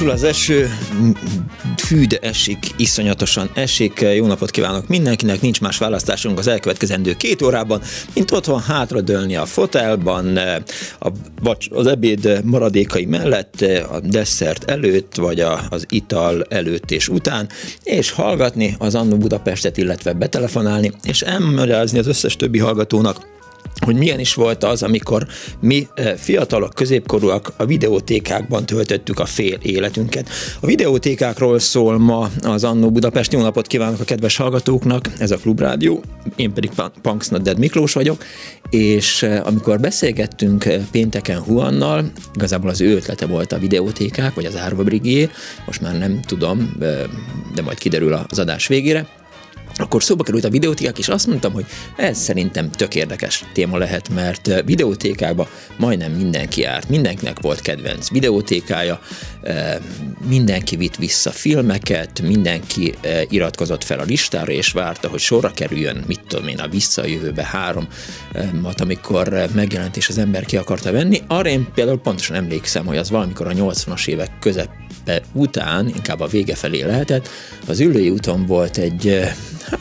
Mocskosul az eső, fű, de esik, iszonyatosan esik. Jó napot kívánok mindenkinek, nincs más választásunk az elkövetkezendő két órában, mint otthon hátradőlni a fotelban, a, az ebéd maradékai mellett, a desszert előtt, vagy a, az ital előtt és után, és hallgatni az Annó Budapestet, illetve betelefonálni, és elmagyarázni az összes többi hallgatónak, hogy milyen is volt az, amikor mi eh, fiatalok, középkorúak a videótékákban töltöttük a fél életünket. A videótékákról szól ma az Annó Budapest. Jó napot kívánok a kedves hallgatóknak, ez a Klubrádió, én pedig Punks Dead Miklós vagyok, és eh, amikor beszélgettünk eh, pénteken Huannal, igazából az ő ötlete volt a videótékák, vagy az Árva Brigié, most már nem tudom, de majd kiderül az adás végére, akkor szóba került a videótékák, és azt mondtam, hogy ez szerintem tök érdekes téma lehet, mert videótékába majdnem mindenki járt, mindenkinek volt kedvenc videótékája, mindenki vitt vissza filmeket, mindenki iratkozott fel a listára, és várta, hogy sorra kerüljön, mit tudom én, a visszajövőbe három, amikor megjelent, és az ember ki akarta venni. Arra én például pontosan emlékszem, hogy az valamikor a 80-as évek közep után, inkább a vége felé lehetett, az ülői úton volt egy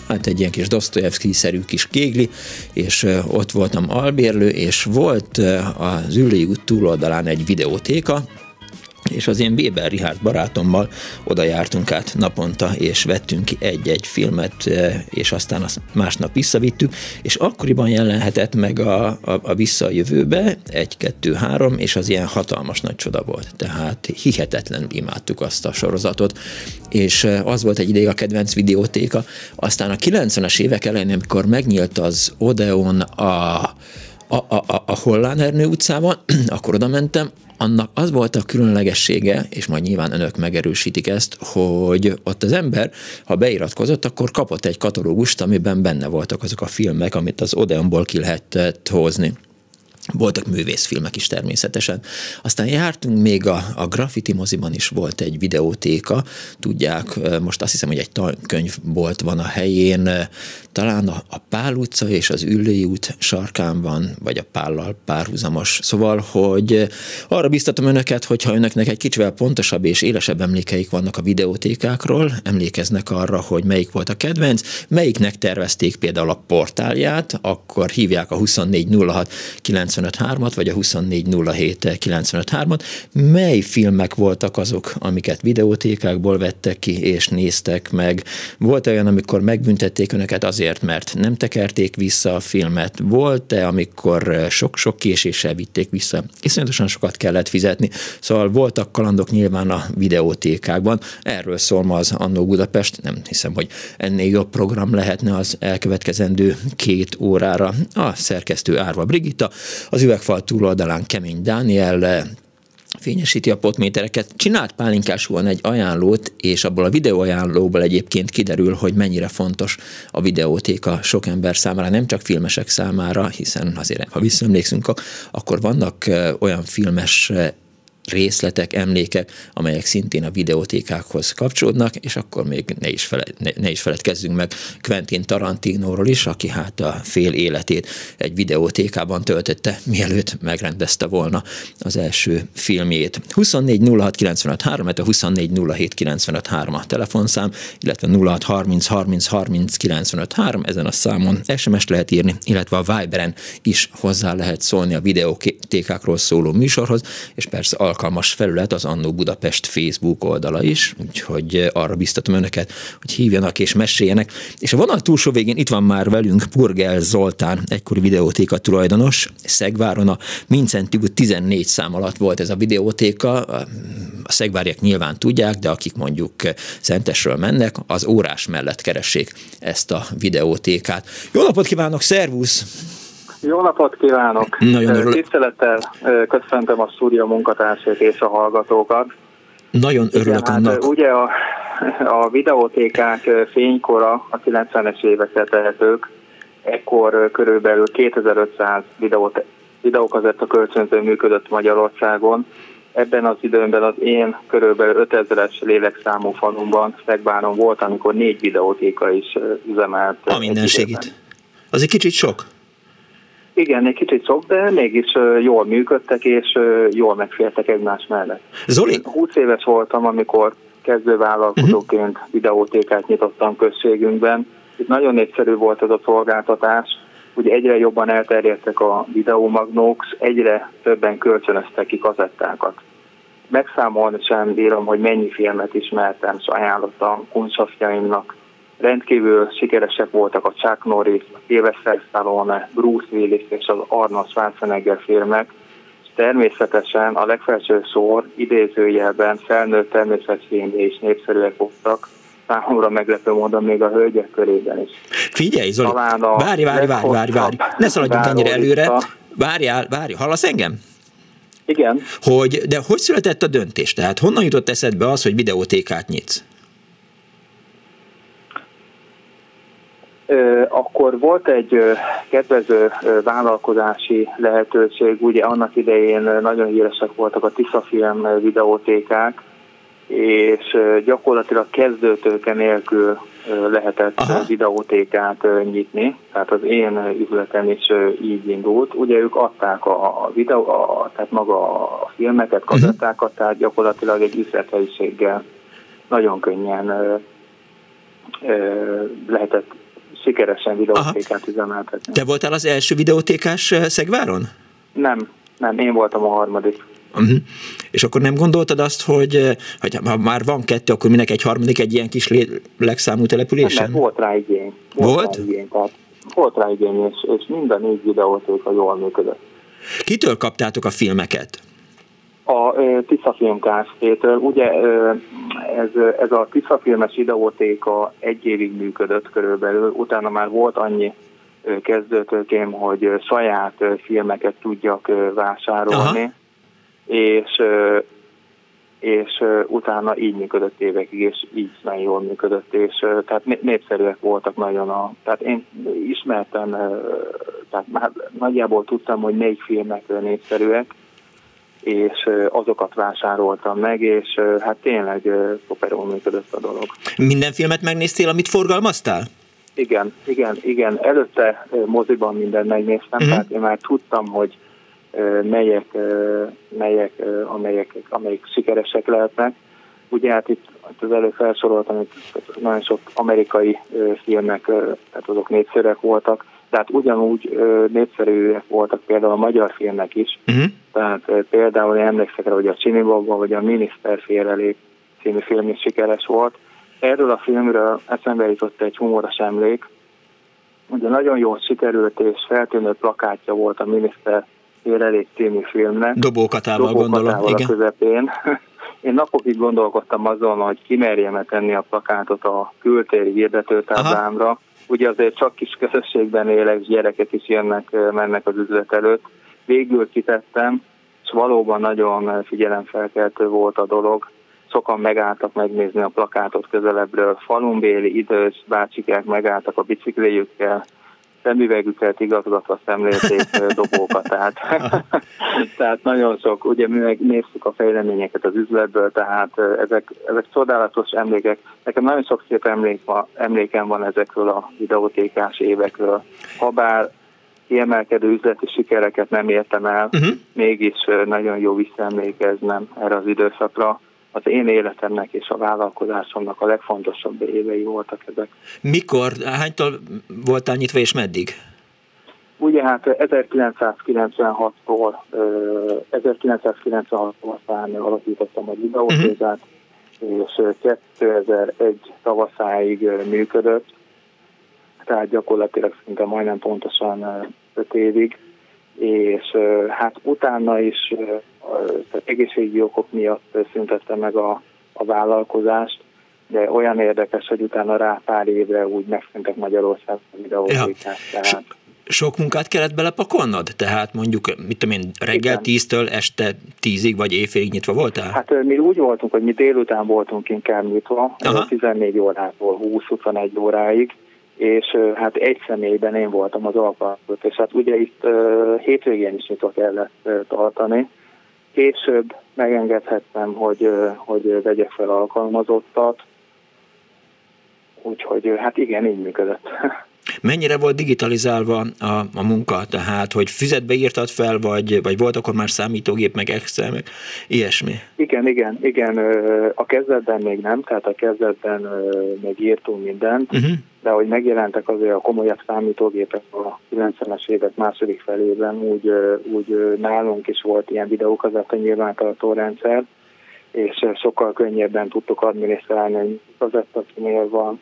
hát egy ilyen kis Dostoyevsky-szerű kis kégli, és ott voltam albérlő, és volt az ülői út túloldalán egy videótéka, és az én Weber Richard barátommal oda jártunk át naponta, és vettünk ki egy-egy filmet, e, és aztán azt másnap visszavittük, és akkoriban jelenhetett meg a, a, a visszajövőbe, egy, kettő, három, és az ilyen hatalmas nagy csoda volt. Tehát hihetetlen imádtuk azt a sorozatot, és e, az volt egy ideig a kedvenc videótéka. Aztán a 90-es évek elején, amikor megnyílt az Odeon a a, a, a, a Hollán Ernő utcában, akkor oda mentem, annak az volt a különlegessége, és majd nyilván önök megerősítik ezt, hogy ott az ember, ha beiratkozott, akkor kapott egy katalógust, amiben benne voltak azok a filmek, amit az Odeonból ki lehetett hozni. Voltak művészfilmek is természetesen. Aztán jártunk még a, a graffiti moziban is volt egy videótéka, tudják, most azt hiszem, hogy egy tankönyv volt van a helyén, talán a, a Pál utca és az Üllői út sarkán van, vagy a Pállal párhuzamos. Szóval, hogy arra biztatom önöket, hogyha önöknek egy kicsivel pontosabb és élesebb emlékeik vannak a videótékákról, emlékeznek arra, hogy melyik volt a kedvenc, melyiknek tervezték például a portálját, akkor hívják a 2406 953-at, vagy a 2407 953-at, mely filmek voltak azok, amiket videótékákból vettek ki és néztek meg. Volt olyan, amikor megbüntették önöket azért, mert nem tekerték vissza a filmet. Volt-e, amikor sok-sok késéssel vitték vissza? Iszonyatosan sokat kellett fizetni. Szóval voltak kalandok nyilván a videótékákban. Erről szól ma az Annó Budapest. Nem hiszem, hogy ennél jobb program lehetne az elkövetkezendő két órára. A szerkesztő Árva Brigitta, az üvegfal túloldalán Kemény Dániel eh, fényesíti a potmétereket. Csinált Pálinkás van egy ajánlót, és abból a videóajánlóból egyébként kiderül, hogy mennyire fontos a videótéka sok ember számára, nem csak filmesek számára, hiszen azért, ha visszaemlékszünk, akkor vannak eh, olyan filmes eh, részletek, emlékek, amelyek szintén a videótékákhoz kapcsolódnak, és akkor még ne is, fele, ne, ne is feledkezzünk meg Quentin Tarantinóról is, aki hát a fél életét egy videótékában töltötte, mielőtt megrendezte volna az első filmjét. 24 06 95 3, a 24 07 95 3 a telefonszám, illetve 06 30 30 30 95 3, ezen a számon SMS-t lehet írni, illetve a Viberen is hozzá lehet szólni a videótékákról szóló műsorhoz, és persze alkalmas felület az Annó Budapest Facebook oldala is, úgyhogy arra biztatom önöket, hogy hívjanak és meséljenek. És a vonal túlsó végén itt van már velünk Purgel Zoltán, egykori videótéka tulajdonos, Szegváron a Mincenti út 14 szám alatt volt ez a videótéka, a szegváriak nyilván tudják, de akik mondjuk Szentesről mennek, az órás mellett keressék ezt a videótékát. Jó napot kívánok, szervusz! Jó napot kívánok! Nagyon örülök. Tisztelettel köszöntöm a stúdió munkatársait és a hallgatókat. Nagyon örülök Igen, annak. Hát, ugye a, a videótékák fénykora a 90-es évekre tehetők, ekkor körülbelül 2500 videót, videókazetta kölcsönző működött Magyarországon. Ebben az időben az én körülbelül 5000-es lélekszámú falumban, Szegbánon volt, amikor négy videótéka is üzemelt. A minden segít. Az egy kicsit sok. Igen, egy kicsit sok, de mégis jól működtek, és jól megfértek egymás mellett. Zoli? Én 20 éves voltam, amikor kezdővállalkozóként uh-huh. videótékát nyitottam községünkben. Itt nagyon népszerű volt ez a szolgáltatás, ugye egyre jobban elterjedtek a videómagnók, egyre többen kölcsönöztek ki kazettákat. Megszámolni sem bírom, hogy mennyi filmet ismertem, és ajánlottam kuncsafjaimnak, rendkívül sikeresek voltak a Chuck Norris, a Sylvester Stallone, Bruce Willis és az Arnold Schwarzenegger filmek, és természetesen a legfelső szor idézőjelben felnőtt természetfilmé is népszerűek voltak, számomra meglepő módon még a hölgyek körében is. Figyelj, Zoli, várj, várj, várj, várj, várj, ne szaladjunk ennyire előre, várjál, várj, hallasz engem? Igen. Hogy, de hogy született a döntés? Tehát honnan jutott eszedbe az, hogy videótékát nyitsz? Akkor volt egy kedvező vállalkozási lehetőség, ugye annak idején nagyon híresek voltak a Tisza film videótékák, és gyakorlatilag kezdőtőke nélkül lehetett Aha. videótékát nyitni, tehát az én üzletem is így indult. Ugye ők adták a videó, a, tehát maga a filmeket, mhm. kazettákat, tehát gyakorlatilag egy üzlethelyiséggel nagyon könnyen lehetett sikeresen videótékát üzemeltetni. Te voltál az első videótékás eh, Szegváron? Nem, nem, én voltam a harmadik. Uh-huh. És akkor nem gondoltad azt, hogy, eh, hogy ha már van kettő, akkor minek egy harmadik egy ilyen kis lélekszámú településen? Nem, volt rá igény. Volt? Volt rá igény, tehát volt rá igény, és, és mind négy videótéka jól működött. Kitől kaptátok a filmeket? A Tisza Film Kft-től. Ugye ez, ez a Tisza Filmes videótéka egy évig működött körülbelül, utána már volt annyi kezdőtőkém, hogy saját filmeket tudjak vásárolni, Aha. és és utána így működött évekig, és így nagyon jól működött, és tehát népszerűek voltak nagyon a, tehát én ismertem, tehát már nagyjából tudtam, hogy melyik filmek népszerűek, és azokat vásároltam meg, és hát tényleg szuperul működött a dolog. Minden filmet megnéztél, amit forgalmaztál? Igen, igen, igen. Előtte moziban mindent megnéztem, uh-huh. tehát én már tudtam, hogy melyek, melyek, amelyek, amelyek sikeresek lehetnek. Ugye hát itt az előbb felsoroltam, hogy nagyon sok amerikai filmek, tehát azok népszerűek voltak, tehát ugyanúgy népszerűek voltak például a magyar filmek is. Uh-huh. Tehát például én emlékszek rá, hogy a Csini Baba vagy a Miniszter félrelép című film is sikeres volt. Erről a filmről eszembe jutott egy humoros emlék. Ugye nagyon jól sikerült és feltűnő plakátja volt a Miniszter félrelép című filmnek. Dobókatával, gondolom. Igen. a közepén. Én napokig gondolkodtam azon, hogy kimerjem tenni a plakátot a kültéri hirdetőtáblámra, Aha ugye azért csak kis közösségben élek, gyerekek is jönnek, mennek az üzlet előtt. Végül kitettem, és valóban nagyon figyelemfelkeltő volt a dolog. Sokan megálltak megnézni a plakátot közelebbről. Falumbéli idős bácsikák megálltak a bicikléjükkel, szemüvegüket igazgatva szemlélték dobókat, tehát, tehát nagyon sok, ugye mi megnéztük a fejleményeket az üzletből, tehát ezek, ezek csodálatos emlékek. Nekem nagyon sok szép emlék van, emlékem van ezekről a videótékás évekről. Habár kiemelkedő üzleti sikereket nem értem el, uh-huh. mégis nagyon jó visszaemlékeznem erre az időszakra az én életemnek és a vállalkozásomnak a legfontosabb évei voltak ezek. Mikor, hánytól voltál nyitva és meddig? Ugye hát 1996-tól 1996-tól aztán alapítottam a videótézát, uh-huh. és 2001 tavaszáig működött, tehát gyakorlatilag szinte majdnem pontosan 5 évig, és hát utána is egészségügyi okok miatt szüntette meg a, a vállalkozást, de olyan érdekes, hogy utána rá pár évre úgy megszűntek Magyarország a videótékák. Ja. Tehát... Sok munkát kellett belepakolnod? Tehát mondjuk, mit tudom én, reggel tíztől este tízig vagy éjfélig nyitva voltál? Hát mi úgy voltunk, hogy mi délután voltunk inkább nyitva, Aha. 14 órától 20-21 óráig, és hát egy személyben én voltam az alkalmazott, és hát ugye itt hétvégén is nyitva kellett tartani. Később megengedhettem, hogy, hogy vegyek fel alkalmazottat, úgyhogy hát igen, így működött. Mennyire volt digitalizálva a, a munka, tehát, hogy füzetbe írtad fel, vagy, vagy volt akkor már számítógép, meg Excel, meg ilyesmi? Igen, igen, igen. A kezdetben még nem, tehát a kezdetben még írtunk mindent, uh-huh. De hogy megjelentek azért a komolyabb számítógépek a 90-es évek második felében, úgy, úgy nálunk is volt ilyen videókazetta nyilvántartó rendszer, és sokkal könnyebben tudtuk adminisztrálni, hogy kazetta kinél van,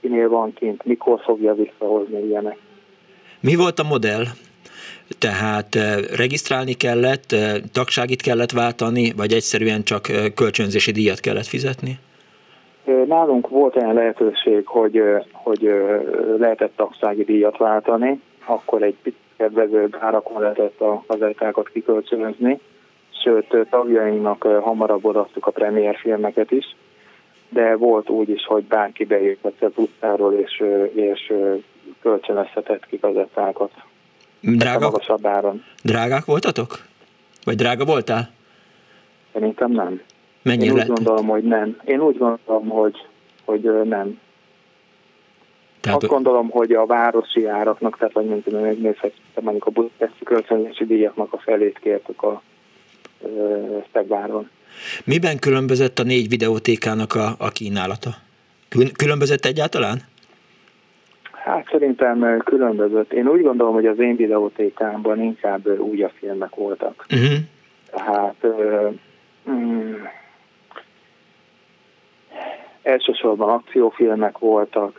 kinél van kint, mikor fogja visszahozni ilyenek. Mi volt a modell? Tehát eh, regisztrálni kellett, tagságit kellett váltani, vagy egyszerűen csak kölcsönzési díjat kellett fizetni? Nálunk volt olyan lehetőség, hogy, hogy lehetett tagsági díjat váltani, akkor egy picit kedvezőbb árakon lehetett a gazettákat kikölcsönözni, sőt tagjainknak hamarabb odaadtuk a premier filmeket is, de volt úgy is, hogy bárki bejöhetett az utcáról, és, és kölcsönözhetett ki gazettákat. Drága, magasabb áron. Drágák voltatok? Vagy drága voltál? Szerintem nem. Mennyi Én úgy gondolom, hogy nem. Én úgy gondolom, hogy, hogy nem. Tehát Azt gondolom, hogy a városi áraknak, tehát vagy mint megnézhetjük, mondjuk a budapesti kölcsönzési díjaknak a felét kértük a Szegváron. Miben különbözött a négy videótékának a, a kínálata? Különbözött egyáltalán? Hát szerintem különbözött. Én úgy gondolom, hogy az én videótékámban inkább új a filmek voltak. Uh-huh. Tehát mm, elsősorban akciófilmek voltak,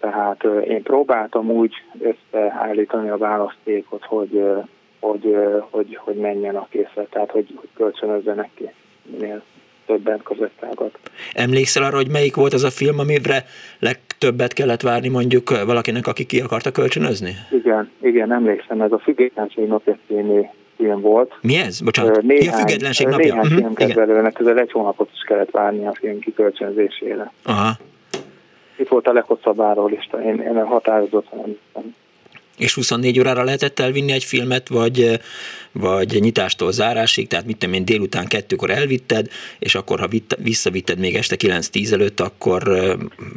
tehát én próbáltam úgy összeállítani a választékot, hogy, hogy, hogy, hogy menjen a készlet, tehát hogy, hogy kölcsönözzenek ki minél többen kazettákat. Emlékszel arra, hogy melyik volt az a film, amire legtöbbet kellett várni mondjuk valakinek, aki ki akarta kölcsönözni? Igen, igen, emlékszem, ez a Függetlenség napja című film volt. Mi ez? Bocsánat, néhány, Mi a Függetlenség napja? Néhány uh-huh, filmkedvelőnek közel egy hónapot is kellett várni a film kikölcsönzésére. Aha. Itt volt a leghosszabb árólista, én, én határozottan. És 24 órára lehetett elvinni egy filmet, vagy, vagy nyitástól zárásig, tehát mit tudom én, délután kettőkor elvitted, és akkor, ha vitt, visszavitted még este 9-10 előtt, akkor...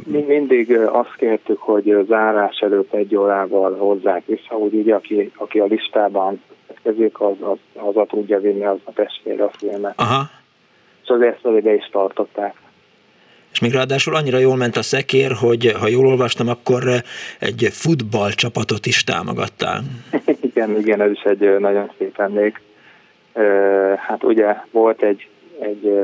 Mi mindig azt kértük, hogy zárás előtt egy órával hozzák vissza, hogy ugye aki, aki a listában következik, az, az, az a tudja vinni aznap estére a filmet. Aha. Azért ezt ide is tartották és még ráadásul annyira jól ment a szekér, hogy ha jól olvastam, akkor egy futballcsapatot is támogattál. igen, igen, ez is egy nagyon szép emlék. Hát ugye volt egy, egy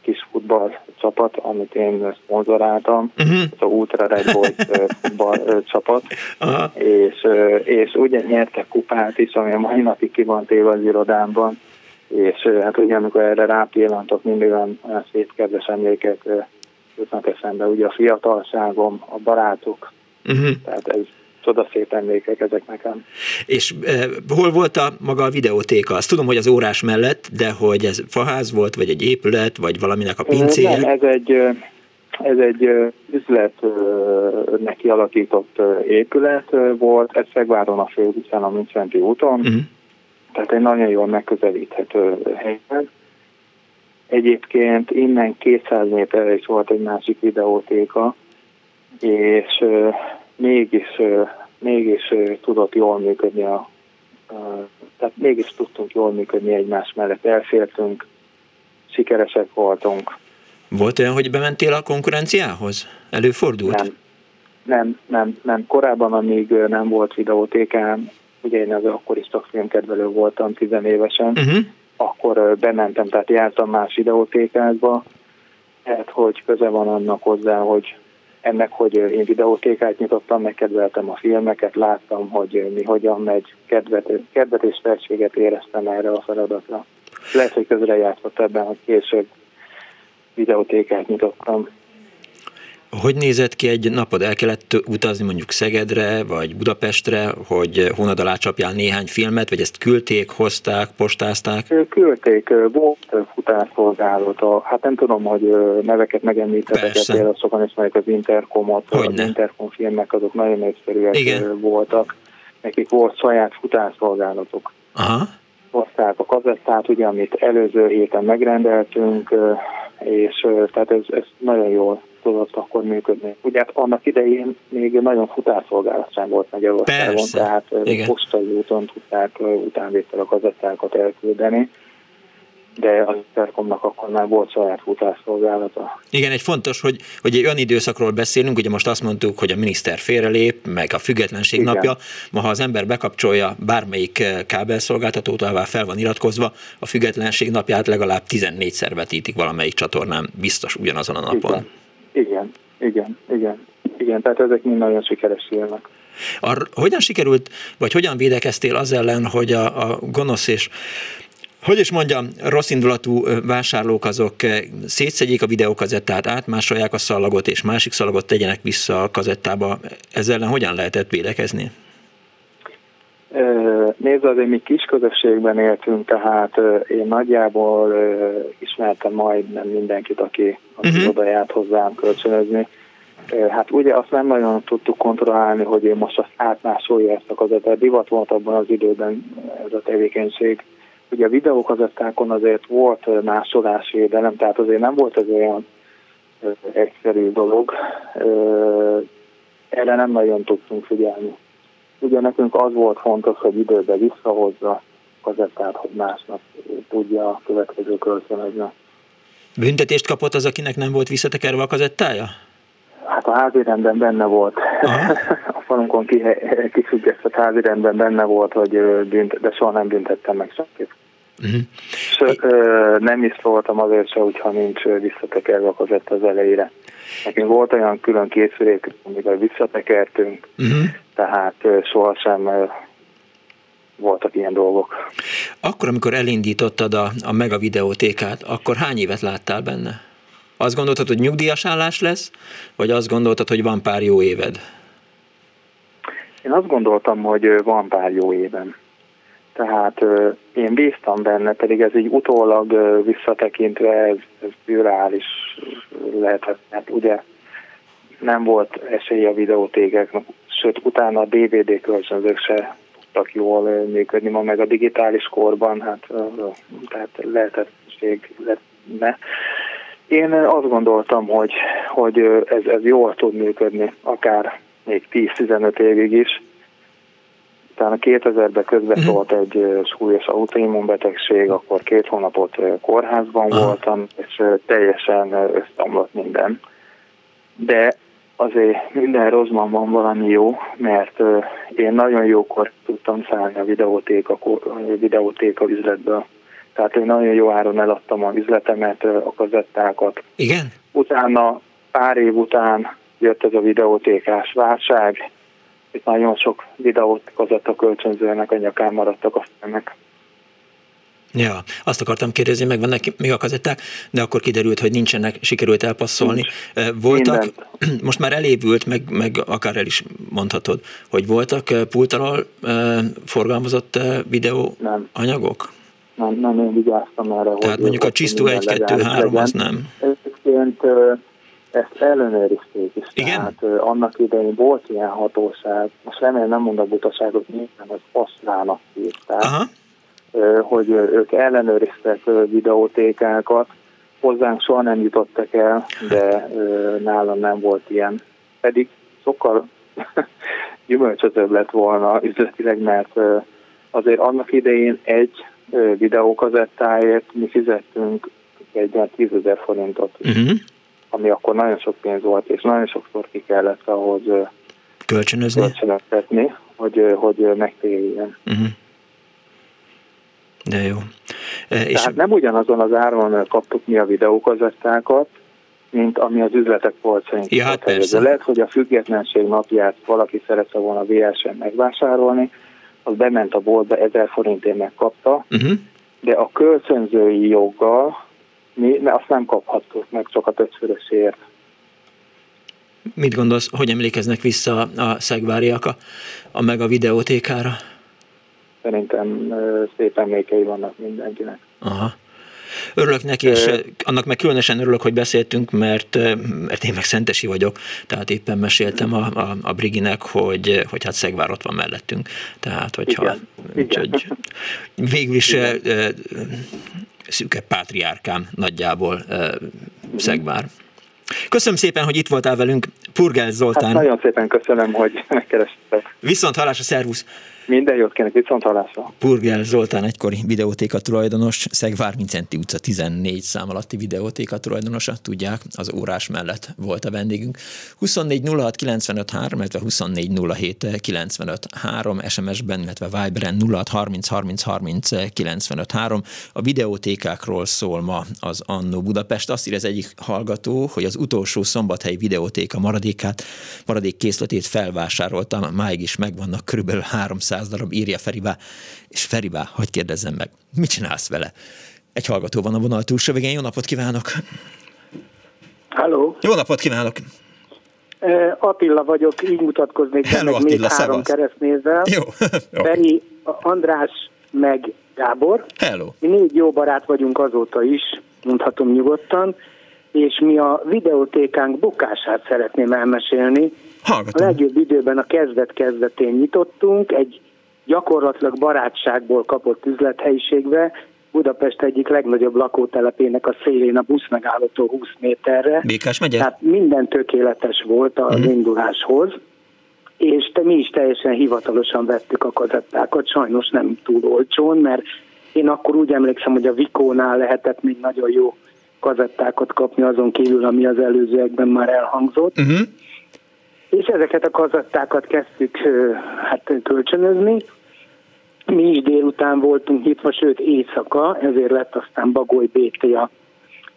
kis futballcsapat, amit én szponzoráltam, uh-huh. ez a Ultra Red Boys futballcsapat, uh-huh. és, és ugye nyertek kupát is, ami a mai napig ki van téve az irodámban, és hát ugye amikor erre rápillantok, mindig olyan, olyan szép kedves emlékek jutnak eszembe, ugye a fiatalságom, a barátok, uh-huh. tehát ez szép emlékek ezek nekem. És eh, hol volt a maga a videótéka? Azt tudom, hogy az órás mellett, de hogy ez faház volt, vagy egy épület, vagy valaminek a pincéje? Nem, ez egy, Ez egy üzletnek kialakított épület volt, ez Szegváron a főutcán, a Müncsenti úton, uh-huh. tehát egy nagyon jól megközelíthető helyen. Egyébként innen 200 méterre is volt egy másik videótéka, és mégis, mégis tudott jól működni a, tehát mégis tudtunk jól működni egymás mellett, elfértünk, sikeresek voltunk. Volt olyan, hogy bementél a konkurenciához? Előfordult? Nem, nem, nem, nem. Korábban, amíg nem volt videótékán, ugye én az akkor is csak filmkedvelő voltam tizenévesen, uh-huh. akkor bementem, tehát jártam más videótékákba, lehet, hogy köze van annak hozzá, hogy ennek, hogy én videótékát nyitottam, megkedveltem a filmeket, láttam, hogy mi hogyan megy, kedvet, kedvet és tehetséget éreztem erre a feladatra. Lehet, hogy közre játszott ebben, hogy később videótékát nyitottam. Hogy nézett ki egy napod? El kellett utazni mondjuk Szegedre, vagy Budapestre, hogy hónad alá csapjál néhány filmet, vagy ezt küldték, hozták, postázták? Küldték, volt futárszolgálat, hát nem tudom, hogy neveket megemlítettek, például sokan ismerik az Intercomot, Hogyne. az Intercom filmek, azok nagyon népszerűek Igen. voltak. Nekik volt saját futárszolgálatok. Aha. Hozták a kazettát, ugye, amit előző héten megrendeltünk, és tehát ez, ez nagyon jól tudott akkor működni. Ugye annak idején még nagyon futárszolgálat sem volt Magyarországon, Persze. tehát Igen. postai úton tudták utánvétel a gazettákat elküldeni de az Intercomnak akkor már volt saját futásszolgálata. Igen, egy fontos, hogy, hogy egy olyan időszakról beszélünk, ugye most azt mondtuk, hogy a miniszter félrelép, meg a függetlenség Igen. napja, ma ha az ember bekapcsolja bármelyik kábelszolgáltatót, ahová fel van iratkozva, a függetlenség napját legalább 14-szer vetítik valamelyik csatornán, biztos ugyanazon a napon. Igen, igen, igen, igen. igen tehát ezek mind nagyon sikeres filmek. Ar, hogyan sikerült, vagy hogyan védekeztél az ellen, hogy a, a gonosz és hogy is mondjam, rossz indulatú vásárlók azok szétszedjék a videókazettát, átmásolják a szalagot, és másik szalagot tegyenek vissza a kazettába. Ezzel ellen hogyan lehetett védekezni? Nézd, azért mi kis közösségben éltünk, tehát én nagyjából ismertem majdnem mindenkit, aki, aki uh-huh. oda járt hozzám kölcsönözni. Hát ugye azt nem nagyon tudtuk kontrollálni, hogy én most azt átmásolja ezt a kazettát. Divat volt abban az időben ez a tevékenység Ugye a videókazettákon azért volt másolásvédelem, tehát azért nem volt ez olyan egyszerű dolog. Erre nem nagyon tudtunk figyelni. Ugye nekünk az volt fontos, hogy időbe visszahozza kazettát, hogy másnap tudja a következő kölcsönözni. Büntetést kapott az, akinek nem volt visszatekerve a kazettája? Hát a házi rendben benne volt. a falunkon kifüggesztett házi rendben benne volt, hogy bünt, de soha nem büntettem meg senkit. Uh-huh. És, ö, nem is szóltam azért se, hogyha nincs visszatekerve a kazett az elejére. Nekünk volt olyan külön készülék, amivel visszatekertünk, uh-huh. tehát ö, sohasem ö, voltak ilyen dolgok. Akkor, amikor elindítottad a, a Mega videótékát, akkor hány évet láttál benne? Azt gondoltad, hogy nyugdíjas állás lesz, vagy azt gondoltad, hogy van pár jó éved? Én azt gondoltam, hogy van pár jó évem. Tehát én bíztam benne, pedig ez így utólag visszatekintve ez, ez bűrális lehetett, mert ugye nem volt esély a videótékeknek, sőt utána a DVD kölcsönzők se tudtak jól működni, ma meg a digitális korban, hát tehát lehetőség lenne. Én azt gondoltam, hogy, hogy ez, ez jól tud működni, akár még 10-15 évig is, utána 2000-ben közbeszólt uh-huh. egy súlyos autoimmunbetegség, akkor két hónapot kórházban voltam, és teljesen összeomlott minden. De azért minden rosszban van valami jó, mert én nagyon jókor tudtam szállni a videótéka, a videótéka üzletből. Tehát én nagyon jó áron eladtam a üzletemet, a kazettákat. Igen? Utána, pár év után jött ez a videótékás válság, itt nagyon sok videót a kölcsönzőnek a nyakán maradtak a filmek. Ja, azt akartam kérdezni, meg vannak még a kazetták, de akkor kiderült, hogy nincsenek, sikerült elpasszolni. Nincs. Voltak, Mindent. most már elévült, meg, meg akár el is mondhatod, hogy voltak pult alól forgalmazott videó nem. anyagok? Nem, nem, én vigyáztam erre. Tehát mondjuk a Csisztó 1-2-3 az nem? Egyébként ezt ellenőrizték is. Igen? Tehát annak idején volt ilyen hatóság, most remélem nem mondok butaságot, nyilván az Asztrának írták, Aha. hogy ők ellenőriztek videótékákat, hozzánk soha nem jutottak el, de nálam nem volt ilyen. Pedig sokkal gyümölcsözőbb lett volna üzletileg, mert azért annak idején egy videókazettáért mi fizettünk egy 10 ezer forintot. Uh-huh ami akkor nagyon sok pénz volt, és nagyon sokszor ki kellett ahhoz kölcsönözni, kölcsönöztetni, hogy, hogy megtérjen. Uh-huh. De jó. E, és Tehát nem ugyanazon az áron kaptuk mi a videókazettákat, mint ami az üzletek polcain ja, hát persze. Lehet, hogy a függetlenség napját valaki szerette volna VS-en megvásárolni, az bement a boltba, 1000 forintért megkapta, uh-huh. de a kölcsönzői joggal mi ne, azt nem kaphattuk meg csak a többszörösért. Mit gondolsz, hogy emlékeznek vissza a szegváriak a, a meg a videótékára? Szerintem szép emlékei vannak mindenkinek. Aha. Örülök neki, és annak meg különösen örülök, hogy beszéltünk, mert, mert én meg szentesi vagyok, tehát éppen meséltem a, a, a Briginek, hogy, hogy hát Szegvár ott van mellettünk. Tehát, hogyha Igen. Úgyhogy, végül is Igen szűke pátriárkám nagyjából Szegvár. Köszönöm szépen, hogy itt voltál velünk, Purgel Zoltán. Hát nagyon szépen köszönöm, hogy megkerestek. Viszont hallásra, szervusz! Minden jót kérek, viszont hallásra. Purgel Zoltán egykori videótéka tulajdonos, Szegvár Mincenti utca 14 szám alatti videótéka tulajdonosa, tudják, az órás mellett volt a vendégünk. 24 06 95 3, illetve 24 07 95 3, SMS-ben, illetve Viberen 06 30 30 30 95 3. A videótékákról szól ma az Annó Budapest. Azt ír az egyik hallgató, hogy az utolsó szombathelyi videótéka maradékát, maradék készletét felvásároltam, máig is megvannak körülbelül 300 száz darab, írja Feribá, és Feribá, hogy kérdezzem meg, mit csinálsz vele? Egy hallgató van a vonal túlsó végén, jó napot kívánok! Halló! Jó napot kívánok! Attila vagyok, így mutatkoznék Hello, meg Attila, még három keresztnézzel. Jó. Feri, András, meg Gábor. Hello. Mi négy jó barát vagyunk azóta is, mondhatom nyugodtan, és mi a videótékánk bukását szeretném elmesélni. Hallgatom. A legjobb időben a kezdet-kezdetén nyitottunk, egy gyakorlatilag barátságból kapott üzlethelyiségbe, Budapest egyik legnagyobb lakótelepének a szélén a busz megállótól 20 méterre. Békás megye? Tehát minden tökéletes volt az uh-huh. induláshoz, és te, mi is teljesen hivatalosan vettük a kazettákat, sajnos nem túl olcsón, mert én akkor úgy emlékszem, hogy a Vikónál lehetett még nagyon jó kazettákat kapni azon kívül, ami az előzőekben már elhangzott. Uh-huh. És ezeket a kazettákat kezdtük hát kölcsönözni, mi is délután voltunk nyitva, sőt éjszaka, ezért lett aztán Bagoly BT a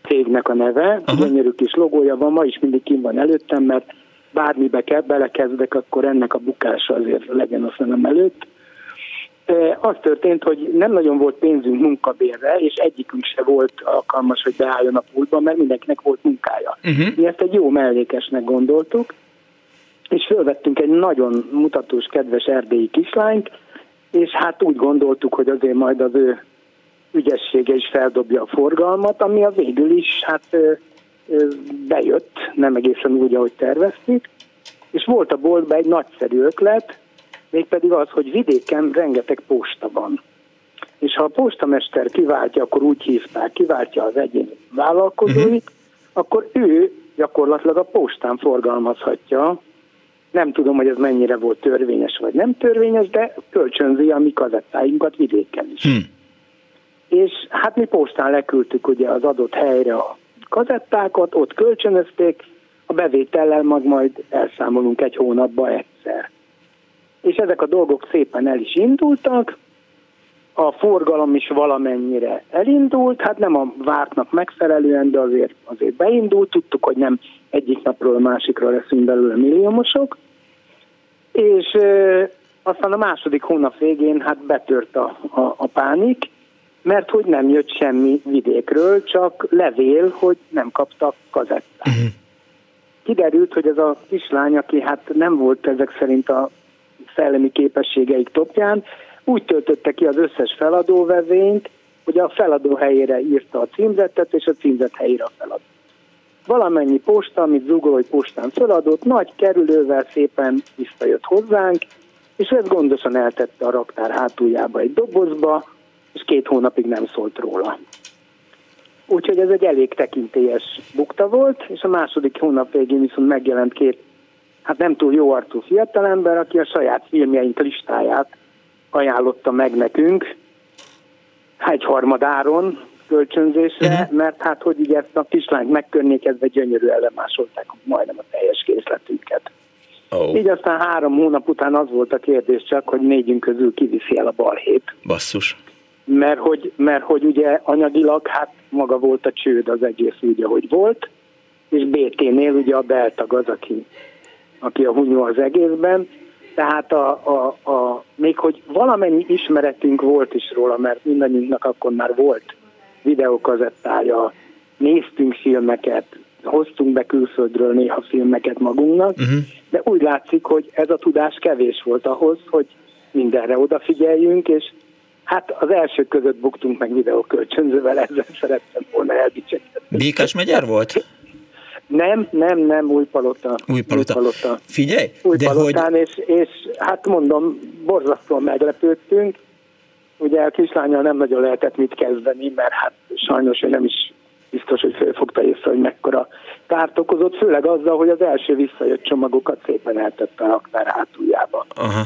cégnek a neve. Aha. Gyönyörű kis logója van, ma is mindig kim van előttem, mert bármibe kell, belekezdek, akkor ennek a bukása azért legyen a szemem előtt. E, az történt, hogy nem nagyon volt pénzünk munkabérre, és egyikünk se volt alkalmas, hogy beálljon a pultba, mert mindenkinek volt munkája. Uh-huh. Mi ezt egy jó mellékesnek gondoltuk, és fölvettünk egy nagyon mutatós, kedves erdélyi kislányt, és hát úgy gondoltuk, hogy azért majd az ő ügyessége is feldobja a forgalmat, ami a végül is hát bejött, nem egészen úgy, ahogy terveztük, és volt a boltban egy nagyszerű ötlet, mégpedig az, hogy vidéken rengeteg posta van. És ha a postamester kiváltja, akkor úgy hívták, kiváltja az egyéni vállalkozóit, uh-huh. akkor ő gyakorlatilag a postán forgalmazhatja nem tudom, hogy ez mennyire volt törvényes vagy nem törvényes, de kölcsönzi a mi kazettáinkat vidéken is. Hmm. És hát mi postán leküldtük ugye az adott helyre a kazettákat, ott kölcsönözték, a bevétellel mag majd elszámolunk egy hónapba egyszer. És ezek a dolgok szépen el is indultak, a forgalom is valamennyire elindult, hát nem a vártnak megfelelően, de azért, azért beindult, tudtuk, hogy nem egyik napról a másikra leszünk belőle milliómosok, és e, aztán a második hónap végén hát betört a, a, a pánik, mert hogy nem jött semmi vidékről, csak levél, hogy nem kaptak kazettát. Uh-huh. Kiderült, hogy ez a kislány, aki hát nem volt ezek szerint a szellemi képességeik topján, úgy töltötte ki az összes feladóvezényt, hogy a feladó helyére írta a címzetet, és a címzet helyére a feladó. valamennyi posta, amit Zugolói postán feladott, nagy kerülővel szépen visszajött hozzánk, és ezt gondosan eltette a raktár hátuljába egy dobozba, és két hónapig nem szólt róla. Úgyhogy ez egy elég tekintélyes bukta volt, és a második hónap végén viszont megjelent két, hát nem túl jó arcú fiatalember, aki a saját filmjeink listáját ajánlotta meg nekünk, egy harmadáron kölcsönzésre, uh-huh. mert hát hogy így ezt a kislányt megkörnyékezve gyönyörű másolták majdnem a teljes készletünket. Oh. Így aztán három hónap után az volt a kérdés csak, hogy négyünk közül kiviszi el a balhét. Basszus. Mert hogy, mert hogy ugye anyagilag hát maga volt a csőd az egész úgy, ahogy volt, és BT-nél ugye a beltag az, aki, aki a hunyó az egészben, tehát a, a, a, még hogy valamennyi ismeretünk volt is róla, mert mindannyiunknak akkor már volt videókazettája, néztünk filmeket, hoztunk be külföldről néha filmeket magunknak, uh-huh. de úgy látszik, hogy ez a tudás kevés volt ahhoz, hogy mindenre odafigyeljünk, és hát az elsők között buktunk meg videókölcsönzővel, ezzel szerettem volna elbicsekedni. Békás megyer volt? Nem, nem, nem, Újpalota. Újpalota. Újpalota. Figyelj, Újpalotán, de hogy... és, és hát mondom, borzasztóan meglepődtünk. Ugye a kislányal nem nagyon lehetett mit kezdeni, mert hát sajnos ő nem is biztos, hogy fölfogta észre, hogy mekkora kárt okozott, főleg azzal, hogy az első visszajött csomagokat szépen eltette a raktár hátuljába. Aha.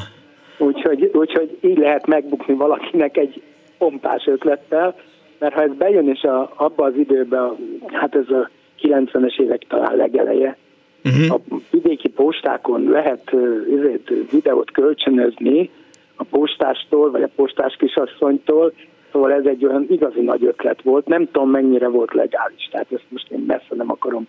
Úgyhogy, úgyhogy így lehet megbukni valakinek egy pompás ötlettel, mert ha ez bejön, és a, abba az időben, hát ez a 90-es évek talán legeleje, uh-huh. a vidéki postákon lehet uh, videót kölcsönözni a postástól, vagy a postás kisasszonytól, Szóval ez egy olyan igazi nagy ötlet volt. Nem tudom, mennyire volt legális, tehát ezt most én messze nem akarom.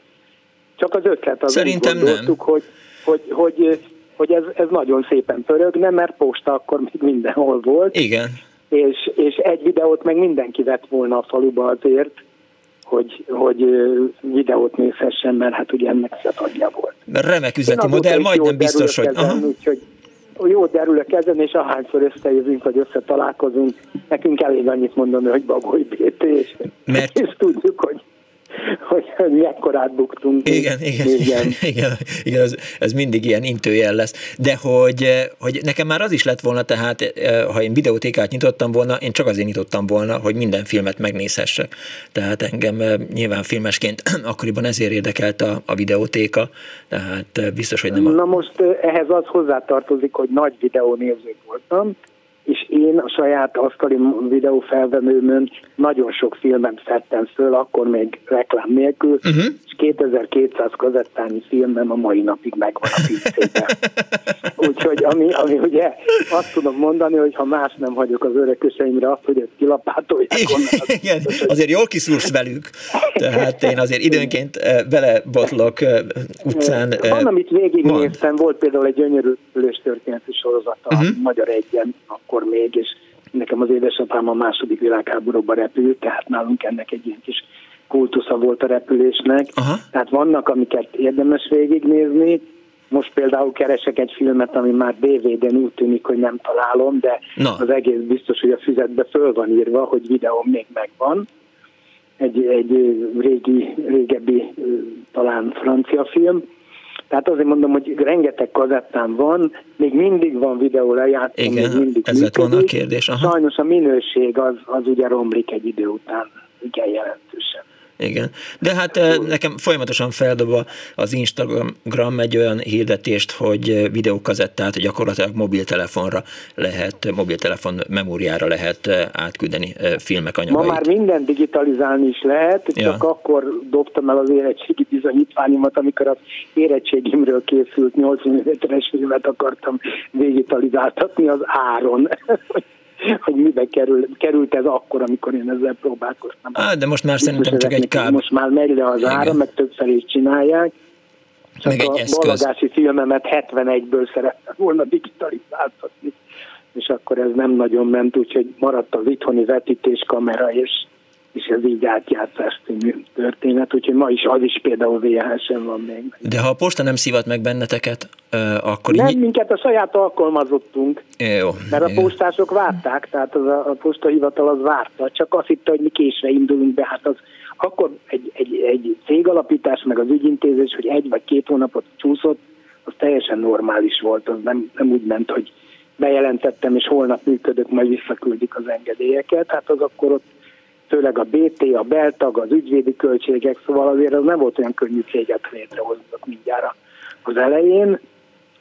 Csak az ötlet az Szerintem nem. hogy, hogy, hogy, hogy ez, ez nagyon szépen pörögne, mert posta akkor még mindenhol volt. Igen. És, és egy videót meg mindenki vett volna a faluba azért, hogy, hogy videót nézhessen, mert hát ugye ennek szatadja volt. Remek üzleti modell, majdnem biztos, hogy... Aha. Úgyhogy jó derülök ezen, és ahányszor összejövünk, vagy összetalálkozunk, nekünk elég annyit mondani, hogy Bagoly BT, és, Mert... és tudjuk, hogy hogy, mekkorát buktunk. Igen, igen, igen, igen, igen ez, ez mindig ilyen intőjel lesz. De hogy, hogy nekem már az is lett volna, tehát eh, ha én videótékát nyitottam volna, én csak azért nyitottam volna, hogy minden filmet megnézhessek. Tehát engem eh, nyilván filmesként akkoriban ezért érdekelt a, a videótéka, tehát eh, biztos, hogy nem a... Na most ehhez az hozzátartozik, hogy nagy videónéző voltam, és én a saját asztali videófelvevőmön nagyon sok filmet szedtem föl, akkor még reklám nélkül, uh-huh. és 2200 kazettányi filmem a mai napig megvan a pincében. Úgyhogy ami, ami ugye azt tudom mondani, hogy ha más nem hagyok az öreköseimre azt, hogy ezt kilapátolják Igen, Igen. azért jól kiszúrsz velük. Tehát én azért időnként belebotlok utcán. Van, amit végignéztem, volt például egy gyönyörű történeti sorozata, uh-huh. Magyar Egyen, akkor akkor még, és nekem az édesapám a második világháborúban repült, tehát nálunk ennek egy ilyen kis kultusza volt a repülésnek. Aha. Tehát vannak, amiket érdemes végignézni, most például keresek egy filmet, ami már DVD-n úgy tűnik, hogy nem találom, de Na. az egész biztos, hogy a füzetbe föl van írva, hogy videóm még megvan. Egy, egy régi, régebbi, talán francia film, tehát azért mondom, hogy rengeteg kazettám van, még mindig van videó lejátszó, Igen, még mindig ez lett volna a kérdés. Aha. Sajnos a minőség az, az ugye romlik egy idő után, igen jelentősen. Igen. De hát nekem folyamatosan feldob az Instagram egy olyan hirdetést, hogy videókazettát gyakorlatilag mobiltelefonra lehet, mobiltelefon memóriára lehet eh, átküldeni filmek anyagait. Ma már minden digitalizálni is lehet, ja. csak akkor dobtam el az érettségi bizonyítványomat, amikor az érettségimről készült 8 mm-es filmet akartam digitalizáltatni az áron. hogy mibe kerül, került ez akkor, amikor én ezzel próbálkoztam. Á, de most már szerintem csak egy káb. Most már megy le az Igen. ára, meg többször is csinálják. Csak meg a eszköz. balagási filmemet 71-ből szerettem volna digitalizáltatni, és akkor ez nem nagyon ment, úgyhogy maradt az itthoni vetítéskamera, és és ez így átjátszás című történet, úgyhogy ma is az is például VHS-en van még. De ha a posta nem szívat meg benneteket, akkor Nem így... minket, a saját alkalmazottunk. Jó. Mert a postások várták, tehát az a, a postahivatal az várta, csak azt hitte, hogy mi késve indulunk be, hát az akkor egy, egy, egy cégalapítás, meg az ügyintézés, hogy egy vagy két hónapot csúszott, az teljesen normális volt, az nem, nem úgy ment, hogy bejelentettem, és holnap működök, majd visszaküldik az engedélyeket, hát az akkor ott főleg a BT, a beltag, az ügyvédi költségek, szóval azért az nem volt olyan könnyű céget létrehozni mindjárt az elején,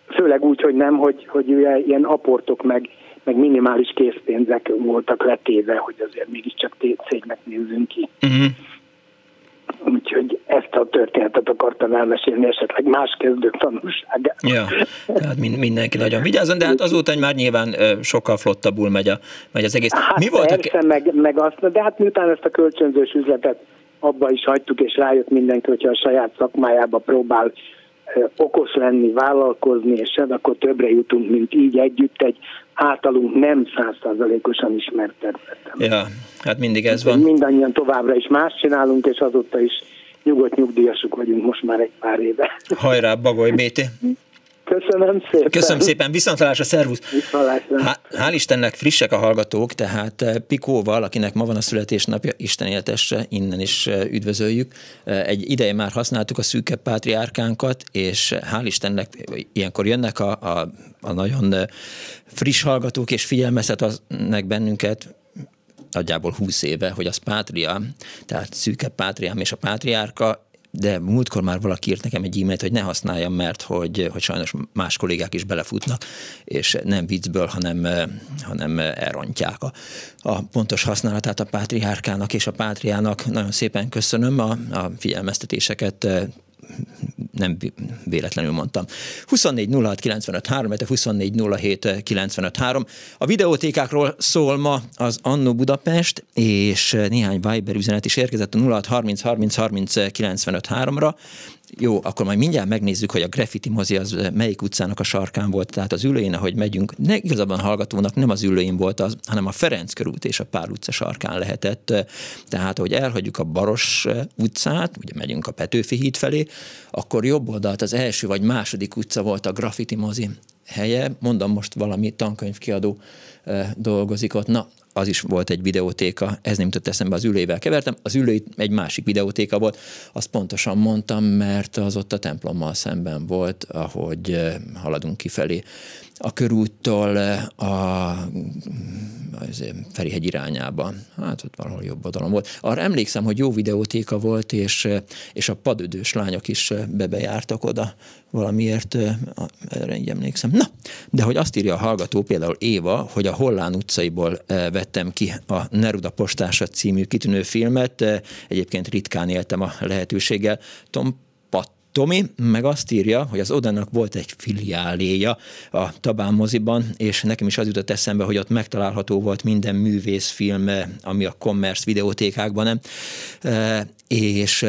főleg úgy, hogy nem, hogy, hogy ilyen aportok meg, meg minimális készpénzek voltak letéve, hogy azért mégiscsak cégnek nézzünk ki. Uh-huh. Úgyhogy ezt a történetet akartam elmesélni, esetleg más kezdők tanulságát. Ja, tehát mindenki nagyon vigyázzon, de hát azóta már nyilván sokkal flottabbul megy, a, megy az egész. Hát Mi volt persze, a... meg, meg azt, de hát miután ezt a kölcsönzős üzletet abba is hagytuk, és rájött mindenki, hogyha a saját szakmájába próbál okos lenni, vállalkozni, és akkor többre jutunk, mint így együtt egy általunk nem százszázalékosan ismert területen. Ja, hát mindig ez van. Mindannyian továbbra is más csinálunk, és azóta is nyugodt nyugdíjasok vagyunk most már egy pár éve. Hajrá, Bagoly Béti! Köszönöm szépen. Köszönöm szépen, viszontlátásra, szervusz. Viszontlátásra. Há, hál' Istennek frissek a hallgatók, tehát eh, Pikóval, akinek ma van a születésnapja, Isten éltesse, innen is eh, üdvözöljük. Eh, egy ideje már használtuk a szűkebb pátriárkánkat, és hál' Istennek ilyenkor jönnek a, a, a nagyon friss hallgatók, és figyelmeztetnek bennünket, nagyjából 20 éve, hogy az pátria, tehát szűkebb pátriám és a pátriárka, de múltkor már valaki írt nekem egy e-mailt, hogy ne használjam, mert hogy, hogy sajnos más kollégák is belefutnak, és nem viccből, hanem, hanem elrontják a, a pontos használatát a pátriárkának és a pátriának. Nagyon szépen köszönöm a, a figyelmeztetéseket, nem véletlenül mondtam. 24 06 95 3, 24 07 95 3. A videótékákról szól ma az Annó Budapest, és néhány Viber üzenet is érkezett a 06 30 30 30 95 3-ra. Jó, akkor majd mindjárt megnézzük, hogy a graffiti mozi az melyik utcának a sarkán volt, tehát az ülőjén, ahogy megyünk, ne, igazabban hallgatónak nem az ülőjén volt az, hanem a Ferenc körút és a Pál utca sarkán lehetett. Tehát, hogy elhagyjuk a Baros utcát, ugye megyünk a Petőfi híd felé, akkor jobb oldalt az első vagy második utca volt a graffiti mozi helye, mondom most valami tankönyvkiadó dolgozik ott. Na, az is volt egy videótéka, ez nem jutott eszembe, az ülővel kevertem, az ülő egy másik videótéka volt, azt pontosan mondtam, mert az ott a templommal szemben volt, ahogy eh, haladunk kifelé a körúttól a Ferihegy irányába. Hát ott valahol jobb oldalon volt. Arra emlékszem, hogy jó videótéka volt, és, és a padödős lányok is bebejártak oda valamiért, erre így emlékszem. Na, de hogy azt írja a hallgató, például Éva, hogy a Hollán utcaiból vettem ki a Neruda postása című kitűnő filmet, egyébként ritkán éltem a lehetőséggel. Tom Tomi meg azt írja, hogy az Odának volt egy filiáléja a Tabán moziban, és nekem is az jutott eszembe, hogy ott megtalálható volt minden művészfilm, ami a commerce videótékákban nem. És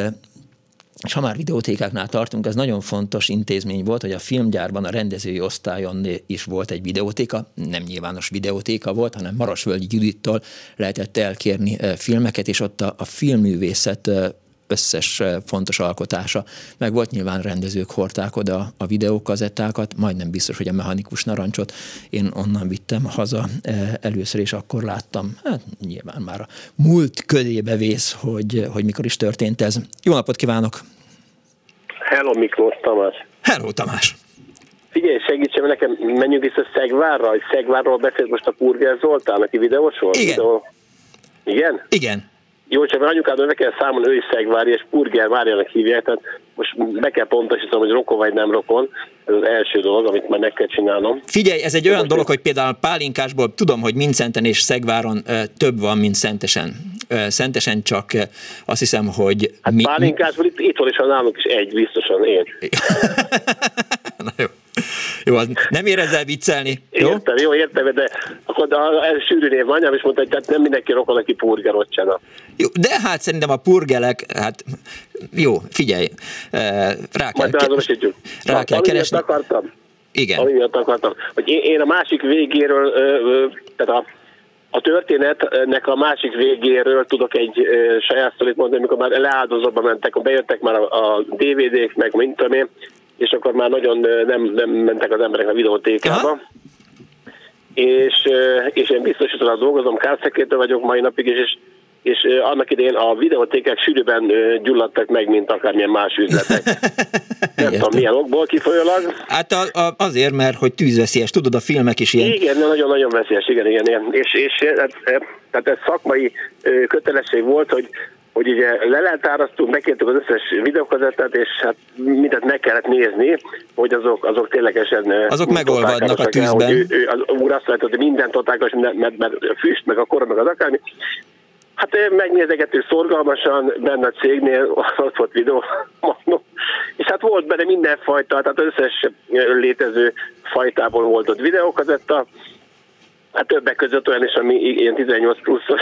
és ha már videótékáknál tartunk, ez nagyon fontos intézmény volt, hogy a filmgyárban a rendezői osztályon is volt egy videótéka, nem nyilvános videótéka volt, hanem Marosvölgyi Judittól lehetett elkérni filmeket, és ott a, a filmművészet összes fontos alkotása. Meg volt nyilván rendezők hordták oda a videókazettákat, majdnem biztos, hogy a mechanikus narancsot én onnan vittem haza először, és akkor láttam, hát nyilván már a múlt ködébe vész, hogy, hogy mikor is történt ez. Jó napot kívánok! Hello Miklós Tamás! Hello Tamás! Figyelj, segítsen, nekem menjünk vissza Szegvárra, hogy Szegvárról beszélt most a Purger Zoltán, aki videós volt? Igen. Videó... Igen? Igen. Jó, csak anyukádon meg kell számolni, ő is Szegvári, és Purger Máriának hívják, tehát most be kell pontosítanom, hogy rokon vagy nem rokon. Ez az első dolog, amit már meg kell csinálnom. Figyelj, ez egy olyan most dolog, hogy például pálinkásból tudom, hogy Mincenten és Szegváron több van, mint Szentesen. Szentesen csak azt hiszem, hogy... Hát mi... pálinkásból itt, itt van, és a nálunk is egy, biztosan én. Na jó. Jó, az nem érezzel viccelni. Jó? Értem, jó, értem, de akkor de ez sűrű név anyám is mondta, hogy tehát nem mindenki rokon, aki purgerot csinál. Jó, de hát szerintem a purgelek, hát jó, figyelj, eh, rá kell, ke- rá kell keresni. akartam. Igen. Ami akartam, hogy én, én a másik végéről, tehát a a történetnek a másik végéről tudok egy saját sztorit mondani, amikor már leáldozóba mentek, bejöttek már a, DVD-k, meg mint tudom én, és akkor már nagyon nem, nem mentek az emberek a videótékába. Aha. És, és én biztosítóan dolgozom, kárszekrétől vagyok mai napig is, és és annak idején a videótékek sűrűben gyulladtak meg, mint akármilyen más üzletek. Nem tudom, milyen okból kifolyólag. Hát a, a, azért, mert hogy tűzveszélyes, tudod, a filmek is ilyen. Igen, nagyon-nagyon veszélyes, igen, igen, igen. És, és hát, tehát ez szakmai kötelesség volt, hogy hogy ugye leleltárasztunk, bekértük az összes videókazettát, és hát mindent meg kellett nézni, hogy azok, azok ténylegesen... Azok megolvadnak a tűzben. Hogy ő, ő, az úr azt mondta, hogy mindent totákos, mert, mert füst, meg a kor, meg az akármi, Hát megnézegető szorgalmasan benne a cégnél, ott volt videó, és hát volt benne mindenfajta, tehát összes létező fajtából volt ott videókazetta, hát többek között olyan is, ami ilyen 18 pluszos.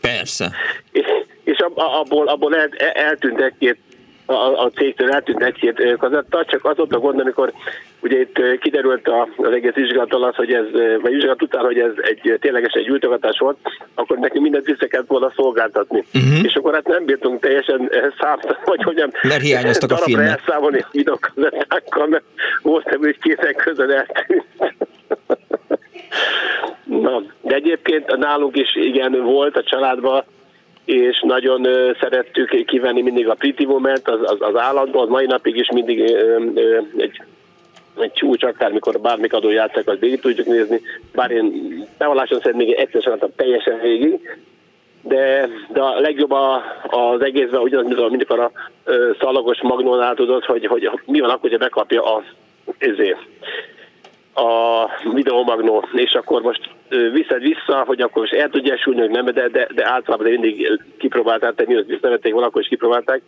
Persze. És, és abból, abból el, eltűnt egy-két a, a cégtől eltűnt egy-két kazetta, csak az ott a gond, amikor ugye itt kiderült az egész vizsgálat alatt, hogy ez, vagy vizsgálat után, hogy ez egy ténylegesen egy gyűjtogatás volt, akkor nekünk mindent vissza kellett volna szolgáltatni. Uh-huh. És akkor hát nem bírtunk teljesen számítani, vagy hogyan mert hiányoztak a filmek. elszámolni a videókazettákkal, mert volt nem hogy kétek közön eltűnt. Na, de egyébként nálunk is igen volt a családban és nagyon szerettük kivenni mindig a Pretty Moment, az, az, az állandó, az mai napig is mindig egy egy csúcs, akármikor bármik adó játszák, azt végig tudjuk nézni. Bár én bevalláson szerint még egyszer sem teljesen végig, de, de a legjobb a, az egészben ugyanaz, mint mindig a szalagos magnónál tudod, hogy, hogy mi van akkor, hogyha bekapja a, ezért, a videomagnó, és akkor most viszed vissza, hogy akkor most el tudja súlyni, hogy nem, de, de, de általában mindig kipróbálták, tehát nyilván visszavették valakor is kipróbálták,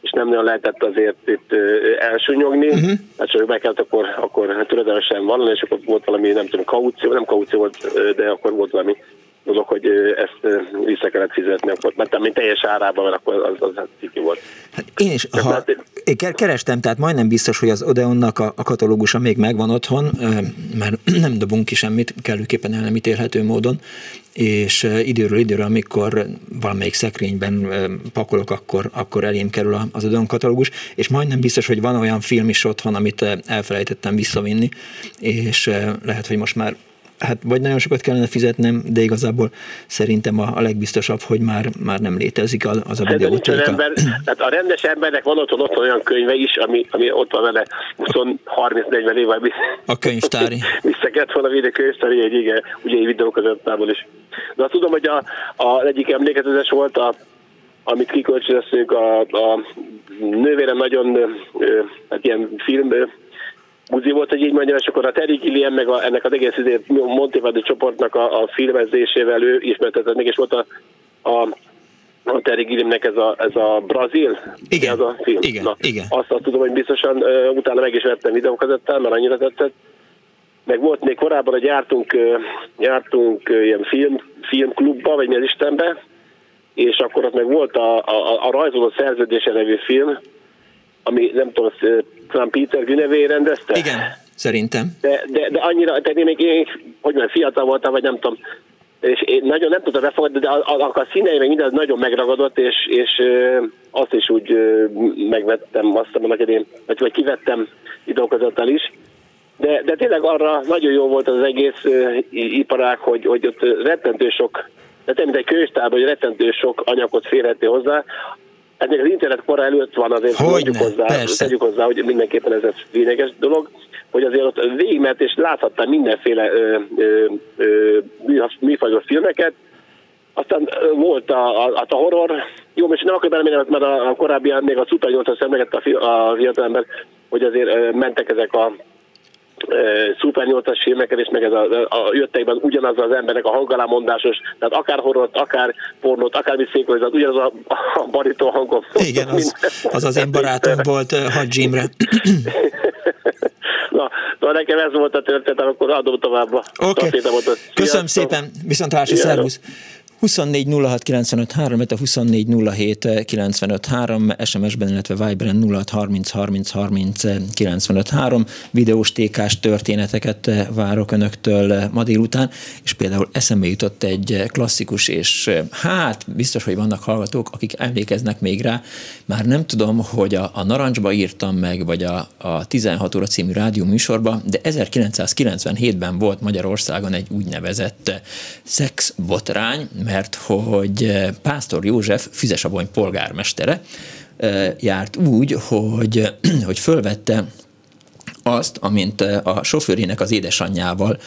és nem nagyon lehetett azért itt elsúnyogni, uh-huh. hát csak meg kellett akkor, akkor töredelmesen vallani, és akkor volt valami, nem tudom, kaució, nem kaució volt, de akkor volt valami dolog, hogy ezt vissza kellett fizetni, akkor, mert mint teljes árában, mert akkor az, az, az ciki volt. Hát én is, ha, hát, én kerestem, tehát majdnem biztos, hogy az Odeonnak a, a katalógusa még megvan otthon, mert nem dobunk ki semmit, kellőképpen el nem ítélhető módon, és időről időről, amikor valamelyik szekrényben pakolok, akkor, akkor elém kerül az Odeon katalógus, és majdnem biztos, hogy van olyan film is otthon, amit elfelejtettem visszavinni, és lehet, hogy most már hát vagy nagyon sokat kellene fizetnem, de igazából szerintem a, a legbiztosabb, hogy már, már nem létezik az, az a videótéka. Ember, tehát a rendes embernek van otthon, otthon olyan könyve is, ami, ami ott van vele 20-30-40 évvel A könyvtári. Vissza kellett volna védni könyvtári, egy igen, ugye egy videókazettából is. De azt tudom, hogy a, a egyik emlékezetes volt, a, amit kikölcsönöztünk, a, a nővérem nagyon hát ilyen film buzi volt, hogy így mondjam, és akkor a Terry Gilliam meg a, ennek az egész Montevideo csoportnak a, a filmezésével ő ismertetett meg, és volt a, a a Terry Gilliamnek ez a, ez a Brazil, igen, az a film. Igen, Na, igen. Azt, azt tudom, hogy biztosan uh, utána meg is vettem videókazettán, mert annyira tetszett. Meg volt még korábban, hogy jártunk, uh, jártunk uh, ilyen film, filmklubba, vagy mi az Istenbe, és akkor ott meg volt a, a, a rajzoló szerződése nevű film, ami nem tudom, talán Peter Günevé rendezte? Igen, szerintem. De, de, de annyira, tehát én még én, hogy mondjam, fiatal voltam, vagy nem tudom, és én nagyon nem tudtam befogadni, de a, a, a színei meg minden nagyon megragadott, és, és azt is úgy megvettem, azt mondom, hogy én, vagy, vagy kivettem időközöttel is. De, de tényleg arra nagyon jó volt az egész iparág, hogy, hogy ott rettentő sok, de mint egy könyvtárban, hogy rettentő sok anyagot férhető hozzá, Hát még az internet kora előtt van azért, hogy hozzá, tegyük hozzá, hogy mindenképpen ez egy lényeges dolog, hogy azért ott végigment és láthattam mindenféle ö, ö, ö, műfajos filmeket, aztán volt a, a, a horror, jó, most nem akarok belemenni, mert a, a korábbi, még a Super 8 emlegette a, a fiatalember, hogy azért mentek ezek a szuper 8-as filmeket, és meg ez a, a jöttekben ugyanaz az embernek a hangalámondásos, tehát akár horrort, akár pornót, akár székozat, ugyanaz a, a barító hangom. Igen, az, az az én barátom volt Hadj Imre. Na, na, nekem ez volt a történet, akkor adom tovább. Oké, okay. köszönöm szépen, viszont szervusz. 24 06 95 3, a 24 07 95 3, SMS-ben, illetve Viberen 06 30 30 30 95 3. Videós tékás történeteket várok önöktől ma délután, és például eszembe jutott egy klasszikus, és hát biztos, hogy vannak hallgatók, akik emlékeznek még rá. Már nem tudom, hogy a, a Narancsba írtam meg, vagy a, a 16 óra című rádió műsorba, de 1997-ben volt Magyarországon egy úgynevezett szexbotrány, mert hogy eh, Pásztor József Füzesabony polgármestere eh, járt úgy, hogy, hogy fölvette azt, amint eh, a sofőrének az édesanyjával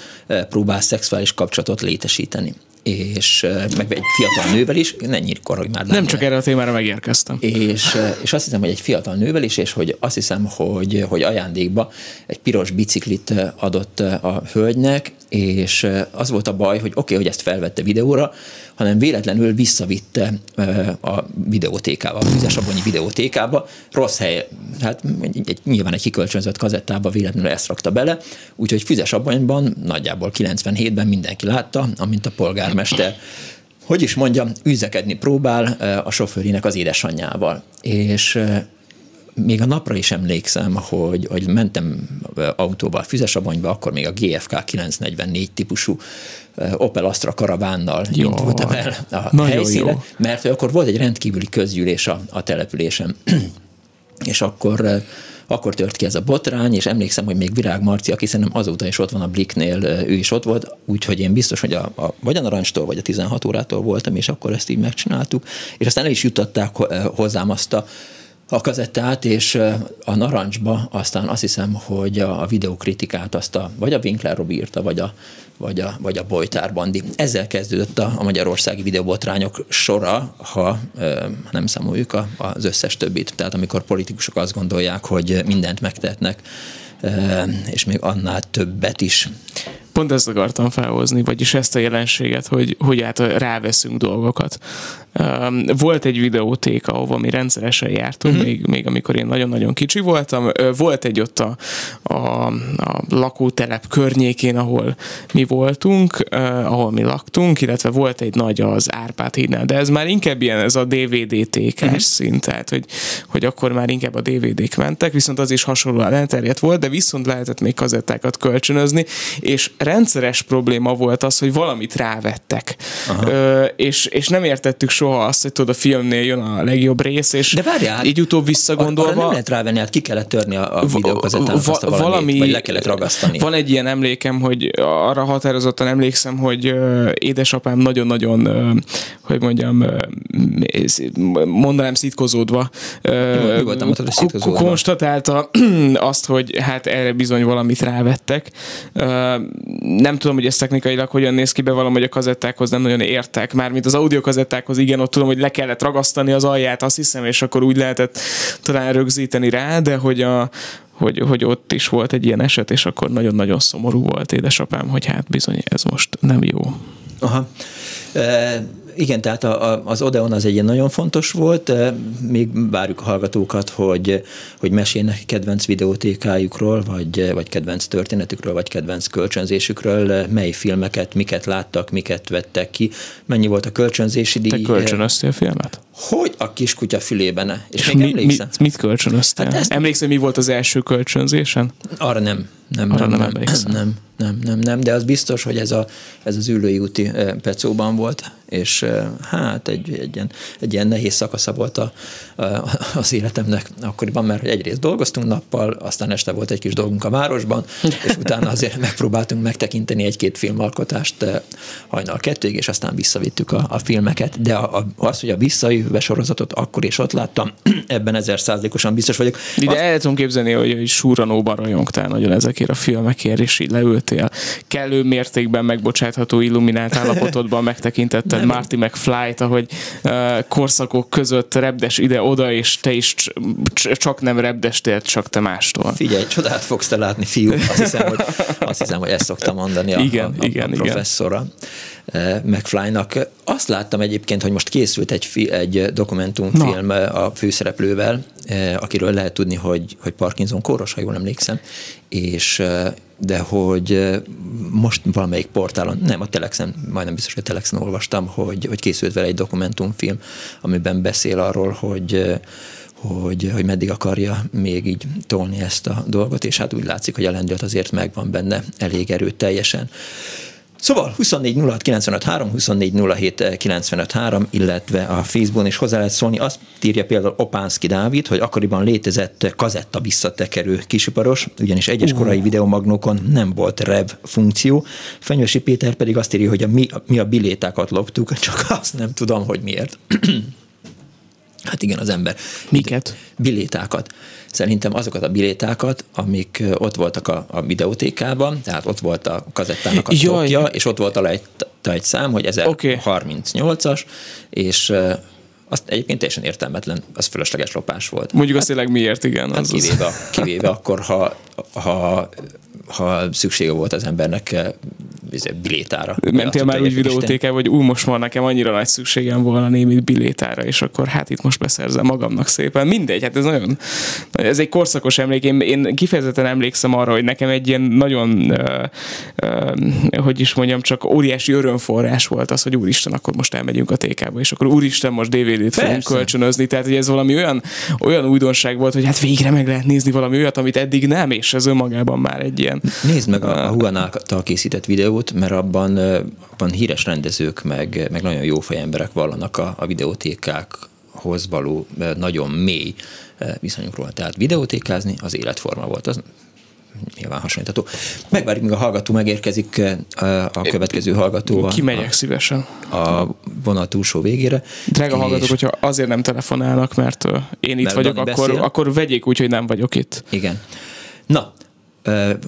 próbál szexuális kapcsolatot létesíteni és meg egy fiatal nővel is, ne nyírkor, hogy már Nem csak erre a témára megérkeztem. És, és azt hiszem, hogy egy fiatal nővel is, és hogy azt hiszem, hogy, hogy ajándékba egy piros biciklit adott a hölgynek, és az volt a baj, hogy oké, okay, hogy ezt felvette videóra, hanem véletlenül visszavitte a videótékába, a Füzesabonyi videótékába, rossz hely, hát egy, nyilván egy kikölcsönzött kazettába véletlenül ezt rakta bele, úgyhogy Füzesabonyban nagyjából 97-ben mindenki látta, amint a polgármester. Hogy is mondjam, üzekedni próbál a sofőrinek az édesanyjával. És még a napra is emlékszem, hogy, hogy mentem autóval Füzesabonyba, akkor még a GFK 944 típusú Opel Astra karavánnal indultam el a Nagyon helyszínre, jó. mert akkor volt egy rendkívüli közgyűlés a, a településen. és akkor akkor tört ki ez a botrány, és emlékszem, hogy még Virág Marci, aki szerintem azóta is ott van a Bliknél, ő is ott volt, úgyhogy én biztos, hogy a, a, vagy a Narancstól, vagy a 16 órától voltam, és akkor ezt így megcsináltuk, és aztán el is jutották hozzám azt a a kazettát, és a narancsba aztán azt hiszem, hogy a, videokritikát azt a, vagy a Winkler Robi írta, vagy a, vagy a, vagy a Bojtár Bandi. Ezzel kezdődött a, a magyarországi videobotrányok sora, ha ö, nem számoljuk a, az összes többit. Tehát amikor politikusok azt gondolják, hogy mindent megtehetnek, ö, és még annál többet is. Pont ezt akartam felhozni, vagyis ezt a jelenséget, hogy, hogy át ráveszünk dolgokat. Volt egy videóték, ahova mi rendszeresen jártunk, uh-huh. még, még amikor én nagyon-nagyon kicsi voltam. Volt egy ott a, a, a lakótelep környékén, ahol mi voltunk, ahol mi laktunk, illetve volt egy nagy az Árpád hídnál, de ez már inkább ilyen ez a DVD tékás uh-huh. szint, tehát hogy, hogy akkor már inkább a DVD-k mentek, viszont az is hasonlóan elterjedt volt, de viszont lehetett még kazettákat kölcsönözni, és rendszeres probléma volt az, hogy valamit rávettek. Ö, és, és nem értettük soha azt, hogy tudod, a filmnél jön a legjobb rész, és De várjál, így utóbb visszagondolva... Arra nem lehet rávenni, hát ki kellett törni a, a videókazettán va, va, valami, vagy le kellett ragasztani. Van egy ilyen emlékem, hogy arra határozottan emlékszem, hogy uh, édesapám nagyon-nagyon, uh, hogy mondjam, uh, mondanám szitkozódva, uh, konstatálta azt, hogy hát erre bizony valamit rávettek. Nem tudom, hogy ez technikailag hogyan néz ki, be valahogy a kazettákhoz nem nagyon értek. Mármint az audiokazettákhoz igen, ott tudom, hogy le kellett ragasztani az alját, azt hiszem, és akkor úgy lehetett talán rögzíteni rá, de hogy a, hogy, hogy ott is volt egy ilyen eset, és akkor nagyon-nagyon szomorú volt édesapám, hogy hát bizony ez most nem jó. Aha. Igen, tehát a, a, az Odeon az egy ilyen nagyon fontos volt, még várjuk a hallgatókat, hogy, hogy mesélnek kedvenc videótékájukról, vagy, vagy kedvenc történetükről, vagy kedvenc kölcsönzésükről, mely filmeket, miket láttak, miket vettek ki, mennyi volt a kölcsönzési díj. Te kölcsönöztél filmet? Hogy a kiskutya fülében? És, és még mi, emlékszem? Mit, mit kölcsönöztél? Hát ezt... Emlékszem, mi volt az első kölcsönzésen? Arra nem. Nem, Arra nem, nem, nem, nem, nem, nem, nem, de az biztos, hogy ez, a, ez az ülői úti pecóban volt, és hát egy, egy, ilyen, egy ilyen nehéz szakasza volt a, az életemnek akkoriban, mert egyrészt dolgoztunk nappal, aztán este volt egy kis dolgunk a városban, és utána azért megpróbáltunk megtekinteni egy-két filmalkotást hajnal kettőig, és aztán visszavittük a, a filmeket, de a, a, az, hogy a visszajövő sorozatot akkor és ott láttam, ebben ezer százalékosan biztos vagyok. De azt... el tudom képzelni, hogy, súranóban rajongtál nagyon ezekért a filmekért, és így leültél. Kellő mértékben megbocsátható illuminált állapotodban megtekintetted. Marty McFly-t, ahogy uh, korszakok között repdes ide-oda, és te is csak nem repdestél, csak te mástól. Figyelj, csodát fogsz te látni, fiú. Azt hiszem, hogy, azt hiszem, hogy ezt szoktam mondani a, igen, a, a, igen, a professzora. Igen. McFly-nak. azt láttam egyébként, hogy most készült egy, fi, egy dokumentumfilm Na. a főszereplővel, akiről lehet tudni, hogy, hogy Parkinson kóros, ha jól emlékszem, és de hogy most valamelyik portálon, nem a Telexen, majdnem biztos, hogy a Telexen olvastam, hogy, hogy készült vele egy dokumentumfilm, amiben beszél arról, hogy hogy, hogy meddig akarja még így tolni ezt a dolgot, és hát úgy látszik, hogy a lendület azért megvan benne elég erőteljesen. Szóval 24 06 95 3, 24 07 95 3, illetve a Facebookon is hozzá lehet szólni. Azt írja például Opánszki Dávid, hogy akkoriban létezett kazetta visszatekerő kisiparos, ugyanis egyes korai videomagnókon nem volt rev funkció. Fenyősi Péter pedig azt írja, hogy a mi, mi a bilétákat loptuk, csak azt nem tudom, hogy miért. Hát igen, az ember. Miket? Bilétákat szerintem azokat a bilétákat, amik ott voltak a, a videótékában, tehát ott volt a kazettának a topja, és ott volt a egy, egy szám, hogy 1038-as, okay. és azt egyébként teljesen értelmetlen, az fölösleges lopás volt. Mondjuk hát, azt tényleg miért, igen. Hát az kivéve, az... kivéve akkor, ha, ha, ha szüksége volt az embernek Izé, bilétára. Mentél már úgy videótékába, hogy úgy most van nekem annyira nagy szükségem volna némi bilétára, és akkor hát itt most beszerzem magamnak szépen. Mindegy, hát ez nagyon, ez egy korszakos emlék. Én, én kifejezetten emlékszem arra, hogy nekem egy ilyen nagyon, uh, uh, hogy is mondjam, csak óriási örömforrás volt az, hogy úristen, akkor most elmegyünk a tékába, és akkor úristen, most DVD-t fogunk kölcsönözni. Tehát, hogy ez valami olyan, olyan újdonság volt, hogy hát végre meg lehet nézni valami olyat, amit eddig nem, és ez önmagában már egy ilyen. Nézd meg a, a Huan által készített videót, mert abban, abban híres rendezők, meg, meg nagyon jó fejemberek vallanak a, a videótékákhoz való nagyon mély viszonyukról. Tehát videótékázni az életforma volt, az nyilván hasonlítható. Megvárjuk, míg a hallgató megérkezik, a következő hallgató. Kimegyek a, szívesen. A vonat túlsó végére. Drága hallgatók, hogyha azért nem telefonálnak, mert én itt mert vagyok, akkor, akkor vegyék úgy, hogy nem vagyok itt. Igen. Na,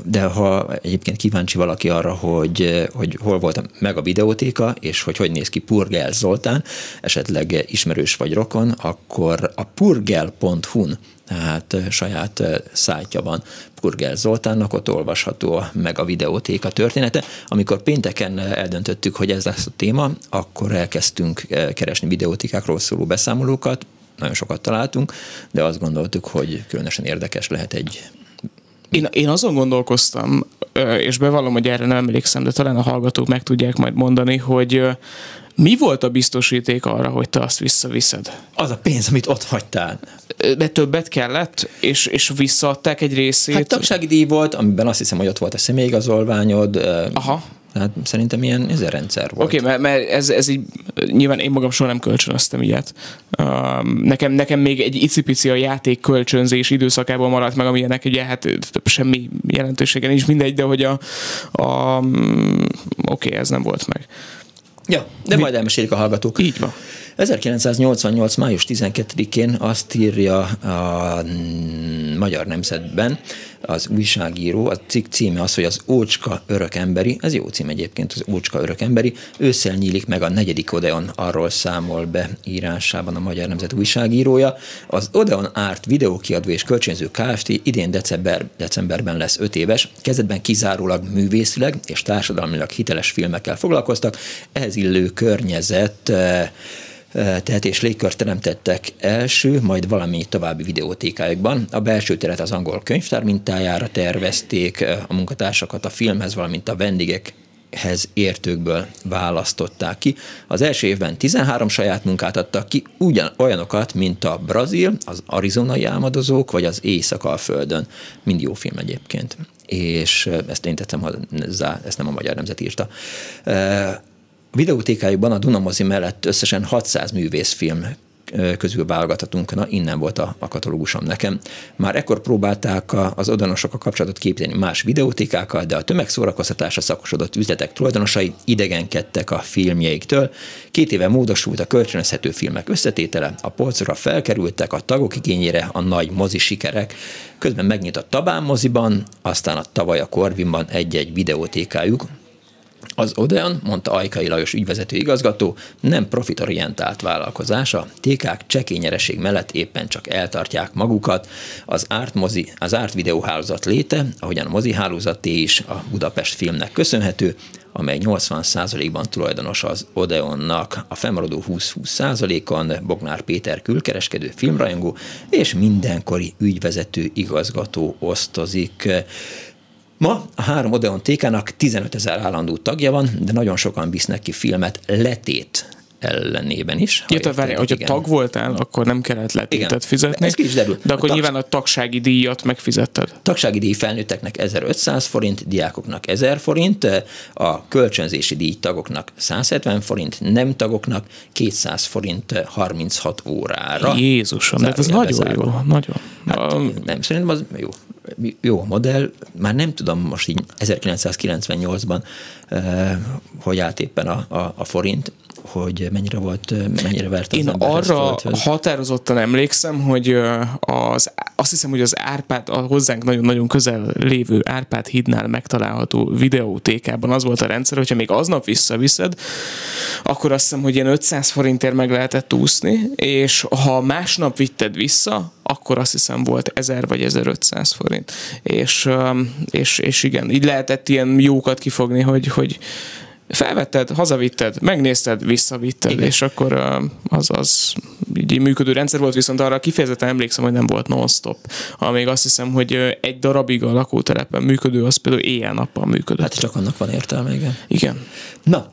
de ha egyébként kíváncsi valaki arra, hogy, hogy hol volt meg a videótéka, és hogy hogy néz ki Purgel Zoltán, esetleg ismerős vagy rokon, akkor a purgel.hu-n tehát saját szájtja van Purgel Zoltánnak, ott olvasható meg a videótéka története. Amikor pénteken eldöntöttük, hogy ez lesz a téma, akkor elkezdtünk keresni videótékákról szóló beszámolókat, nagyon sokat találtunk, de azt gondoltuk, hogy különösen érdekes lehet egy én, én azon gondolkoztam, és bevallom, hogy erre nem emlékszem, de talán a hallgatók meg tudják majd mondani, hogy mi volt a biztosíték arra, hogy te azt visszaviszed? Az a pénz, amit ott hagytál. De többet kellett, és, és visszaadták egy részét? Hát tagsági díj volt, amiben azt hiszem, hogy ott volt a személyigazolványod. Aha. Tehát szerintem ilyen ez a rendszer volt. Oké, okay, mert, mert ez, ez így, nyilván én magam soha nem kölcsönöztem ilyet. Um, nekem, nekem még egy icipici a játék kölcsönzés időszakában maradt meg, amilyenek ugye hát semmi jelentősége nincs mindegy, de hogy a, a oké, okay, ez nem volt meg. Ja, de Mi? majd elmesélik a hallgatók. Így van. 1988. május 12-én azt írja a Magyar Nemzetben az újságíró, a cikk címe az, hogy az Ócska örökemberi, ez jó cím egyébként, az Ócska örökemberi, ősszel nyílik meg a negyedik Odeon, arról számol be írásában a Magyar Nemzet újságírója. Az Odeon Art videókiadó és kölcsönző Kft. idén december, decemberben lesz öt éves, kezdetben kizárólag művészileg és társadalmilag hiteles filmekkel foglalkoztak, ehhez illő környezet eh, tehet és légkört teremtettek első, majd valami további videótékájukban. A belső teret az angol könyvtár mintájára tervezték, a munkatársakat a filmhez, valamint a vendégek hez értőkből választották ki. Az első évben 13 saját munkát adtak ki, ugyan olyanokat, mint a Brazil, az arizonai álmodozók, vagy az Éjszaka a Földön. Mind jó film egyébként. És ezt én tettem hozzá, ezt nem a Magyar Nemzet írta. Videótékájukban a Dunamozi mellett összesen 600 művészfilm közül válogathatunk, na innen volt a, a katalógusom nekem. Már ekkor próbálták az odanosok a kapcsolatot képíteni más videótékákkal, de a tömegszórakoztatásra szakosodott üzletek tulajdonosai idegenkedtek a filmjeiktől. Két éve módosult a kölcsönözhető filmek összetétele, a polcra felkerültek a tagok igényére a nagy mozi sikerek, közben megnyit a Tabán moziban, aztán a tavaly a Corvinban egy-egy videótékájuk, az Odeon, mondta Ajkai Lajos ügyvezető igazgató, nem profitorientált vállalkozás, a TK-k csekély nyereség mellett éppen csak eltartják magukat. Az árt, mozi, az árt videóhálózat léte, ahogyan a mozi hálózaté is a Budapest filmnek köszönhető, amely 80%-ban tulajdonos az Odeonnak. A fennmaradó 20-20%-on Bognár Péter külkereskedő filmrajongó és mindenkori ügyvezető igazgató osztozik. Ma a három Odeon TK-nak 15 ezer állandó tagja van, de nagyon sokan visznek ki filmet letét ellenében is. Ha Érted, várj, hogyha igen. tag voltál, akkor nem kellett letétet fizetni. Ez is derül. De akkor a nyilván a tagsági díjat megfizetted. Tagsági díj felnőtteknek 1500 forint, diákoknak 1000 forint, a kölcsönzési díj tagoknak 170 forint, nem tagoknak 200 forint 36 órára. Jézusom, de ez nagyon jó. Nagyon. Hát, um, nem, szerintem az jó jó a modell, már nem tudom most így 1998-ban, eh, hogy állt éppen a, a, a forint, hogy mennyire volt, mennyire vert az Én arra határozottan emlékszem, hogy az, azt hiszem, hogy az Árpád, a hozzánk nagyon-nagyon közel lévő Árpád hídnál megtalálható videótékában az volt a rendszer, hogyha még aznap visszaviszed, akkor azt hiszem, hogy ilyen 500 forintért meg lehetett úszni, és ha másnap vitted vissza, akkor azt hiszem volt 1000 vagy 1500 forint. És, és, és igen, így lehetett ilyen jókat kifogni, hogy, hogy felvetted, hazavitted, megnézted, visszavitted, Igen. és akkor az, az így működő rendszer volt, viszont arra kifejezetten emlékszem, hogy nem volt non-stop. Amíg azt hiszem, hogy egy darabig a lakótelepen működő, az például éjjel-nappal működött. Hát csak annak van értelme, igen. Igen. Na,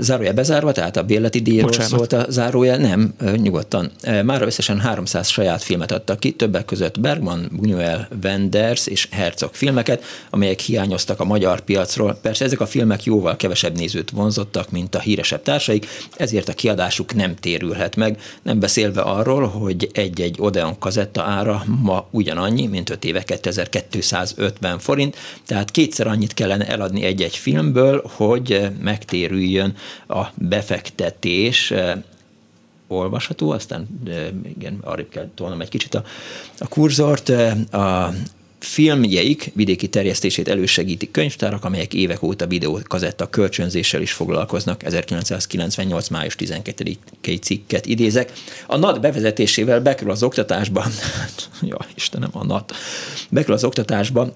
zárója bezárva, tehát a bérleti díjról Bocsánat. szólt a zárója, nem, nyugodtan. Már összesen 300 saját filmet adtak ki, többek között Bergman, Buñuel, Wenders és Herzog filmeket, amelyek hiányoztak a magyar piacról. Persze ezek a filmek jóval kevesebb nézőt vonzottak, mint a híresebb társaik, ezért a kiadásuk nem térülhet meg, nem beszélve arról, hogy egy-egy Odeon kazetta ára ma ugyanannyi, mint 5 éve 2250 forint, tehát kétszer annyit kellene eladni egy-egy filmből, hogy megtérüljön jön a befektetés, olvasható, aztán igen, arra kell tolnom egy kicsit a, a kurzort. A filmjeik vidéki terjesztését elősegítik könyvtárak, amelyek évek óta videókazetta kölcsönzéssel is foglalkoznak. 1998. május 12-i cikket idézek. A NAT bevezetésével bekerül az oktatásba, ja Istenem, a NAT, bekerül az oktatásba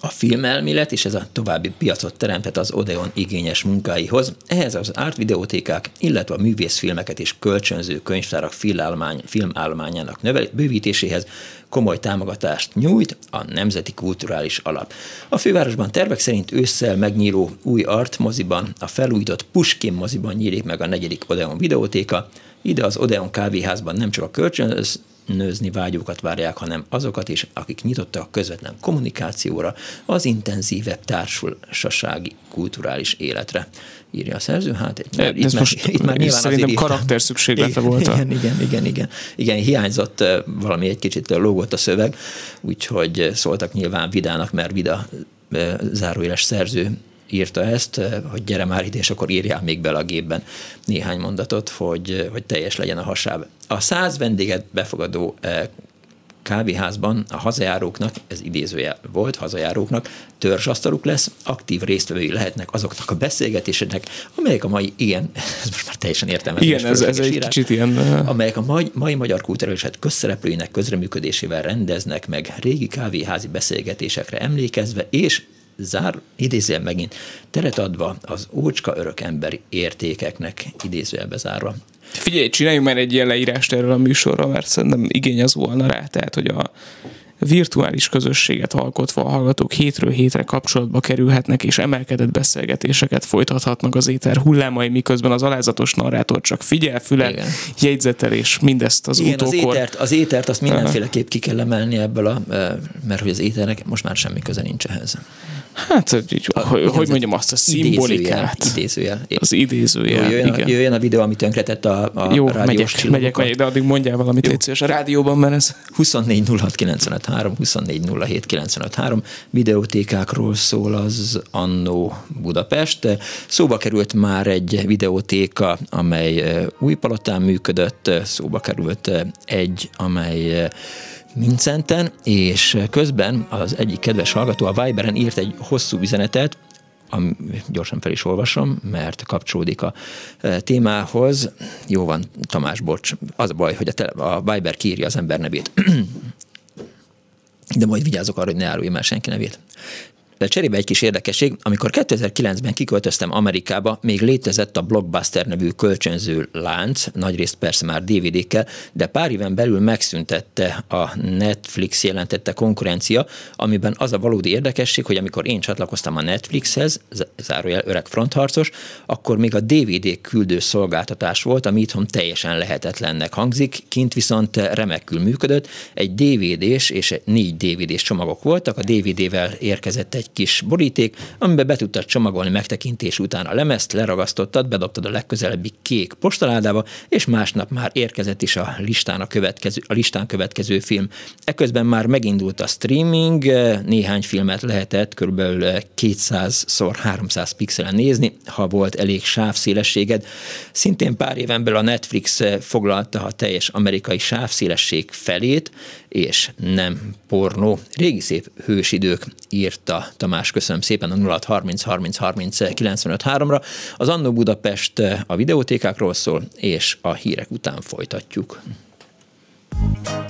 a filmelmélet, és ez a további piacot teremtett az Odeon igényes munkáihoz. Ehhez az ártvideótékák, illetve a művészfilmeket és kölcsönző könyvtárak filmállomány, filmállományának növel, bővítéséhez komoly támogatást nyújt a Nemzeti Kulturális Alap. A fővárosban tervek szerint ősszel megnyíló új art moziban, a felújított Puskin moziban nyílik meg a negyedik Odeon videótéka, ide az Odeon kávéházban nem csak a kölcsönöz, nőzni vágyókat várják, hanem azokat is, akik nyitottak a közvetlen kommunikációra, az intenzívebb társasági kulturális életre. Írja a szerző, hát itt már, itt most már, itt már nyilván szerintem karakter szükséglete volt. Igen, igen, igen, igen, igen, hiányzott valami egy kicsit lógott a szöveg, úgyhogy szóltak nyilván Vidának, mert Vida záróéles szerző írta ezt, eh, hogy gyere már ide, és akkor írjál még bele a gépben néhány mondatot, hogy, hogy teljes legyen a hasáb. A száz vendéget befogadó eh, kávéházban a hazajáróknak, ez idézője volt, hazajáróknak törzsasztaluk lesz, aktív résztvevői lehetnek azoknak a beszélgetéseknek, amelyek a mai, igen, ez most már teljesen értelmes. Igen, ez, ez egy írás, kicsit ilyen. Amelyek a mai, mai magyar kultúrőset közszereplőinek közreműködésével rendeznek meg régi kávéházi beszélgetésekre emlékezve, és zár, idézően megint, teret adva az ócska örök emberi értékeknek idézőjelbe zárva. Figyelj, csináljunk már egy ilyen leírást erről a műsorra, mert szerintem igény az volna rá, tehát hogy a, virtuális közösséget alkotva a hallgatók hétről hétre kapcsolatba kerülhetnek, és emelkedett beszélgetéseket folytathatnak az éter hullámai, miközben az alázatos narrátor csak figyel, füle, Igen. jegyzetel, és mindezt az Igen, utókor... az étert, az étert azt mindenféleképp ki kell emelni ebből, a, mert hogy az éternek most már semmi köze nincs ehhez. Hát, így, a, hogy, hogy mondjam azt, a szimbolikát. Idézőjel. Az idézőjel, Jó, jöjjön, igen. A, jöjjön a videó, amit tönkretett a, a Jó, megyek, megyek, megyek, de addig mondjál valamit, légy szíves, a rádióban, mert ez... 24 06 95 3, 24 07 95 3 videótékákról szól az Annó Budapest. Szóba került már egy videótéka, amely új palotán működött, szóba került egy, amely Mincenten, és közben az egyik kedves hallgató a Viberen írt egy hosszú üzenetet, am, gyorsan fel is olvasom, mert kapcsolódik a e, témához. Jó van, Tamás, bocs. Az a baj, hogy a, tele, a Viber kírja az ember nevét. De majd vigyázok arra, hogy ne árulj el senki nevét. De cserébe egy kis érdekesség, amikor 2009-ben kiköltöztem Amerikába, még létezett a Blockbuster nevű kölcsönző lánc, nagyrészt persze már DVD-kkel, de pár éven belül megszüntette a Netflix jelentette konkurencia, amiben az a valódi érdekesség, hogy amikor én csatlakoztam a Netflixhez, zárójel öreg frontharcos, akkor még a DVD küldő szolgáltatás volt, ami itthon teljesen lehetetlennek hangzik, kint viszont remekül működött, egy DVD-s és négy DVD-s csomagok voltak, a DVD-vel érkezett egy kis boríték, amiben be tudtad csomagolni megtekintés után a lemezt, leragasztottad, bedobtad a legközelebbi kék postaládába, és másnap már érkezett is a listán, a, következő, a listán következő film. Eközben már megindult a streaming, néhány filmet lehetett kb. 200x300 pixelen nézni, ha volt elég sávszélességed. Szintén pár éven belül a Netflix foglalta a teljes amerikai sávszélesség felét, és nem pornó. Régi szép hősidők írta Tamás, köszönöm szépen a 0 30 30 30 95 3-ra. Az Annó Budapest a videótékákról szól, és a hírek után folytatjuk. mit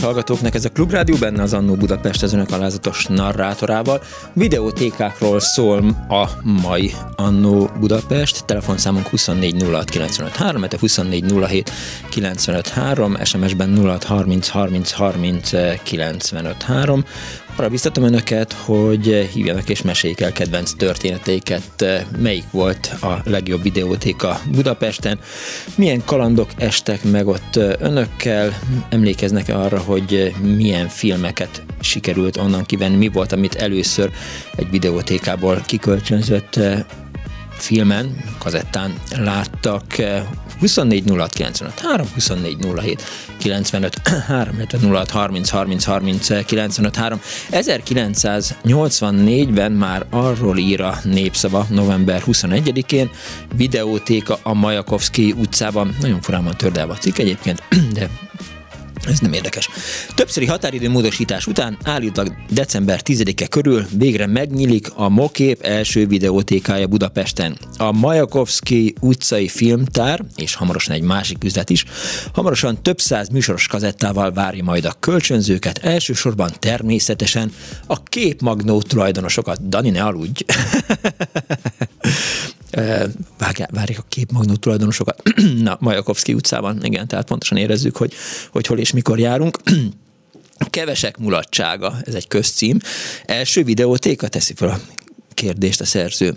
Kedves hallgatóknak, ez a Klubrádió, benne az Annó Budapest az önök alázatos narrátorával. Videótékákról szól a mai Annó Budapest, telefonszámunk 2406953, 2407953, SMS-ben 0630 30 30 953. Arra biztatom önöket, hogy hívjanak és meséljék el kedvenc történeteiket, melyik volt a legjobb videótéka Budapesten, milyen kalandok estek meg ott önökkel, emlékeznek -e arra, hogy milyen filmeket sikerült onnan kivenni, mi volt, amit először egy videótékából kikölcsönzött filmen, kazettán láttak 24 06 95 3, 24 07 95 3, 06 30 30 30 95 3. 1984-ben már arról ír a népszava november 21-én, videótéka a Majakovszki utcában, nagyon furán van tördelve a cikk egyébként, de ez nem érdekes. Többszöri határidő módosítás után állítólag december 10-e körül végre megnyílik a Mokép első videótékája Budapesten. A Majakovszki utcai filmtár, és hamarosan egy másik üzlet is, hamarosan több száz műsoros kazettával várja majd a kölcsönzőket, elsősorban természetesen a képmagnó tulajdonosokat. Dani, ne aludj! várják a képmagnó tulajdonosokat. Na, Majakovszki utcában, igen, tehát pontosan érezzük, hogy, hogy hol és mikor járunk. Kevesek mulatsága, ez egy közcím. Első videótéka teszi fel a kérdést a szerző.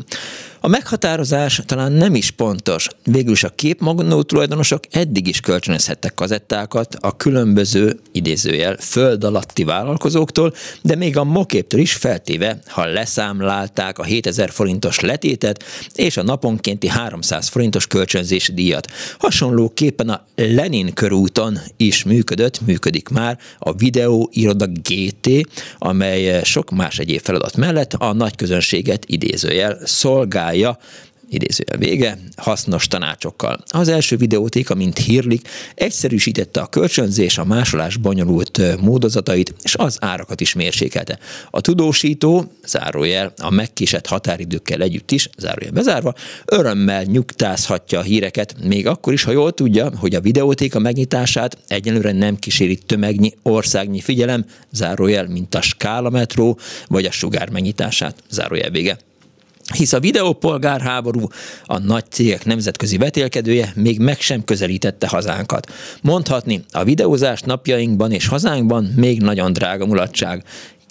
A meghatározás talán nem is pontos. Végül is a képmagnó tulajdonosok eddig is kölcsönözhettek kazettákat a különböző idézőjel föld alatti vállalkozóktól, de még a moképtől is feltéve, ha leszámlálták a 7000 forintos letétet és a naponkénti 300 forintos kölcsönzési díjat. Hasonlóképpen a Lenin körúton is működött, működik már a Videó Iroda GT, amely sok más egyéb feladat mellett a nagy közönséget idézőjel szolgálja idézőjel vége, hasznos tanácsokkal. Az első videótéka, mint hírlik, egyszerűsítette a kölcsönzés, a másolás bonyolult módozatait, és az árakat is mérsékelte. A tudósító, zárójel, a megkésett határidőkkel együtt is, zárójel bezárva, örömmel nyugtázhatja a híreket, még akkor is, ha jól tudja, hogy a videótéka megnyitását egyenlőre nem kíséri tömegnyi országnyi figyelem, zárójel, mint a skálametró, vagy a sugár megnyitását, zárójel vége hisz a videópolgárháború, a nagy cégek nemzetközi vetélkedője még meg sem közelítette hazánkat. Mondhatni, a videózás napjainkban és hazánkban még nagyon drága mulatság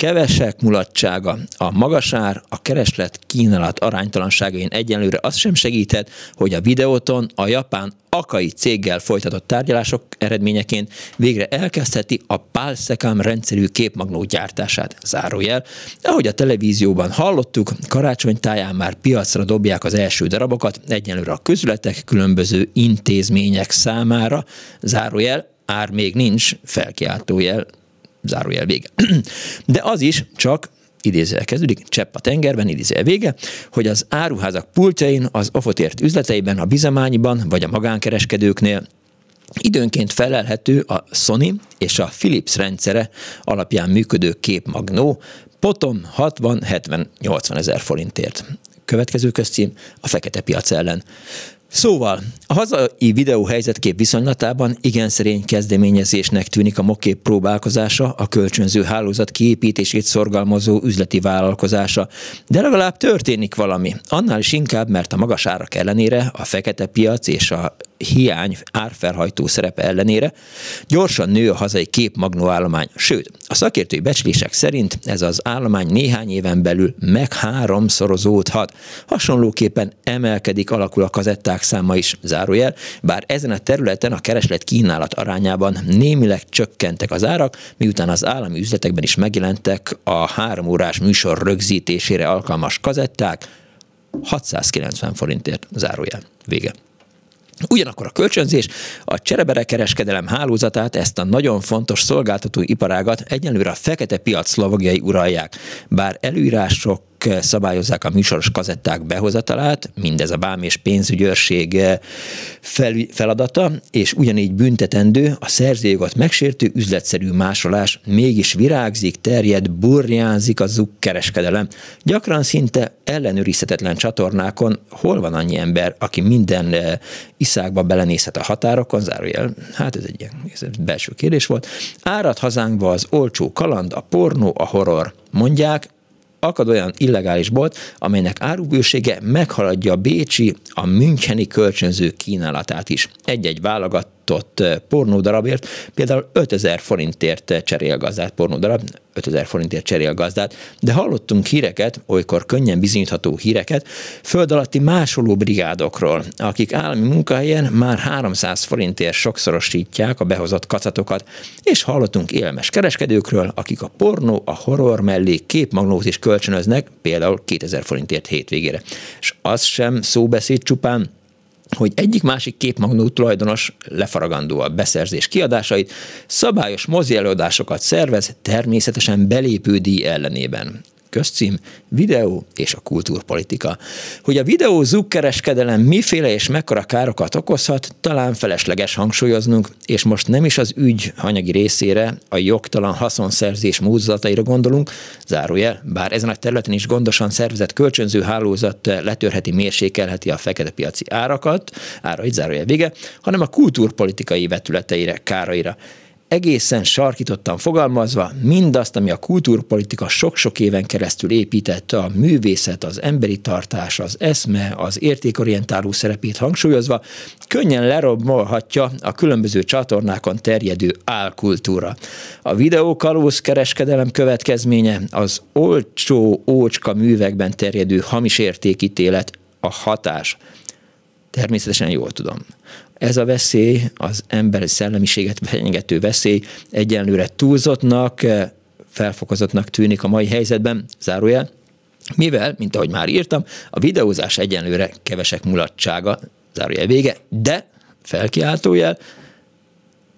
kevesek mulatsága, a magasár, a kereslet kínálat aránytalanságain egyenlőre az sem segíthet, hogy a videóton a japán Akai céggel folytatott tárgyalások eredményeként végre elkezdheti a Pálszekám rendszerű képmagnó gyártását. Zárójel. Ahogy a televízióban hallottuk, karácsonytáján már piacra dobják az első darabokat, egyenlőre a közületek, különböző intézmények számára. Zárójel, ár még nincs, felkiáltójel, zárójel vége. De az is csak idézőjel kezdődik, csepp a tengerben, idézőjel vége, hogy az áruházak pultjain, az ofotért üzleteiben, a bizamányban vagy a magánkereskedőknél Időnként felelhető a Sony és a Philips rendszere alapján működő képmagnó, potom 60-70-80 ezer forintért. Következő közcím a fekete piac ellen. Szóval, a hazai videó helyzetkép viszonylatában igen szerény kezdeményezésnek tűnik a mokép próbálkozása, a kölcsönző hálózat kiépítését szorgalmazó üzleti vállalkozása. De legalább történik valami. Annál is inkább, mert a magas árak ellenére a fekete piac és a hiány árfelhajtó szerepe ellenére gyorsan nő a hazai képmagnó állomány, sőt, a szakértői becslések szerint ez az állomány néhány éven belül meg háromszorozódhat. Hasonlóképpen emelkedik, alakul a kazetták száma is, zárójel, bár ezen a területen a kereslet kínálat arányában némileg csökkentek az árak, miután az állami üzletekben is megjelentek a három órás műsor rögzítésére alkalmas kazetták, 690 forintért zárójel. Vége. Ugyanakkor a kölcsönzés a csereberekereskedelem hálózatát, ezt a nagyon fontos szolgáltató iparágat egyenlőre a fekete piac szlovagiai uralják. Bár előírások szabályozzák a műsoros kazetták behozatalát, mindez a bám és pénzügyőrség fel, feladata, és ugyanígy büntetendő a szerzőjogot megsértő üzletszerű másolás mégis virágzik, terjed, burjánzik a kereskedelem. Gyakran szinte ellenőrizhetetlen csatornákon hol van annyi ember, aki minden iszákba belenézhet a határokon, zárójel, hát ez egy ilyen ez egy belső kérdés volt. Árad hazánkba az olcsó kaland, a pornó, a horror. Mondják, akad olyan illegális bolt, amelynek árubősége meghaladja a bécsi, a müncheni kölcsönző kínálatát is. Egy-egy válogatott pornódarabért. Például 5000 forintért cserél gazdát, pornódarab, 5000 forintért cserél gazdát, de hallottunk híreket, olykor könnyen bizonyítható híreket, föld alatti másoló brigádokról, akik állami munkahelyen már 300 forintért sokszorosítják a behozott kacatokat, és hallottunk élmes kereskedőkről, akik a pornó, a horror mellé képmagnót is kölcsönöznek, például 2000 forintért hétvégére. És az sem szóbeszéd csupán, hogy egyik másik képmagnó tulajdonos lefaragandó a beszerzés kiadásait, szabályos mozi előadásokat szervez, természetesen belépődíj ellenében közcím, videó és a kultúrpolitika. Hogy a videó zugkereskedelem miféle és mekkora károkat okozhat, talán felesleges hangsúlyoznunk, és most nem is az ügy anyagi részére, a jogtalan haszonszerzés módozataira gondolunk, zárójel, bár ezen a területen is gondosan szervezett kölcsönző hálózat letörheti, mérsékelheti a fekete piaci árakat, árait zárójel vége, hanem a kultúrpolitikai vetületeire, káraira egészen sarkítottan fogalmazva mindazt, ami a kultúrpolitika sok-sok éven keresztül épített, a művészet, az emberi tartás, az eszme, az értékorientáló szerepét hangsúlyozva, könnyen lerobbolhatja a különböző csatornákon terjedő álkultúra. A videókalóz kereskedelem következménye az olcsó ócska művekben terjedő hamis értékítélet, a hatás. Természetesen jól tudom. Ez a veszély, az emberi szellemiséget fenyegető veszély egyenlőre túlzottnak, felfokozottnak tűnik a mai helyzetben, zárójel, mivel, mint ahogy már írtam, a videózás egyenlőre kevesek mulatsága, zárójel vége, de, felkiáltójel,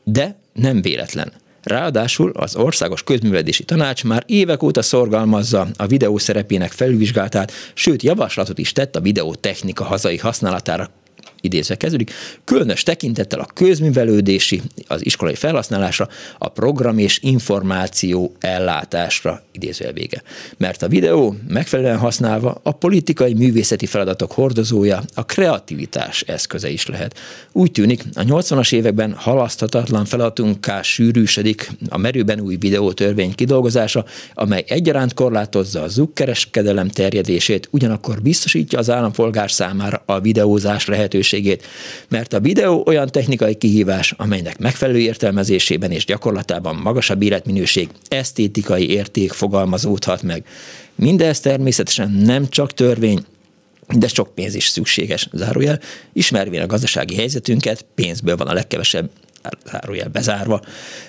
de nem véletlen. Ráadásul az Országos Közművelési Tanács már évek óta szorgalmazza a videó szerepének felvizsgálatát, sőt javaslatot is tett a videótechnika hazai használatára idézve kezdődik, különös tekintettel a közművelődési, az iskolai felhasználásra, a program és információ ellátásra idézve vége. Mert a videó megfelelően használva a politikai művészeti feladatok hordozója, a kreativitás eszköze is lehet. Úgy tűnik, a 80-as években halaszthatatlan feladatunká sűrűsödik a merőben új videótörvény kidolgozása, amely egyaránt korlátozza a zukkereskedelem terjedését, ugyanakkor biztosítja az állampolgár számára a videózás lehetőségét lehetőségét, mert a videó olyan technikai kihívás, amelynek megfelelő értelmezésében és gyakorlatában magasabb életminőség, esztétikai érték fogalmazódhat meg. Mindez természetesen nem csak törvény, de sok pénz is szükséges, zárójel. Ismervén a gazdasági helyzetünket, pénzből van a legkevesebb zárójel bezárva,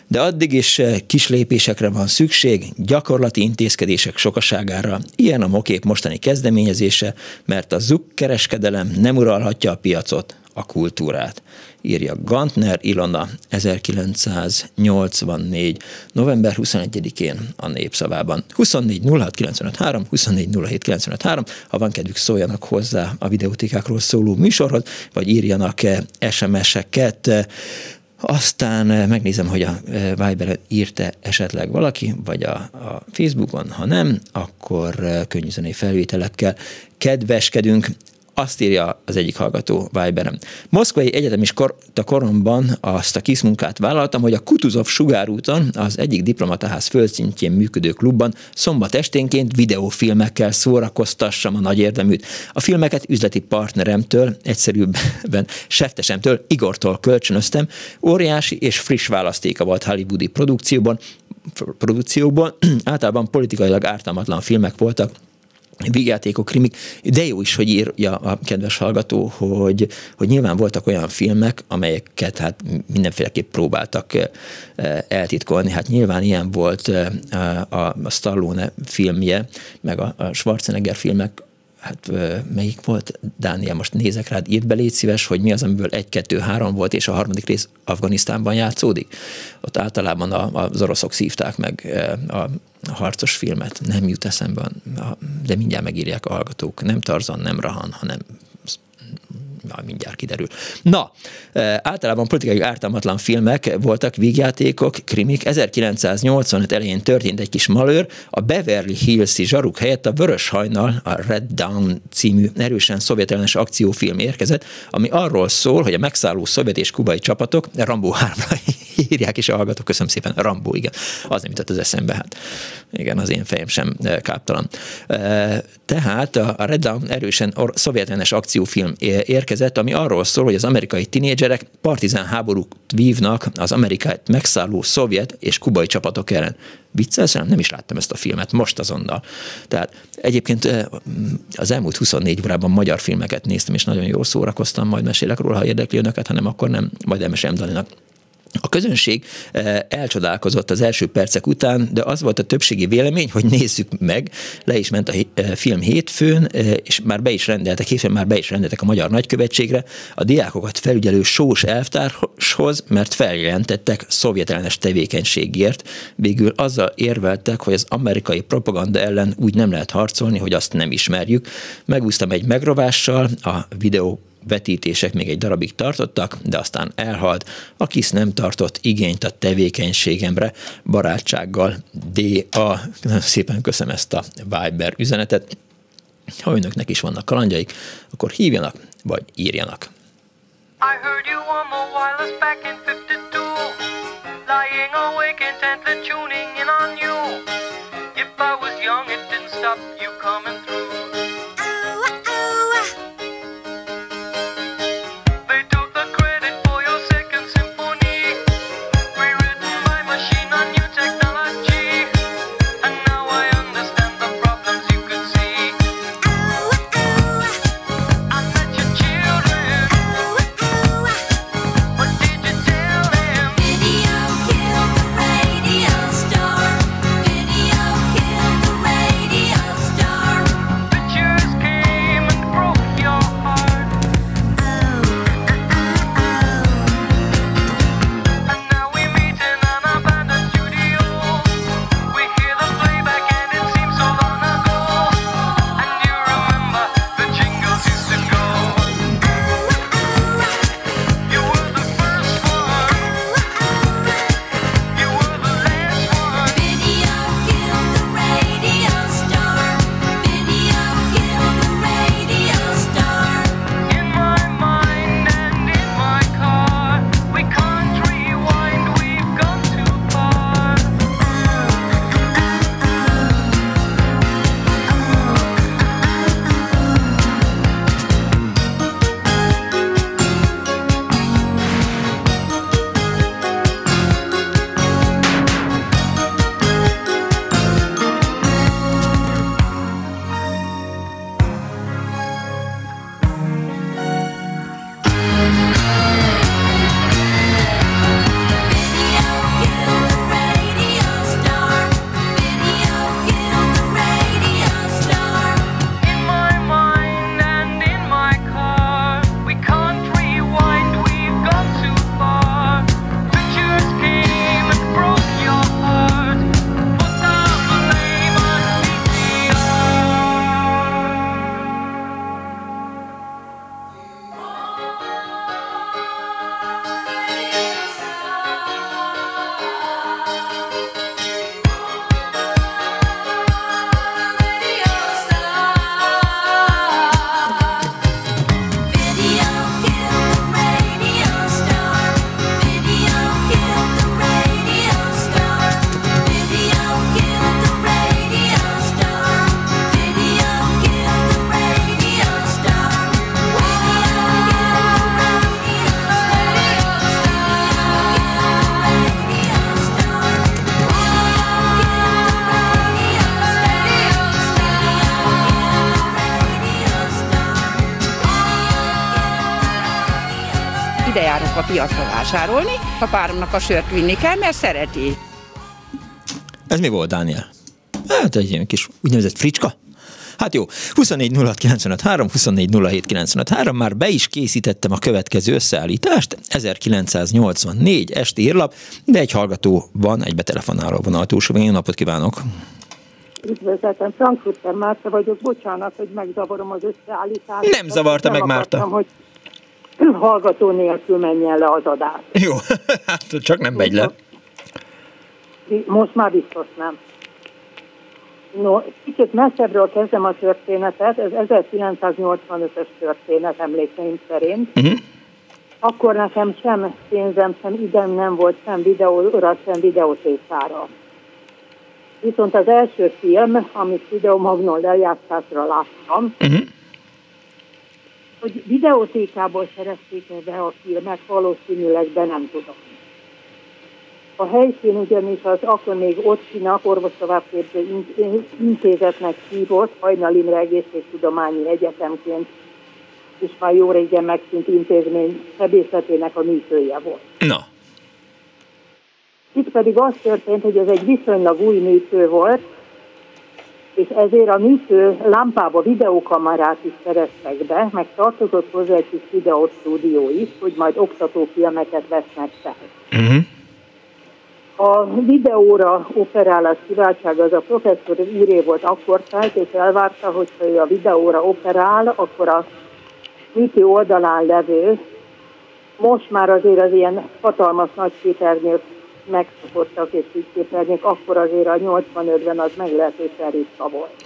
de addig is eh, kis lépésekre van szükség, gyakorlati intézkedések sokaságára, ilyen a mokép mostani kezdeményezése, mert a zuk kereskedelem nem uralhatja a piacot, a kultúrát. Írja Gantner Ilona 1984. november 21-én a Népszavában. 24 06 95 3, 24 07 95 3, ha van kedvük szóljanak hozzá a videótékákról szóló műsorhoz, vagy írjanak SMS-eket aztán eh, megnézem, hogy a eh, Viber írte esetleg valaki, vagy a, a Facebookon, ha nem, akkor eh, könnyűzenei felvételekkel kedveskedünk. Azt írja az egyik hallgató Viberem. Moszkvai egyetemis kor, koromban azt a kis munkát vállaltam, hogy a Kutuzov sugárúton, az egyik diplomataház földszintjén működő klubban szombat esténként videófilmekkel szórakoztassam a nagy érdeműt. A filmeket üzleti partneremtől, egyszerűbben seftesemtől, Igortól kölcsönöztem. Óriási és friss választéka volt hollywoodi produkcióban, produkcióban általában politikailag ártalmatlan filmek voltak, vígjátékok, krimik, de jó is, hogy írja a kedves hallgató, hogy, hogy nyilván voltak olyan filmek, amelyeket hát mindenféleképp próbáltak eh, eltitkolni. Hát nyilván ilyen volt eh, a, a Stallone filmje, meg a, a Schwarzenegger filmek, hát melyik volt? Dániel, most nézek rád, írd be, légy szíves, hogy mi az, amiből egy, kettő, három volt, és a harmadik rész Afganisztánban játszódik. Ott általában a, az oroszok szívták meg a harcos filmet, nem jut eszembe, de mindjárt megírják a hallgatók. Nem Tarzan, nem Rahan, hanem Na, mindjárt kiderül. Na, általában politikai ártalmatlan filmek voltak, vígjátékok, krimik. 1985 elején történt egy kis malőr, a Beverly Hills-i zsaruk helyett a Vörös Hajnal, a Red Dawn című erősen szovjetellenes akciófilm érkezett, ami arról szól, hogy a megszálló szovjet és kubai csapatok, Rambo 3 írják is a hallgatók, köszönöm szépen, Rambo, igen, az nem jutott az eszembe, hát igen, az én fejem sem káptalan. Tehát a Red Dawn erősen szovjetellenes akciófilm érkezett, ami arról szól, hogy az amerikai tinédzserek partizán háborút vívnak az Amerikát megszálló szovjet és kubai csapatok ellen. Viccelsz? Nem is láttam ezt a filmet, most azonnal. Tehát egyébként az elmúlt 24 órában magyar filmeket néztem, és nagyon jól szórakoztam, majd mesélek róla, ha érdekli önöket, hanem akkor nem, majd elmesélem Daninak. A közönség eh, elcsodálkozott az első percek után, de az volt a többségi vélemény, hogy nézzük meg, le is ment a eh, film hétfőn, eh, és már be is rendeltek, hétfőn már be is rendeltek a Magyar Nagykövetségre, a diákokat felügyelő sós elvtárshoz, mert feljelentettek szovjetellenes tevékenységért. Végül azzal érveltek, hogy az amerikai propaganda ellen úgy nem lehet harcolni, hogy azt nem ismerjük. Megúsztam egy megrovással, a videó vetítések még egy darabig tartottak, de aztán elhalt. A kis nem tartott igényt a tevékenységemre, barátsággal D.A. Szépen köszönöm ezt a Viber üzenetet. Ha önöknek is vannak kalandjaik, akkor hívjanak, vagy írjanak. I heard you on the wireless back in 52 Lying awake intently tuning in on you If I was young it didn't stop you coming piacra vásárolni, a páromnak a sört vinni kell, mert szereti. Ez mi volt, Dániel? Hát egy ilyen kis úgynevezett fricska. Hát jó, 24 24 már be is készítettem a következő összeállítást, 1984 esti írlap, de egy hallgató van, egy betelefonáló vonal túlsó. Jó napot kívánok! Üdvözletem, Frankfurter Márta vagyok, bocsánat, hogy megzavarom az összeállítást. Nem zavarta meg Márta. Akartam, hogy hallgató nélkül menjen le az adás. Jó, hát csak nem megy le. Most már biztos nem. No, kicsit messzebbről kezdem a történetet, ez 1985-ös történet emlékeim szerint. Uh-huh. Akkor nekem sem pénzem, sem idem nem volt, sem videóra, sem videótékára. Viszont az első film, amit videomagnon lejátszásra láttam, uh-huh. Hogy videótékából szerezték be a filmet, valószínűleg be nem tudom. A helyszín ugyanis az akkor még Ocsinak orvostovábbképző intézetnek hívott, Hajnal Imre Egészségtudományi Egyetemként, és már jó régen megszűnt intézmény sebészetének a műtője volt. Na. Itt pedig az történt, hogy ez egy viszonylag új műtő volt, és ezért a műtő lámpába videókamerát is szereztek be, meg tartozott hozzá egy kis videóstúdió is, hogy majd oktatófilmeket vesznek fel. Uh-huh. A videóra operálás kiváltság az a professzor íré volt akkor szállt, és elvárta, hogy ha ő a videóra operál, akkor a műtő oldalán levő, most már azért az ilyen hatalmas nagy képernyők megszokottak és így képernyők, akkor azért a 85-ben az meglehetősen ritka volt.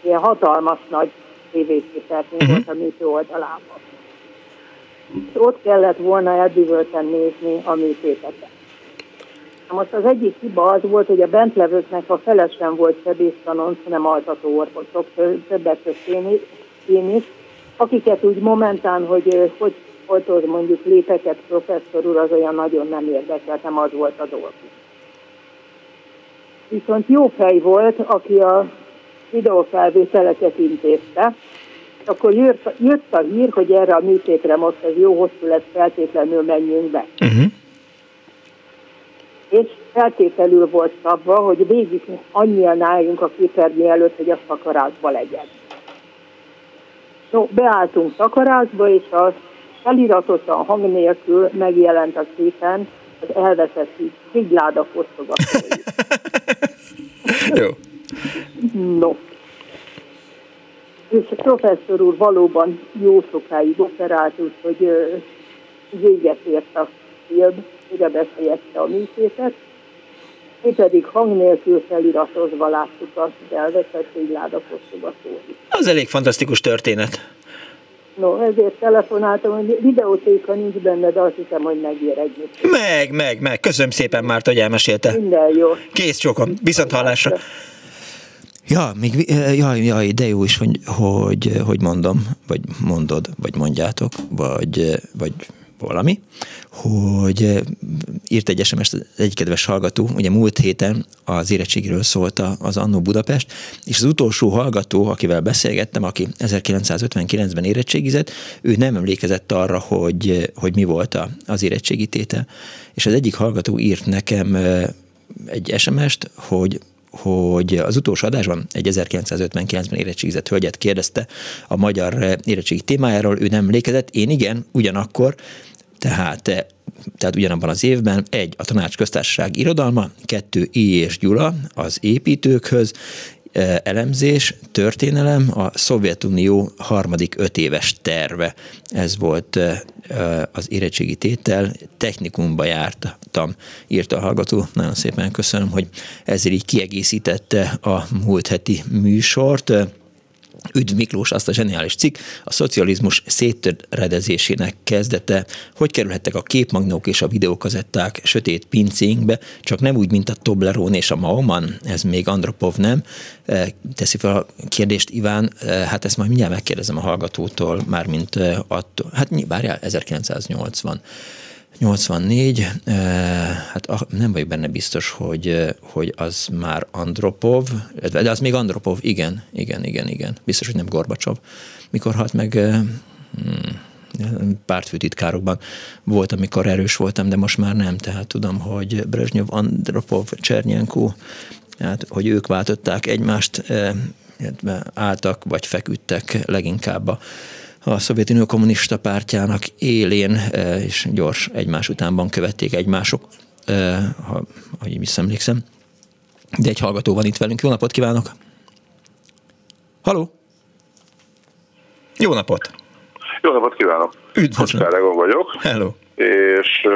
Ilyen hatalmas nagy tévéképernyő uh-huh. volt a műtő oldalában. Ott kellett volna elbűvölten nézni a műtéteket. Most az egyik hiba az volt, hogy a bentlevőknek a fele sem volt sebésztanon, hanem altató orvosok, többek között én is, akiket úgy momentán, hogy hogy folytod mondjuk lépeket professzor úr, az olyan nagyon nem érdekelt, nem az volt a dolguk. Viszont jó fej volt, aki a videófelvételeket intézte, akkor jött, jött a hír, hogy erre a műtétre most ez jó hosszú lesz, feltétlenül menjünk be. Uh-huh és feltételül volt szabva, hogy végig annyian álljunk a képernyő előtt, hogy a szakarászba legyen. No, beálltunk szakarászba, és a feliratosan hang nélkül megjelent a képen az elveszett higláda fosztogatói. Jó. No. És a professzor úr valóban jó sokáig operált, úgyhogy véget ért a film mire befejezte a műtétet, mi pedig hang nélkül feliratozva láttuk azt, elveszett ládaposztoba szólni. Az elég fantasztikus történet. No, ezért telefonáltam, hogy videótéka nincs benne, de azt hiszem, hogy megér együtt. Meg, meg, meg. Köszönöm szépen, már, hogy elmesélte. Minden jó. Kész csokom. Viszont hallásra. Ja, még, jaj, jaj, de jó is, hogy, hogy, hogy mondom, vagy mondod, vagy mondjátok, vagy, vagy valami, hogy eh, írt egy sms egy kedves hallgató, ugye múlt héten az érettségiről szólt az Annó Budapest, és az utolsó hallgató, akivel beszélgettem, aki 1959-ben érettségizett, ő nem emlékezett arra, hogy, hogy mi volt az érettségi tétel. És az egyik hallgató írt nekem eh, egy SMS-t, hogy hogy az utolsó adásban egy 1959-ben érettségizett hölgyet kérdezte a magyar érettségi témájáról, ő nem emlékezett, én igen, ugyanakkor tehát, eh, tehát ugyanabban az évben egy a tanács köztársaság irodalma, kettő I. és Gyula az építőkhöz, elemzés, történelem, a Szovjetunió harmadik öt éves terve. Ez volt az érettségi tétel, technikumba jártam, írta a hallgató. Nagyon szépen köszönöm, hogy ezzel így kiegészítette a múlt heti műsort. Üdv Miklós azt a zseniális cikk, a szocializmus széttöredezésének kezdete, hogy kerülhettek a képmagnók és a videókazetták sötét pincénkbe, csak nem úgy, mint a Toblerone és a Mauman, ez még Andropov nem. E, teszi fel a kérdést Iván, e, hát ezt majd mindjárt megkérdezem a hallgatótól, mármint e, attól, hát várjál, 1980. 84, hát nem vagyok benne biztos, hogy, hogy az már Andropov, de az még Andropov, igen, igen, igen, igen. Biztos, hogy nem Gorbacsov. Mikor halt meg, hmm, pártfőtitkárokban volt, amikor erős voltam, de most már nem, tehát tudom, hogy Brezsnyov, Andropov, Csernyenko, hát, hogy ők váltották egymást, álltak vagy feküdtek leginkább a a Szovjetunió kommunista pártjának élén, és gyors egymás utánban követték egymások, ha, ha így visszaemlékszem. De egy hallgató van itt velünk. Jó napot kívánok! Haló! Jó napot! Jó napot kívánok! Üdvözlöm! vagyok. Hello! És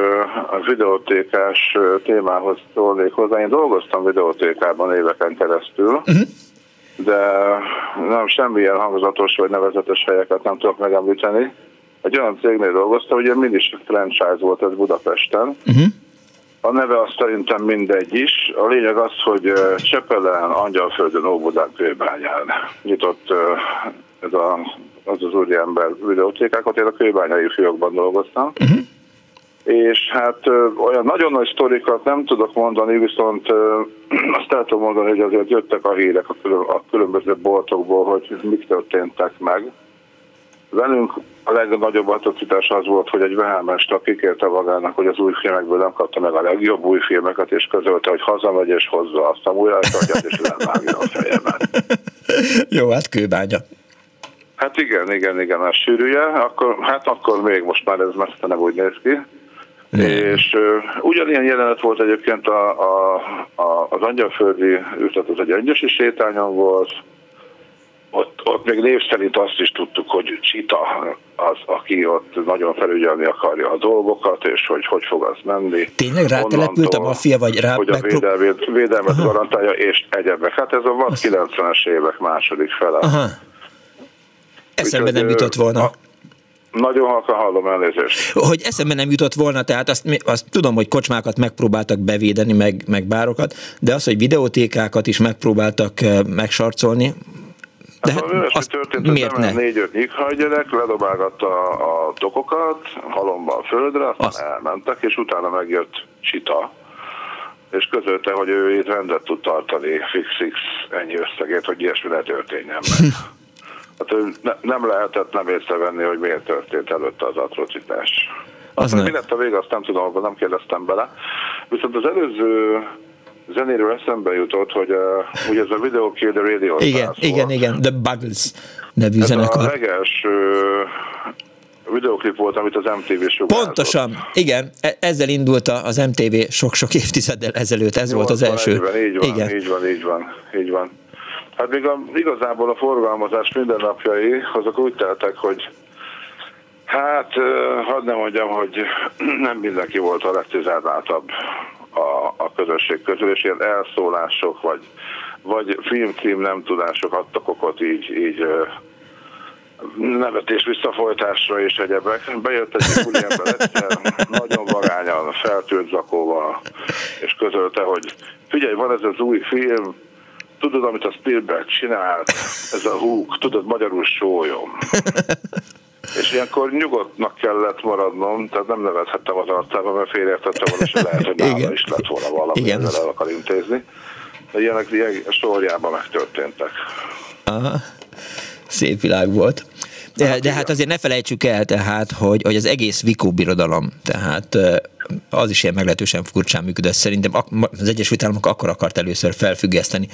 a videótékás témához szólnék hozzá. Én dolgoztam videótékában éveken keresztül, uh-huh. De nem semmilyen hangzatos vagy nevezetes helyeket nem tudok megemlíteni. Egy olyan cégnél dolgoztam, ugye mindig franchise volt ez Budapesten, uh-huh a neve azt szerintem mindegy is. A lényeg az, hogy Csepelen, Angyalföldön, Óbudán, Kőbányán nyitott ez a, az az úriember videótékákat, én a kőbányai fiókban dolgoztam. Uh-huh. És hát olyan nagyon nagy sztorikat nem tudok mondani, viszont azt el tudom mondani, hogy azért jöttek a hírek a különböző boltokból, hogy mik történtek meg. Velünk a legnagyobb atrocitás az volt, hogy egy vehelmester kikérte magának, hogy az új filmekből nem kapta meg a legjobb új filmeket, és közölte, hogy hazamegy és hozza azt a újra, és levágja a fejemet. Jó, hát kőbánya. Hát igen, igen, igen, a sűrűje, akkor, hát akkor még most már ez messze nem úgy néz ki. Nem. És uh, ugyanilyen jelenet volt egyébként a, a, a, az angyalföldi üzlet, az egy angyasi sétányon volt, ott, ott még név szerint azt is tudtuk, hogy Csita az, aki ott nagyon felügyelni akarja a dolgokat, és hogy hogy fog az menni. Tényleg rátelepült a maffia, vagy rá... Hogy a védelmét, védelmet Aha. garantálja, és egyebek. Hát ez a vad 90-es évek második fele. Aha. Eszembe nem jutott volna. A, nagyon halkan hallom elnézést. Hogy eszembe nem jutott volna, tehát azt, azt tudom, hogy kocsmákat megpróbáltak bevédeni, meg, meg bárokat, de az, hogy videótékákat is megpróbáltak eh, megsarcolni, de hát, hát azt történt, miért ne? négy-öt nyikhajgyerek ledobálgatta a dokokat halomba a földre, aztán azt. elmentek, és utána megjött Csita, és közölte, hogy ő itt rendet tud tartani fix-fix ennyi összegét, hogy ilyesmi ne történjen meg. Hát ne, nem lehetett nem észrevenni, hogy miért történt előtte az atrocitás. Az mi lett a vége, azt nem tudom, abban nem kérdeztem bele. Viszont az előző zenéről eszembe jutott, hogy uh, ugye ez a Video Kill the Radio Igen, igen, igen, The Buggles nevű ez zenekar. a legelső videoklip volt, amit az MTV sugázott. Pontosan, igen, e- ezzel indult az MTV sok-sok évtizeddel ezelőtt, ez volt az első. Van, így van, igen. így van, így van, így van. Hát még a, igazából a forgalmazás mindennapjai, azok úgy teltek, hogy hát, hadd nem mondjam, hogy nem mindenki volt a legtizedáltabb a, a közösség közül, és ilyen elszólások, vagy, vagy filmcím nem tudások adtak okot így, így nevetés visszafolytásra és egyebek. Bejött egy úriember egyszer, nagyon vagányan, feltűnt zakóval, és közölte, hogy figyelj, van ez az új film, tudod, amit a Spielberg csinált, ez a húk, tudod, magyarul sólyom. És ilyenkor nyugodtnak kellett maradnom, tehát nem nevethettem az arcába, mert félreértettem volna, és lehet, hogy nála is lett volna valami, Igen. ezzel el akar intézni. De ilyenek, ilyenek sorjában megtörténtek. Aha. Szép világ volt. De, de hát azért ne felejtsük el, tehát, hogy, hogy az egész Vikó birodalom, tehát az is ilyen meglehetősen furcsán működött. Szerintem az Egyesült Államok akkor akart először felfüggeszteni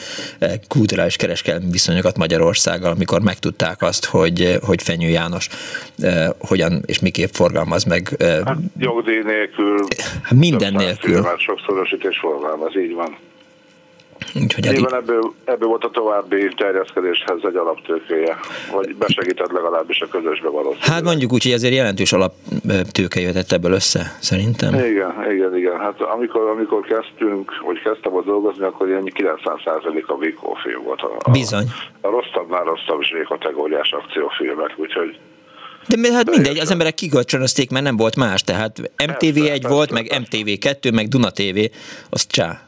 kulturális kereskedelmi viszonyokat Magyarországgal, amikor megtudták azt, hogy, hogy Fenyő János hogyan és miképp forgalmaz meg. Hát jogdíj nélkül. Hát minden nélkül. Sokszorosítás forgalmaz, így van. Úgyhogy Nyilván ebből, ebből volt a további terjeszkedéshez egy alaptőkéje, vagy besegített legalábbis a közösbe való. Hát mondjuk úgy, hogy ezért jelentős alaptőke jöhetett ebből össze, szerintem. Igen, igen, igen. Hát amikor, amikor kezdtünk, vagy kezdtem a dolgozni, akkor ilyen 90% a Vico film volt. A, Bizony. A, a rosszabbnál rosszabb kategóriás akciófilmek, úgyhogy de hát mindegy, az emberek kikölcsönözték, mert nem volt más, tehát MTV1 volt, meg MTV2, meg Duna TV, az csá.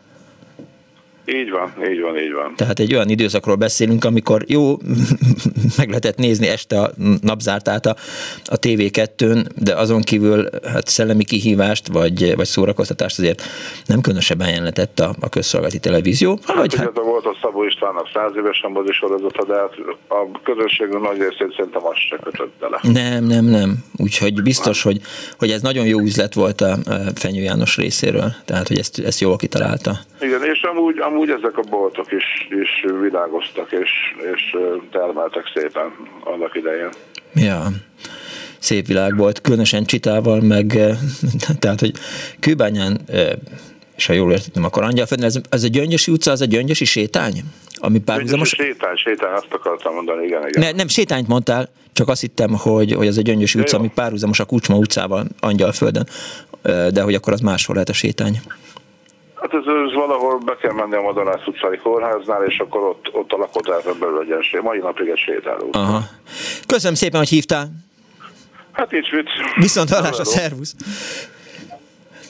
Így van, így van, így van. Tehát egy olyan időszakról beszélünk, amikor jó, meg lehetett nézni este a napzártát a, a TV2-n, de azon kívül hát szellemi kihívást vagy, vagy szórakoztatást azért nem különösebben jelentett a, a közszolgálati televízió. Hát, vagy hát... volt a Szabó Istvánnak száz évesen mozi sorozata, de hát a közönségünk nagy részét szerintem azt se kötött bele. Nem, nem, nem. Úgyhogy biztos, hogy, hogy ez nagyon jó üzlet volt a Fenyő János részéről, tehát hogy ezt, ezt jól kitalálta. Igen, és amúgy, amúgy ezek a boltok is, is világoztak, és, és termeltek szépen annak idején. Ja szép világ volt, különösen Csitával, meg tehát, hogy Kőbányán és ha jól értettem, akkor Angyalföldön, ez, ez a Gyöngyösi utca, az a Gyöngyösi sétány? Ami párhuzamos... Sétány, sétány, azt akartam mondani, igen, igen. Ne, nem, sétányt mondtál, csak azt hittem, hogy, hogy ez a Gyöngyösi utca, ami párhuzamos a Kucsma utcával Angyalföldön, de hogy akkor az máshol lehet a sétány. Ez valahol be kell menni a Madarász utcai kórháznál, és akkor ott, ott a lakótelepen belül egy ilyen mai napig egy sétáló. Aha. Köszönöm szépen, hogy hívtál. Hát nincs vicc. Viszont hallásra, szervusz!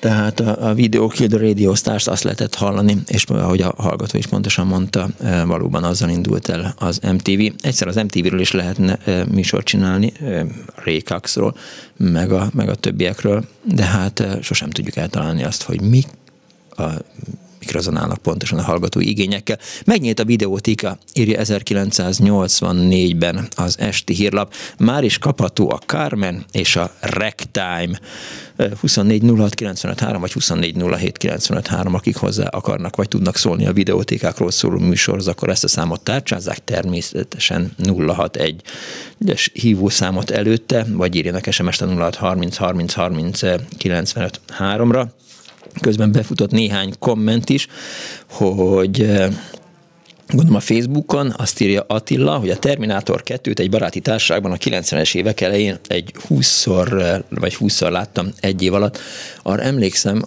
Tehát a, a Video Kill the Radio Stars azt lehetett hallani, és ahogy a hallgató is pontosan mondta, e, valóban azzal indult el az MTV. Egyszer az MTV-ről is lehetne e, műsort csinálni, e, Rékaxról, meg a, meg a többiekről, de hát sosem tudjuk eltalálni azt, hogy mi a mik pontosan a hallgatói igényekkel. Megnyílt a videótika, írja 1984-ben az esti hírlap. Már is kapható a Carmen és a Ragtime 24 vagy 24 akik hozzá akarnak vagy tudnak szólni a videótékákról szóló műsorhoz, akkor ezt a számot tárcsázzák, természetesen 061 es hívószámot előtte, vagy írjanak SMS-t a 06 30 30 30 95 3-ra. Közben befutott néhány komment is, hogy eh, Gondolom a Facebookon azt írja Attila, hogy a Terminátor 2-t egy baráti társaságban a 90-es évek elején egy 20-szor, vagy 20-szor láttam egy év alatt. Arra emlékszem,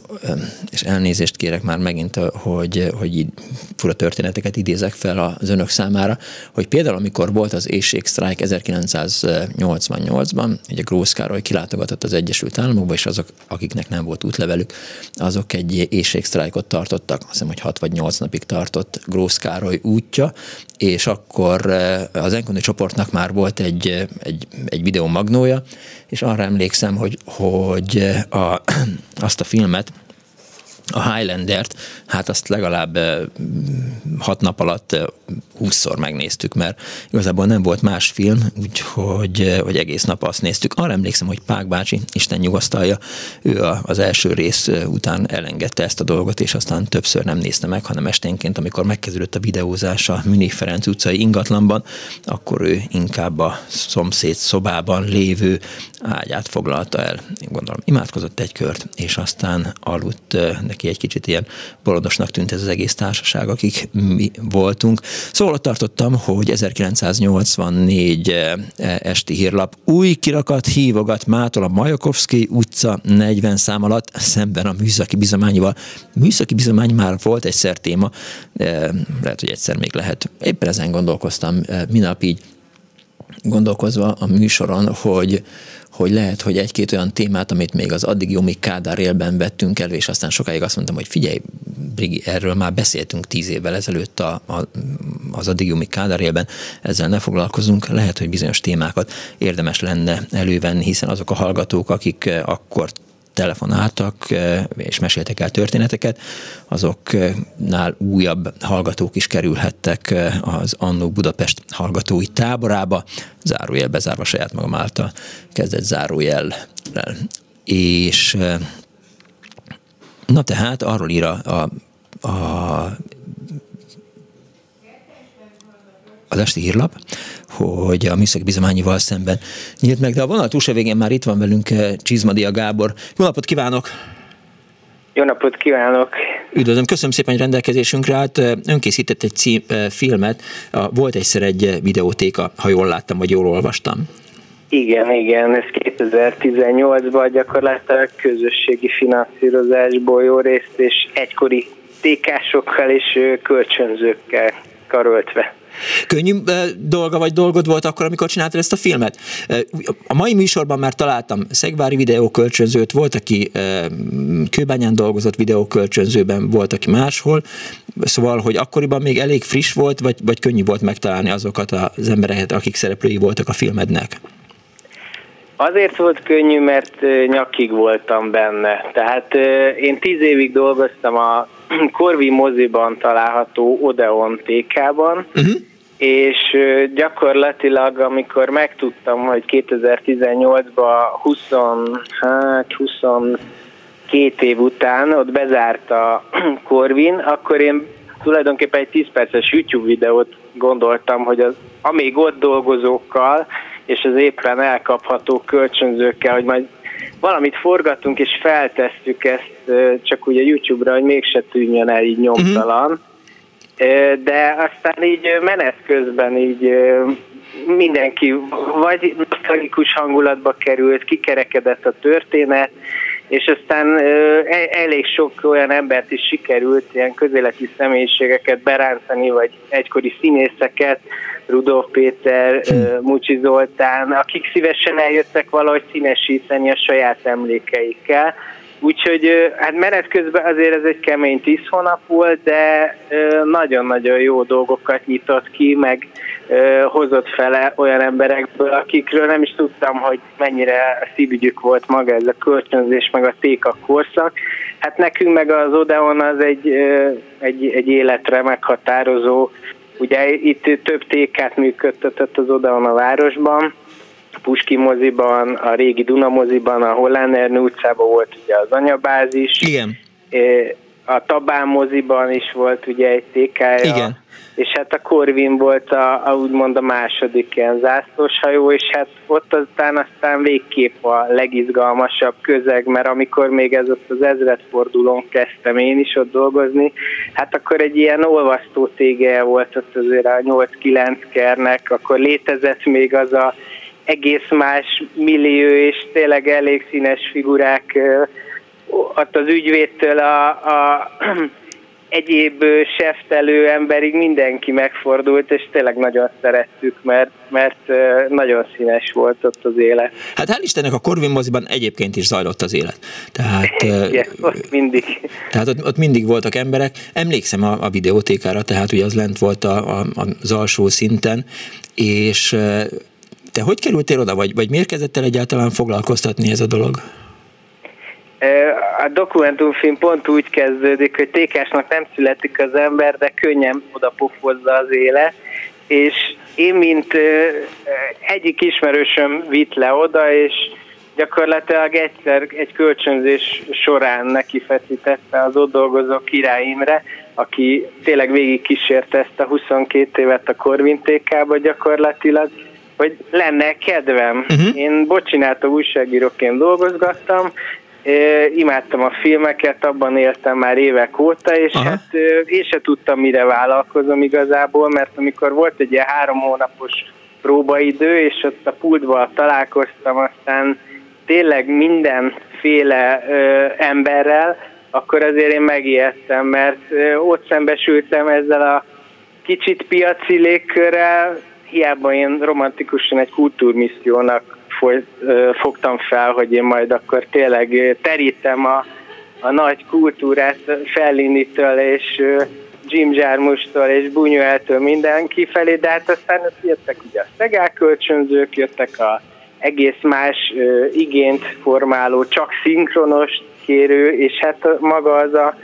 és elnézést kérek már megint, hogy, hogy így fura történeteket idézek fel az önök számára, hogy például amikor volt az éjségsztrájk 1988-ban, ugye Grósz Károly kilátogatott az Egyesült Államokba, és azok, akiknek nem volt útlevelük, azok egy éjségsztrájkot tartottak, azt hiszem, hogy 6 vagy 8 napig tartott Grósz Károly útja, és akkor az Enkoni csoportnak már volt egy, egy, egy videó magnója, és arra emlékszem, hogy, hogy a, azt a filmet, a Highlander-t, hát azt legalább hat nap alatt húszszor megnéztük, mert igazából nem volt más film, úgyhogy hogy egész nap azt néztük. Arra emlékszem, hogy Pák bácsi, Isten nyugasztalja, ő az első rész után elengedte ezt a dolgot, és aztán többször nem nézte meg, hanem esténként, amikor megkezdődött a videózás a Münich Ferenc utcai ingatlanban, akkor ő inkább a szomszéd szobában lévő ágyát foglalta el. Én gondolom, imádkozott egy kört, és aztán aludt neki egy kicsit ilyen bolondosnak tűnt ez az egész társaság, akik mi voltunk. Szóval ott tartottam, hogy 1984 esti hírlap új kirakat hívogat mától a Majakovszki utca 40 szám alatt szemben a műszaki bizományival. Műszaki bizomány már volt egyszer téma, de lehet, hogy egyszer még lehet. Éppen ezen gondolkoztam minap így gondolkozva a műsoron, hogy hogy lehet, hogy egy-két olyan témát, amit még az addig Jomi Kádár élben vettünk elő, és aztán sokáig azt mondtam, hogy figyelj, Brigi, erről már beszéltünk tíz évvel ezelőtt a, a, az addig Jomi Kádár élben, ezzel ne foglalkozunk, lehet, hogy bizonyos témákat érdemes lenne elővenni, hiszen azok a hallgatók, akik akkor telefonáltak és meséltek el történeteket, azoknál újabb hallgatók is kerülhettek az Annó Budapest hallgatói táborába, zárójel bezárva saját magam által kezdett zárójel. És na tehát arról ír a, a, a az esti hírlap, hogy a műszaki bizományival szemben nyílt meg, de a vonal túlsó végén már itt van velünk eh, Csizmadia Gábor. Jó napot kívánok! Jó napot kívánok! Üdvözlöm, köszönöm szépen, hogy rendelkezésünkre állt. Ön készített egy cím, eh, filmet, volt egyszer egy videótéka, ha jól láttam, vagy jól olvastam. Igen, igen, ez 2018-ban gyakorlatilag közösségi finanszírozásból jó részt, és egykori tékásokkal és kölcsönzőkkel karöltve. Könnyű dolga vagy dolgod volt akkor, amikor csináltad ezt a filmet? A mai műsorban már találtam szegvári videókölcsönzőt, volt, aki Kőbányán dolgozott videókölcsönzőben, volt, aki máshol, szóval, hogy akkoriban még elég friss volt, vagy, vagy könnyű volt megtalálni azokat az embereket, akik szereplői voltak a filmednek? Azért volt könnyű, mert nyakig voltam benne. Tehát én tíz évig dolgoztam a Corvi moziban található Odeon TK-ban, uh-huh. és gyakorlatilag amikor megtudtam, hogy 2018-ban 20, hát 22 év után ott a Corvin, akkor én tulajdonképpen egy 10 perces YouTube videót gondoltam, hogy az amíg ott dolgozókkal és az éppen elkapható kölcsönzőkkel, hogy majd valamit forgatunk és feltesszük ezt csak úgy a YouTube-ra, hogy mégse tűnjön el így nyomtalan. Uh-huh. De aztán így menet közben így mindenki vagy tragikus hangulatba került, kikerekedett a történet, és aztán e, elég sok olyan embert is sikerült, ilyen közéleti személyiségeket berántani, vagy egykori színészeket, Rudolf Péter, hm. Mucsi Zoltán, akik szívesen eljöttek valahogy színesíteni a saját emlékeikkel. Úgyhogy hát menet közben azért ez egy kemény tíz hónap volt, de nagyon-nagyon jó dolgokat nyitott ki, meg hozott fele olyan emberekből, akikről nem is tudtam, hogy mennyire szívügyük volt maga ez a kölcsönzés, meg a téka korszak. Hát nekünk meg az Odeon az egy, egy, egy életre meghatározó, ugye itt több tékát működtetett az Odeon a városban, Puski moziban, a régi Duna moziban, a Holland utcában volt ugye az anyabázis. Igen. A Tabán moziban is volt ugye egy tékája. Igen és hát a Corvin volt a, a úgymond a második ilyen zászlós hajó, és hát ott aztán aztán végképp a legizgalmasabb közeg, mert amikor még ez ott az ezredfordulón kezdtem én is ott dolgozni, hát akkor egy ilyen olvasztó tége volt ott azért a 8-9 kernek, akkor létezett még az a egész más millió, és tényleg elég színes figurák ott az ügyvédtől a, a egyéb seftelő emberig mindenki megfordult, és tényleg nagyon szerettük, mert, mert nagyon színes volt ott az élet. Hát hál' Istennek a Corvin moziban egyébként is zajlott az élet. Tehát, Igen, ott mindig. Tehát ott, ott mindig voltak emberek. Emlékszem a, a videótékára, tehát ugye az lent volt a, a, az alsó szinten, és te hogy kerültél oda, vagy, vagy miért kezdett el egyáltalán foglalkoztatni ez a dolog? A dokumentumfilm pont úgy kezdődik, hogy tékásnak nem születik az ember, de könnyen oda pofozza az élet, és én, mint egyik ismerősöm vitt le oda, és gyakorlatilag egyszer egy kölcsönzés során neki feszítette az ott dolgozó Király Imre, aki tényleg végig kísérte ezt a 22 évet a Korvintékába gyakorlatilag, hogy lenne kedvem. Uh-huh. Én bocsinálta újságíróként dolgozgattam, imádtam a filmeket, abban éltem már évek óta, és Aha. hát én se tudtam, mire vállalkozom igazából, mert amikor volt egy ilyen három hónapos próbaidő, és ott a pultval találkoztam, aztán tényleg mindenféle ö, emberrel, akkor azért én megijedtem, mert ö, ott szembesültem ezzel a kicsit piaci légkörrel, hiába én romantikusan egy kultúrmissziónak fogtam fel, hogy én majd akkor tényleg terítem a, a nagy kultúrát Fellini-től és Jim Jarmustól és Bunyueltől mindenki felé, de hát aztán jöttek ugye a szegálkölcsönzők, jöttek a egész más igényt formáló, csak szinkronos kérő, és hát maga az a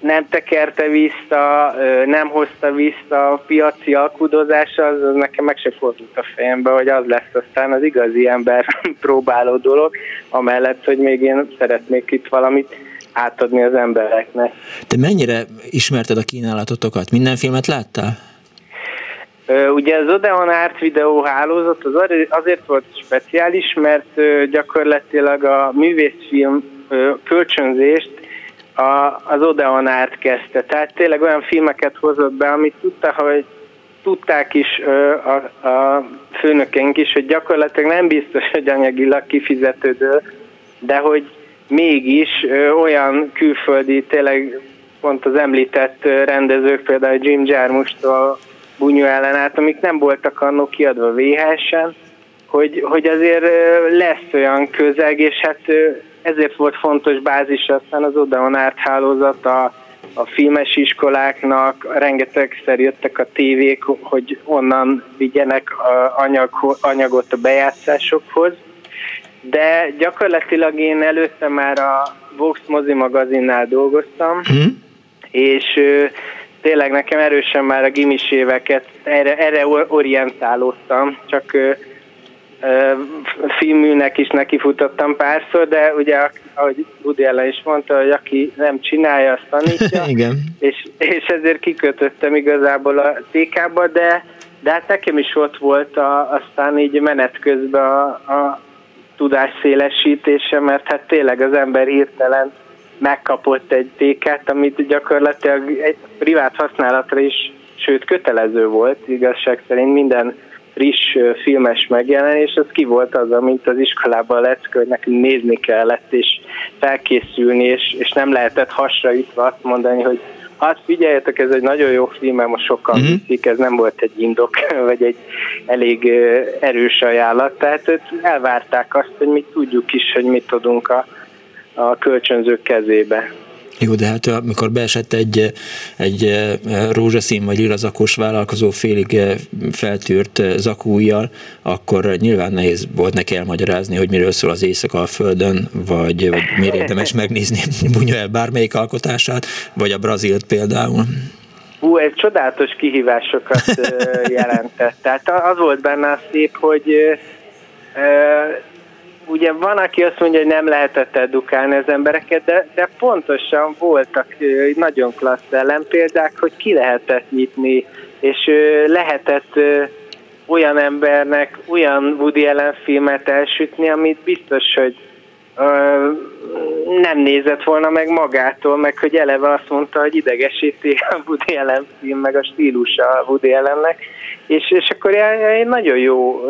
nem tekerte vissza, nem hozta vissza a piaci alkudozás, az, az nekem meg se fordult a fejembe, hogy az lesz aztán az igazi ember próbáló dolog, amellett, hogy még én szeretnék itt valamit átadni az embereknek. Te mennyire ismerted a kínálatotokat? Minden filmet láttál? Ugye az Odeon Art videó hálózat az azért volt speciális, mert gyakorlatilag a művészfilm kölcsönzést a, az Odeon át kezdte. Tehát tényleg olyan filmeket hozott be, amit tudta, hogy tudták is a, a főnökeink is, hogy gyakorlatilag nem biztos, hogy anyagilag kifizetődő, de hogy mégis olyan külföldi, tényleg pont az említett rendezők, például Jim Jarmustól ellen át, amik nem voltak annó kiadva VHS-en, hogy, hogy azért lesz olyan közeg, és hát ezért volt fontos bázis aztán az Odeon Art hálózat a, a filmes iskoláknak, rengetegszer jöttek a tévék, hogy onnan vigyenek anyag, anyagot a bejátszásokhoz. De gyakorlatilag én előtte már a Vox mozi magazinnál dolgoztam, mm. és tényleg nekem erősen már a gimis éveket erre, erre orientálódtam, csak filműnek is nekifutottam párszor, de ugye, ahogy Woody Allen is mondta, hogy aki nem csinálja, azt tanítja. Igen. És, és ezért kikötöttem igazából a TK-ba, de, de hát nekem is ott volt a, aztán így menet közben a, a tudásszélesítése, mert hát tényleg az ember hirtelen megkapott egy tékát, amit gyakorlatilag egy privát használatra is, sőt kötelező volt igazság szerint minden friss filmes megjelenés, az ki volt az, amit az iskolában lett, hogy nekünk nézni kellett, és felkészülni, és, és nem lehetett hasraütve azt mondani, hogy hát figyeljetek, ez egy nagyon jó film, mert most sokan uh-huh. viszik, ez nem volt egy indok, vagy egy elég erős ajánlat. Tehát elvárták azt, hogy mi tudjuk is, hogy mit tudunk a, a kölcsönzők kezébe. Jó, de hát amikor beesett egy, egy eh, rózsaszín vagy lirazakos vállalkozó félig eh, feltűrt eh, zakújjal, akkor nyilván nehéz volt neki elmagyarázni, hogy miről szól az éjszaka a Földön, vagy, vagy miért érdemes megnézni Bunyuel bármelyik alkotását, vagy a Brazilt például. Hú, ez csodálatos kihívásokat jelentett. Tehát az volt benne a szép, hogy ugye van, aki azt mondja, hogy nem lehetett edukálni az embereket, de, de pontosan voltak nagyon klassz ellenpéldák, hogy ki lehetett nyitni, és lehetett olyan embernek olyan Woody Allen filmet elsütni, amit biztos, hogy nem nézett volna meg magától, meg hogy eleve azt mondta, hogy idegesíti a Woody Allen film, meg a stílusa a Woody Allennek, és, és akkor egy nagyon jó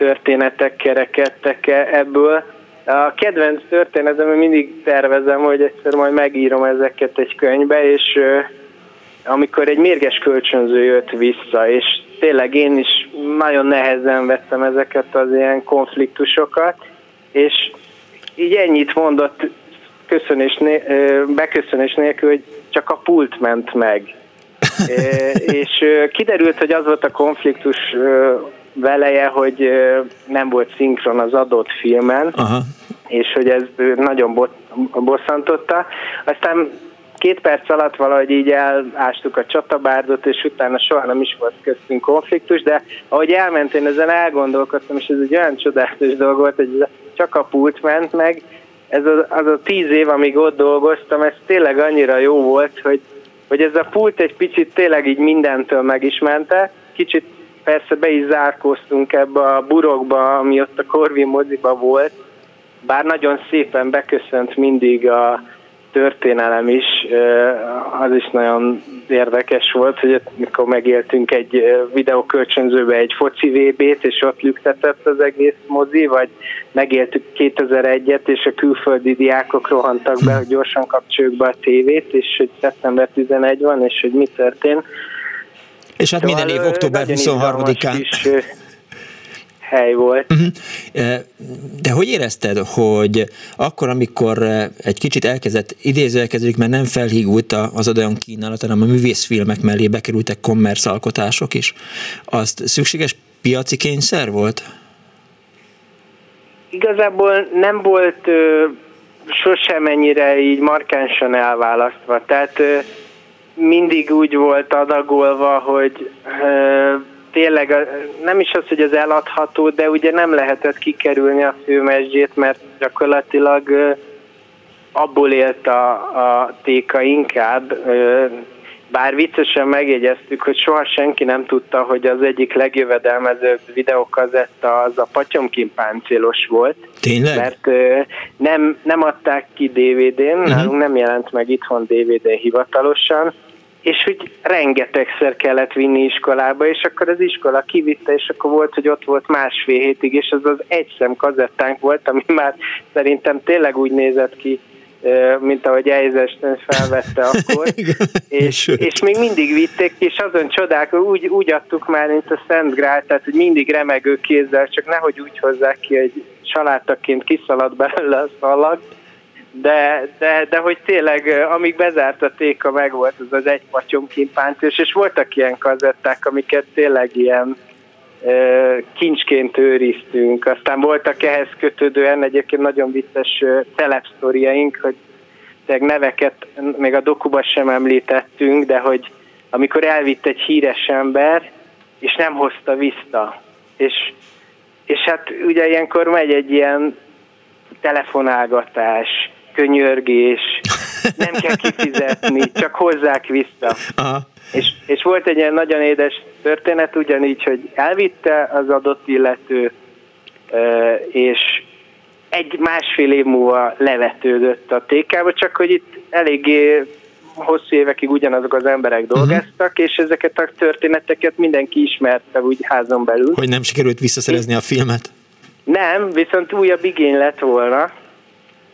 történetek kerekedtek -e ebből. A kedvenc történetem, mindig tervezem, hogy egyszer majd megírom ezeket egy könyvbe, és amikor egy mérges kölcsönző jött vissza, és tényleg én is nagyon nehezen vettem ezeket az ilyen konfliktusokat, és így ennyit mondott köszönés, beköszönés nélkül, hogy csak a pult ment meg. és kiderült, hogy az volt a konfliktus veleje, hogy nem volt szinkron az adott filmen, Aha. és hogy ez nagyon bosszantotta. Aztán két perc alatt valahogy így elástuk a csatabárdot, és utána soha nem is volt köztünk konfliktus, de ahogy elment, én ezen elgondolkodtam, és ez egy olyan csodálatos dolog volt, hogy csak a pult ment meg, ez az, az a tíz év, amíg ott dolgoztam, ez tényleg annyira jó volt, hogy, hogy ez a pult egy picit tényleg így mindentől megismerte, kicsit persze be is zárkóztunk ebbe a burokba, ami ott a Corvin moziba volt, bár nagyon szépen beköszönt mindig a történelem is, az is nagyon érdekes volt, hogy mikor megéltünk egy videókölcsönzőbe egy foci VB-t, és ott lüktetett az egész mozi, vagy megéltük 2001-et, és a külföldi diákok rohantak be, hogy gyorsan kapcsoljuk be a tévét, és hogy szeptember 11 van, és hogy mi történt és hát minden év október 23-án hely volt. Uh-huh. De hogy érezted, hogy akkor, amikor egy kicsit elkezdett, idézőjelkezdődik, mert nem felhígult az olyan kínálat, hanem a művészfilmek mellé bekerültek kommersz alkotások is, azt szükséges piaci kényszer volt? Igazából nem volt ö, sosem ennyire így markánsan elválasztva. Tehát ö, mindig úgy volt adagolva, hogy tényleg nem is az, hogy az eladható, de ugye nem lehetett kikerülni a főmesdjét, mert gyakorlatilag abból élt a, a téka inkább. Bár viccesen megjegyeztük, hogy soha senki nem tudta, hogy az egyik legjövedelmezőbb videókazetta az a patyomkin páncélos volt. Tényleg? Mert nem, nem adták ki DVD-n, uh-huh. nálunk nem jelent meg itthon DVD hivatalosan, és hogy rengetegszer kellett vinni iskolába, és akkor az iskola kivitte, és akkor volt, hogy ott volt másfél hétig, és az az egy szem kazettánk volt, ami már szerintem tényleg úgy nézett ki, mint ahogy Eizesten felvette akkor, és, és még mindig vitték, és azon csodák, úgy, úgy adtuk már, mint a Szent Grál, tehát hogy mindig remegő kézzel, csak nehogy úgy hozzák ki, hogy salátaként kiszalad belőle a szalag, de, de, de hogy tényleg, amíg bezárt a téka, meg volt az az egy patyomkimpáncos, és voltak ilyen kazetták, amiket tényleg ilyen kincsként őriztünk. Aztán voltak ehhez kötődően egyébként nagyon vicces telepsztoriaink, hogy neveket még a dokuba sem említettünk, de hogy amikor elvitt egy híres ember, és nem hozta vissza. És, és hát ugye ilyenkor megy egy ilyen telefonálgatás, könyörgés, nem kell kifizetni, csak hozzák vissza. Aha. És, és volt egy ilyen nagyon édes történet, ugyanígy, hogy elvitte az adott illető, és egy másfél év múlva levetődött a TK-ba, csak hogy itt eléggé hosszú évekig ugyanazok az emberek mhm. dolgoztak, uh-huh. és ezeket a történeteket mindenki ismerte úgy házon belül. Hogy nem sikerült visszaszerezni a filmet? Nem, viszont újabb igény lett volna,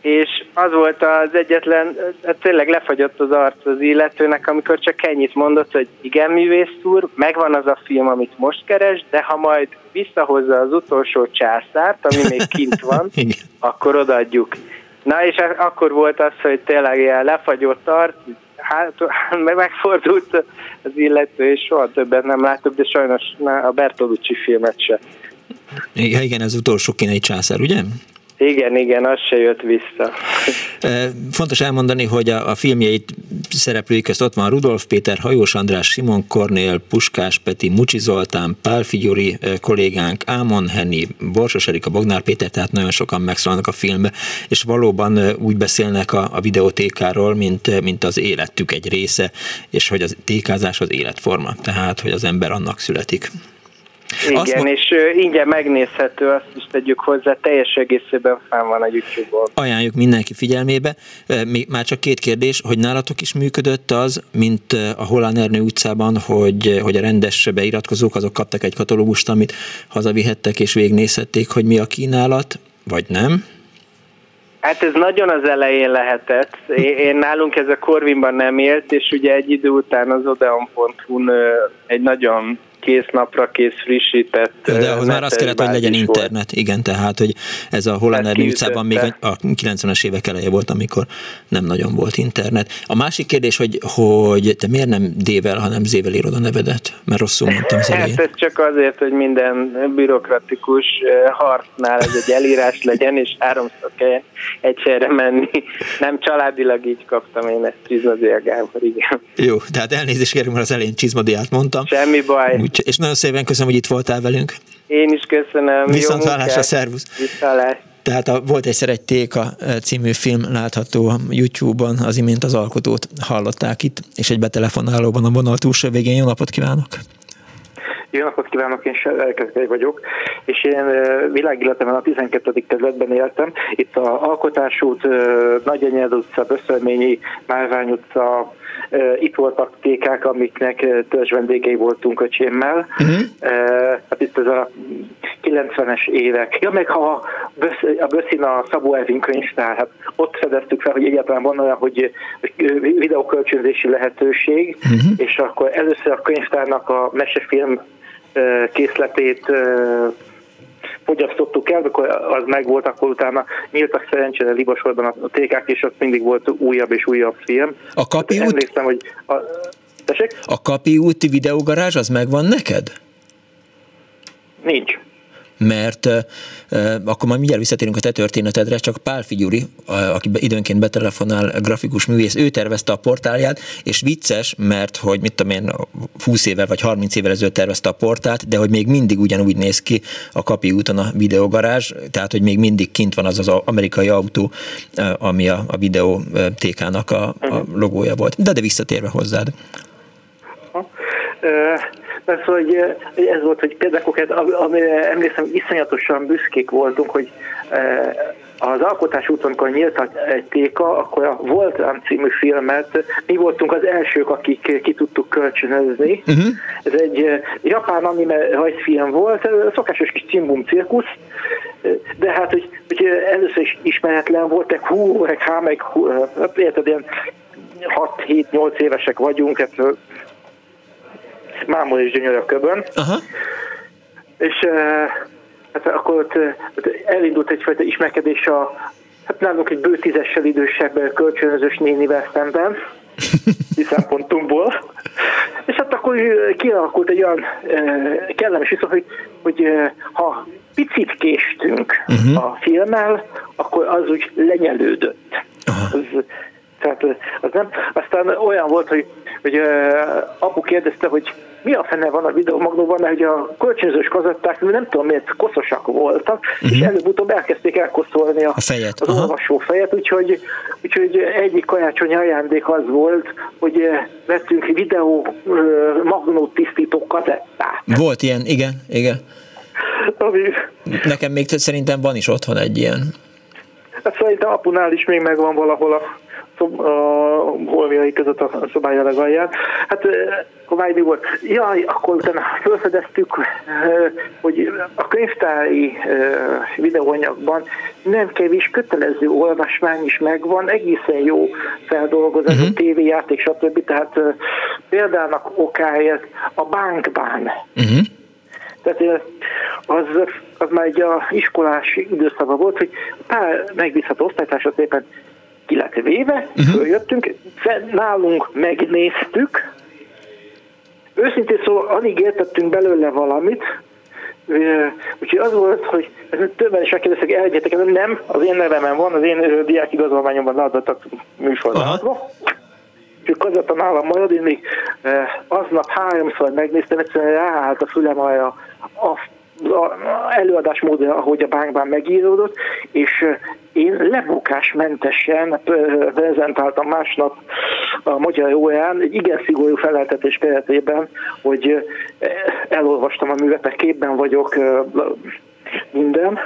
és az volt az egyetlen, hát tényleg lefagyott az arc az illetőnek, amikor csak ennyit mondott, hogy igen, művész úr, megvan az a film, amit most keres, de ha majd visszahozza az utolsó császárt, ami még kint van, akkor odaadjuk. Na és akkor volt az, hogy tényleg ilyen lefagyott arc, hát megfordult az illető, és soha többet nem láttuk, de sajnos a Bertolucci filmet se. Ja, igen, az utolsó kínai császár, ugye? Igen, igen, az se jött vissza. Fontos elmondani, hogy a, a filmjeit szereplői közt ott van Rudolf Péter, Hajós András, Simon Kornél, Puskás Peti, Mucsi Zoltán, Pál Figyuri kollégánk, Ámon Henni, Borsos Erika, Bognár Péter, tehát nagyon sokan megszólalnak a filmbe, és valóban úgy beszélnek a, a videótékáról, mint, mint az életük egy része, és hogy az tékázás az életforma, tehát hogy az ember annak születik. Igen, azt mond... és ingyen megnézhető, azt is tegyük hozzá, teljes egészében fenn van a YouTube-on. Ajánljuk mindenki figyelmébe. Még már csak két kérdés, hogy nálatok is működött az, mint a Holán Ernő utcában, hogy, hogy a rendes beiratkozók azok kaptak egy katalógust, amit hazavihettek és végignézhették, hogy mi a kínálat, vagy nem? Hát ez nagyon az elején lehetett. Én, én nálunk ez a Corvinban nem élt, és ugye egy idő után az odeon.hu-n egy nagyon kész napra kész frissített. De ahhoz már azt kellett, hogy legyen internet, volt. igen, tehát hogy ez a Hollander utcában még a 90-es évek eleje volt, amikor nem nagyon volt internet. A másik kérdés, hogy, hogy te miért nem D-vel, hanem Z-vel írod a nevedet? Mert rosszul mondtam az elején. Hát ez csak azért, hogy minden bürokratikus harcnál ez egy elírás legyen, és háromszor kell egyszerre menni. Nem családilag így kaptam én ezt Csizmadia Gábor, igen. Jó, tehát elnézést kérünk, mert az elején Csizmadiát mondtam. Semmi baj. Úgy, és nagyon szépen köszönöm, hogy itt voltál velünk. Én is köszönöm. Viszont hallásra, szervusz. Viszont tehát a Volt egyszer egy Téka című film látható a YouTube-on, az imént az alkotót hallották itt, és egy betelefonálóban a vonal túlsó végén. Jó napot kívánok! Jó napot kívánok, én Selkelkei vagyok, és én világéletemben a 12. kerületben éltem. Itt a Alkotásút, Nagyenyed utca, Böszölményi, Márvány utca, itt voltak tékák, amiknek törzs vendégei voltunk öcsémmel. Uh-huh. Hát itt ez a 90-es évek. Ja, meg ha a Böszin a Szabó Ervin könyvtár, hát ott fedeztük fel, hogy egyáltalán van olyan, hogy videókölcsönzési lehetőség, uh-huh. és akkor először a könyvtárnak a mesefilm készletét fogyasztottuk el, akkor az megvolt, akkor utána nyíltak szerencsére Libasorban a tékák, és ott mindig volt újabb és újabb film. A Kapi út? Emlékszem, hogy a, A Kapi úti videógarázs, az megvan neked? Nincs mert uh, akkor majd mindjárt visszatérünk a te történetedre, csak Pál Figyuri, aki időnként betelefonál, grafikus művész, ő tervezte a portálját, és vicces, mert hogy mit tudom én, 20 évvel vagy 30 évvel ezelőtt tervezte a portát, de hogy még mindig ugyanúgy néz ki a Kapi úton a videogarázs, tehát hogy még mindig kint van az az amerikai autó, ami a, a videótékának a, a logója volt. De de visszatérve hozzád. Mert hogy ez volt, hogy pedagoget, amire emlékszem, iszonyatosan büszkék voltunk, hogy az alkotás úton, amikor nyílt egy téka, akkor a Voltram című filmet mi voltunk az elsők, akik ki tudtuk kölcsönözni. Uh-huh. Ez egy japán anime rajzfilm volt, szokásos kis cimbum cirkusz, de hát, hogy, hogy először is ismeretlen voltak, hú, meg há, meg hú, érted, ilyen 6-7-8 évesek vagyunk, hát mámor és gyönyör a köbön. Aha. És hát akkor ott, ott elindult egyfajta ismerkedés a, hát nálunk egy bő tízessel idősebb kölcsönözős nénivel szemben, szempontunkból. És hát akkor kialakult egy olyan kellemes viszont, hogy, hogy ha picit késtünk uh-huh. a filmmel, akkor az úgy lenyelődött. Az, Tehát az nem, aztán olyan volt, hogy, hogy uh, apu kérdezte, hogy mi a fene van a videomagnóban, mert hogy a kölcsönzős kazetták, nem tudom miért, koszosak voltak, uh-huh. és előbb-utóbb elkezdték elkoszolni a, a fejet. az Aha. olvasó fejet, úgyhogy, úgyhogy egyik karácsonyi ajándék az volt, hogy vettünk videó uh, magnót tisztító kazettát. Volt ilyen, igen, igen. Ami... Nekem még szerintem van is otthon egy ilyen. Hát szerintem apunál is még megvan valahol a szob, a holmiai között a szobája legalján. Hát Kovály mi volt? Jaj, akkor utána felfedeztük, hogy a könyvtári videóanyagban nem kevés kötelező olvasmány is megvan, egészen jó feldolgozás, uh-huh. tévéjáték, stb. Tehát példának okáért a bankban. Uh-huh. Tehát az, az már egy a iskolás időszakban volt, hogy pár megbízható osztálytársa szépen ki lett véve, uh-huh. följöttünk, nálunk megnéztük, őszintén szóval alig értettünk belőle valamit, Úgyhogy az volt, hogy többen is megkérdeztek, elgyetek, nem, az én nevemen van, az én diák igazolványomban leadottak műsorban. Úgyhogy kazetta nálam marad, én még aznap háromszor megnéztem, egyszerűen ráállt a fülem a, a előadásmód, ahogy a bánkban megíródott, és én lebukásmentesen prezentáltam másnap a Magyar Órán egy igen szigorú feleltetés keretében, hogy elolvastam a művetek, képben vagyok, minden,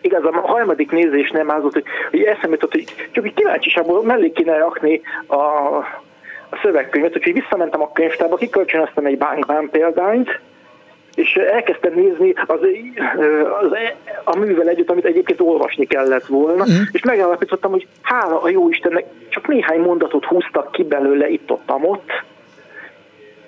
Igazán a harmadik nézés nem ázott, hogy, hogy eszembe jutott, hogy csak egy kíváncsiságból mellé kéne rakni a, a szövegkönyvet, úgyhogy visszamentem a könyvtárba, kikölcsönöztem egy bánkbán példányt, és elkezdtem nézni az, az, a művel együtt, amit egyébként olvasni kellett volna, mm. és megállapítottam, hogy hála a jó Istennek csak néhány mondatot húztak ki belőle itt-ott, ott,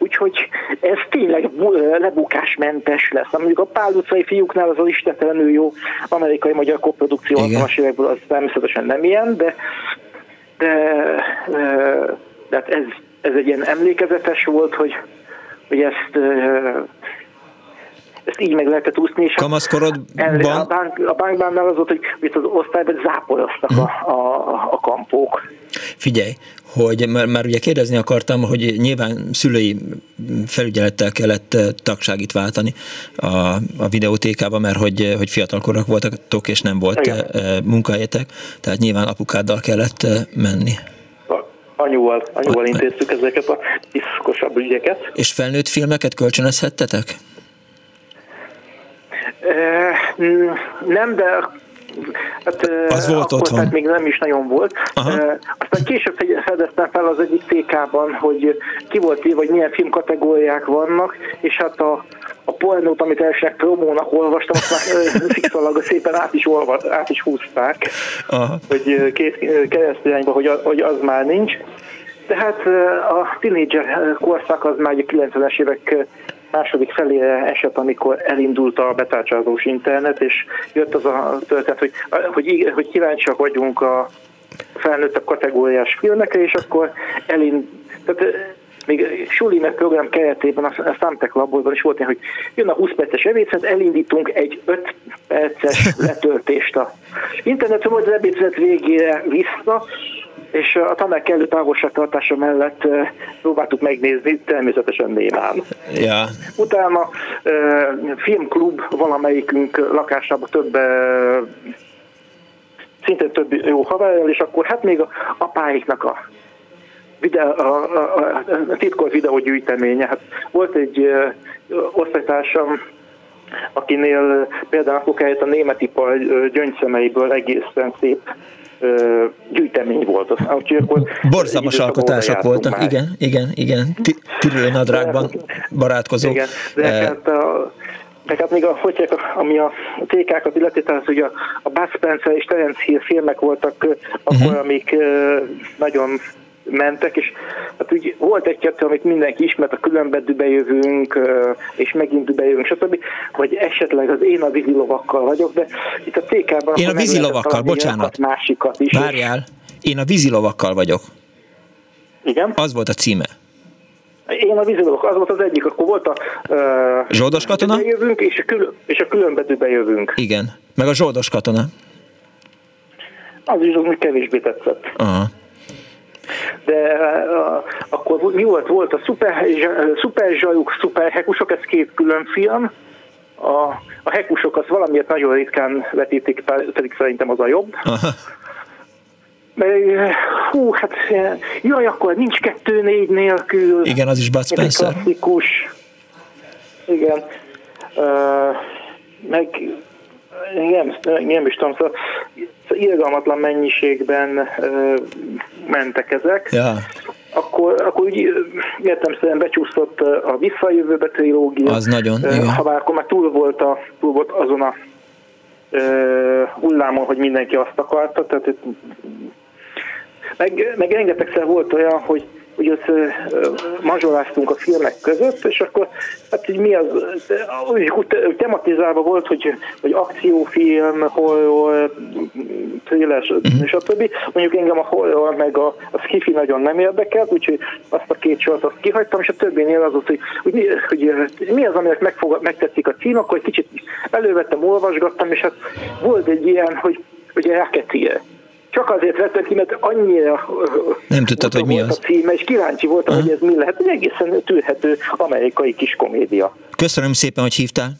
Úgyhogy ez tényleg lebukásmentes lesz. Mondjuk a Pál utcai fiúknál az az istentelenül jó amerikai-magyar koprodukció 60-as évekből az természetesen nem ilyen, de, de, de, de hát ez, ez egy ilyen emlékezetes volt, hogy, hogy ezt ezt így meg lehetett úszni. És Kamaszkorodban? A, bank, a bankbánnál az volt, hogy itt az osztályban záporoztak a, a, a kampók. Figyelj, hogy már, már ugye kérdezni akartam, hogy nyilván szülői felügyelettel kellett eh, tagságit váltani a, a videótékában, mert hogy, hogy fiatalkorak voltak, és nem volt Igen. Eh, munkahelyetek, tehát nyilván apukáddal kellett eh, menni. Anyúval, anyúval intéztük ezeket a piszkosabb ügyeket. És felnőtt filmeket kölcsönözhettetek? Nem, de Hát, az volt akkor, otthon. Tehát még nem is nagyon volt. Aha. Aztán később fedeztem fel az egyik TK-ban, hogy ki volt írva, hogy milyen filmkategóriák vannak, és hát a, a pornót, amit elsőnek promónak olvastam, azt már fixalag szépen át is, olva, át is húzták, Aha. hogy két keresztirányba, hogy, hogy az már nincs. Tehát a tínédzser korszak az már a 90-es évek második felére esett, amikor elindult a betárcsázós internet, és jött az a történet, hogy, hogy, hogy kíváncsiak vagyunk a felnőttebb kategóriás filmekre, és akkor elind, tehát még suli meg program keretében a Samtec laborban is volt ilyen, hogy jön a 20 perces evécet, elindítunk egy 5 perces letöltést a internetről, majd az ebédszünet végére vissza, és a tanár kellő távolságtartása mellett próbáltuk megnézni, természetesen némán. Ja. Utána filmklub valamelyikünk lakásában több szinte több jó haverjal, és akkor hát még a apáiknak a videó, a, a, a, titkolt videógyűjteménye. Hát volt egy osztálytársam, akinél például akkor a német ipar gyöngyszemeiből egészen szép gyűjtemény volt. Úgyhogy akkor Borzalmas alkotások voltak, már. igen, igen, igen. Tirő nadrágban barátkozó. Igen, de hát a, de hát még a, hogy ami a TK-kat illeti, tehát hogy a, a Bud Spencer és Terence Hill filmek voltak akkor, uh-huh. amik nagyon mentek, és hát úgy volt egy-kettő, amit mindenki ismert, a különben jövünk, és megint jövünk, stb. Vagy esetleg az én a vízilovakkal vagyok, de itt a TK-ban... Én a vízilovakkal, bocsánat. Másikat is. Várjál, én a vízilovakkal vagyok. Igen? Az volt a címe. Én a vízilovak, az volt az egyik, akkor volt a... Uh, Zsoldos katona? Bejövünk, és a, kül- és a különbözőbe jövünk. Igen, meg a zsoldos katona. Az is az, kevésbé tetszett. Aha. De uh, akkor mi volt? Volt a Super, Super Zsajuk, Super Hekusok, ez két külön film. A, a Hekusok az valamiért nagyon ritkán vetítik, pedig szerintem az a jobb. Hú, hát jaj, akkor nincs kettő négy nélkül. Igen, az is Bud Spencer. Klasszikus. Igen. Uh, meg nem, nem is tudom, szóval irgalmatlan mennyiségben mentek ezek. Ja. Akkor, akkor úgy értem becsúszott a visszajövőbe trilógia. Az nagyon, igen. Ha bár akkor már túl volt, a, túl volt azon a uh, hullámon, hogy mindenki azt akarta, tehát meg, meg rengetegszer volt olyan, hogy hogy ott mazsoláztunk a filmek között, és akkor hát hogy mi az, úgy, tematizálva volt, hogy, hogy akciófilm, horror, thriller, uh-huh. stb. Mondjuk engem a horror meg a, a skifi nagyon nem érdekelt, úgyhogy azt a két sort azt kihagytam, és a többinél az volt, hogy, hogy, mi, hogy mi az, aminek megfog, megtetszik a cím, akkor egy kicsit elővettem, olvasgattam, és hát volt egy ilyen, hogy ugye Racketeer csak azért vettem ki, mert annyira nem tudtad, hogy mi az. a címe, és kíváncsi voltam, uh-huh. hogy ez mi lehet. Egy egészen tűrhető amerikai kis komédia. Köszönöm szépen, hogy hívtál.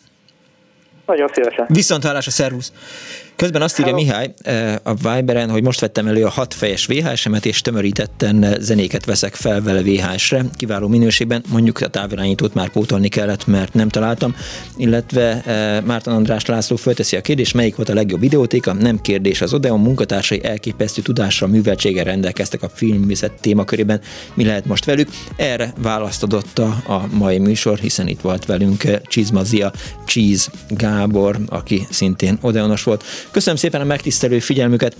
Nagyon szívesen. Viszont hálás a szervusz. Közben azt írja Mihály eh, a Viberen, hogy most vettem elő a hatfejes VHS-emet, és tömörítetten zenéket veszek fel vele VHS-re, kiváló minőségben. Mondjuk a távirányítót már pótolni kellett, mert nem találtam. Illetve eh, Márton András László fölteszi a kérdést, melyik volt a legjobb videótéka? Nem kérdés, az Odeon munkatársai elképesztő tudásra, műveltséggel rendelkeztek a filmvészet témakörében. Mi lehet most velük? Erre választodott a, a mai műsor, hiszen itt volt velünk eh, Csizmazia Cheese Gábor, aki szintén Odeonos volt. Köszönöm szépen a megtisztelő figyelmüket.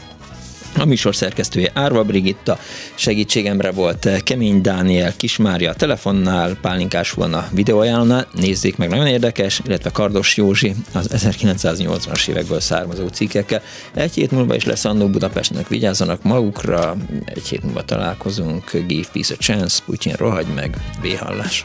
A műsor szerkesztője Árva Brigitta, segítségemre volt Kemény Dániel, Kismária a telefonnál, Pálinkás volna videóajánlónál, nézzék meg, nagyon érdekes, illetve Kardos Józsi az 1980-as évekből származó cikkekkel. Egy hét múlva is lesz Annó Budapestnek, vigyázzanak magukra, egy hét múlva találkozunk, give peace a chance, Putyin rohagy meg, véhallás.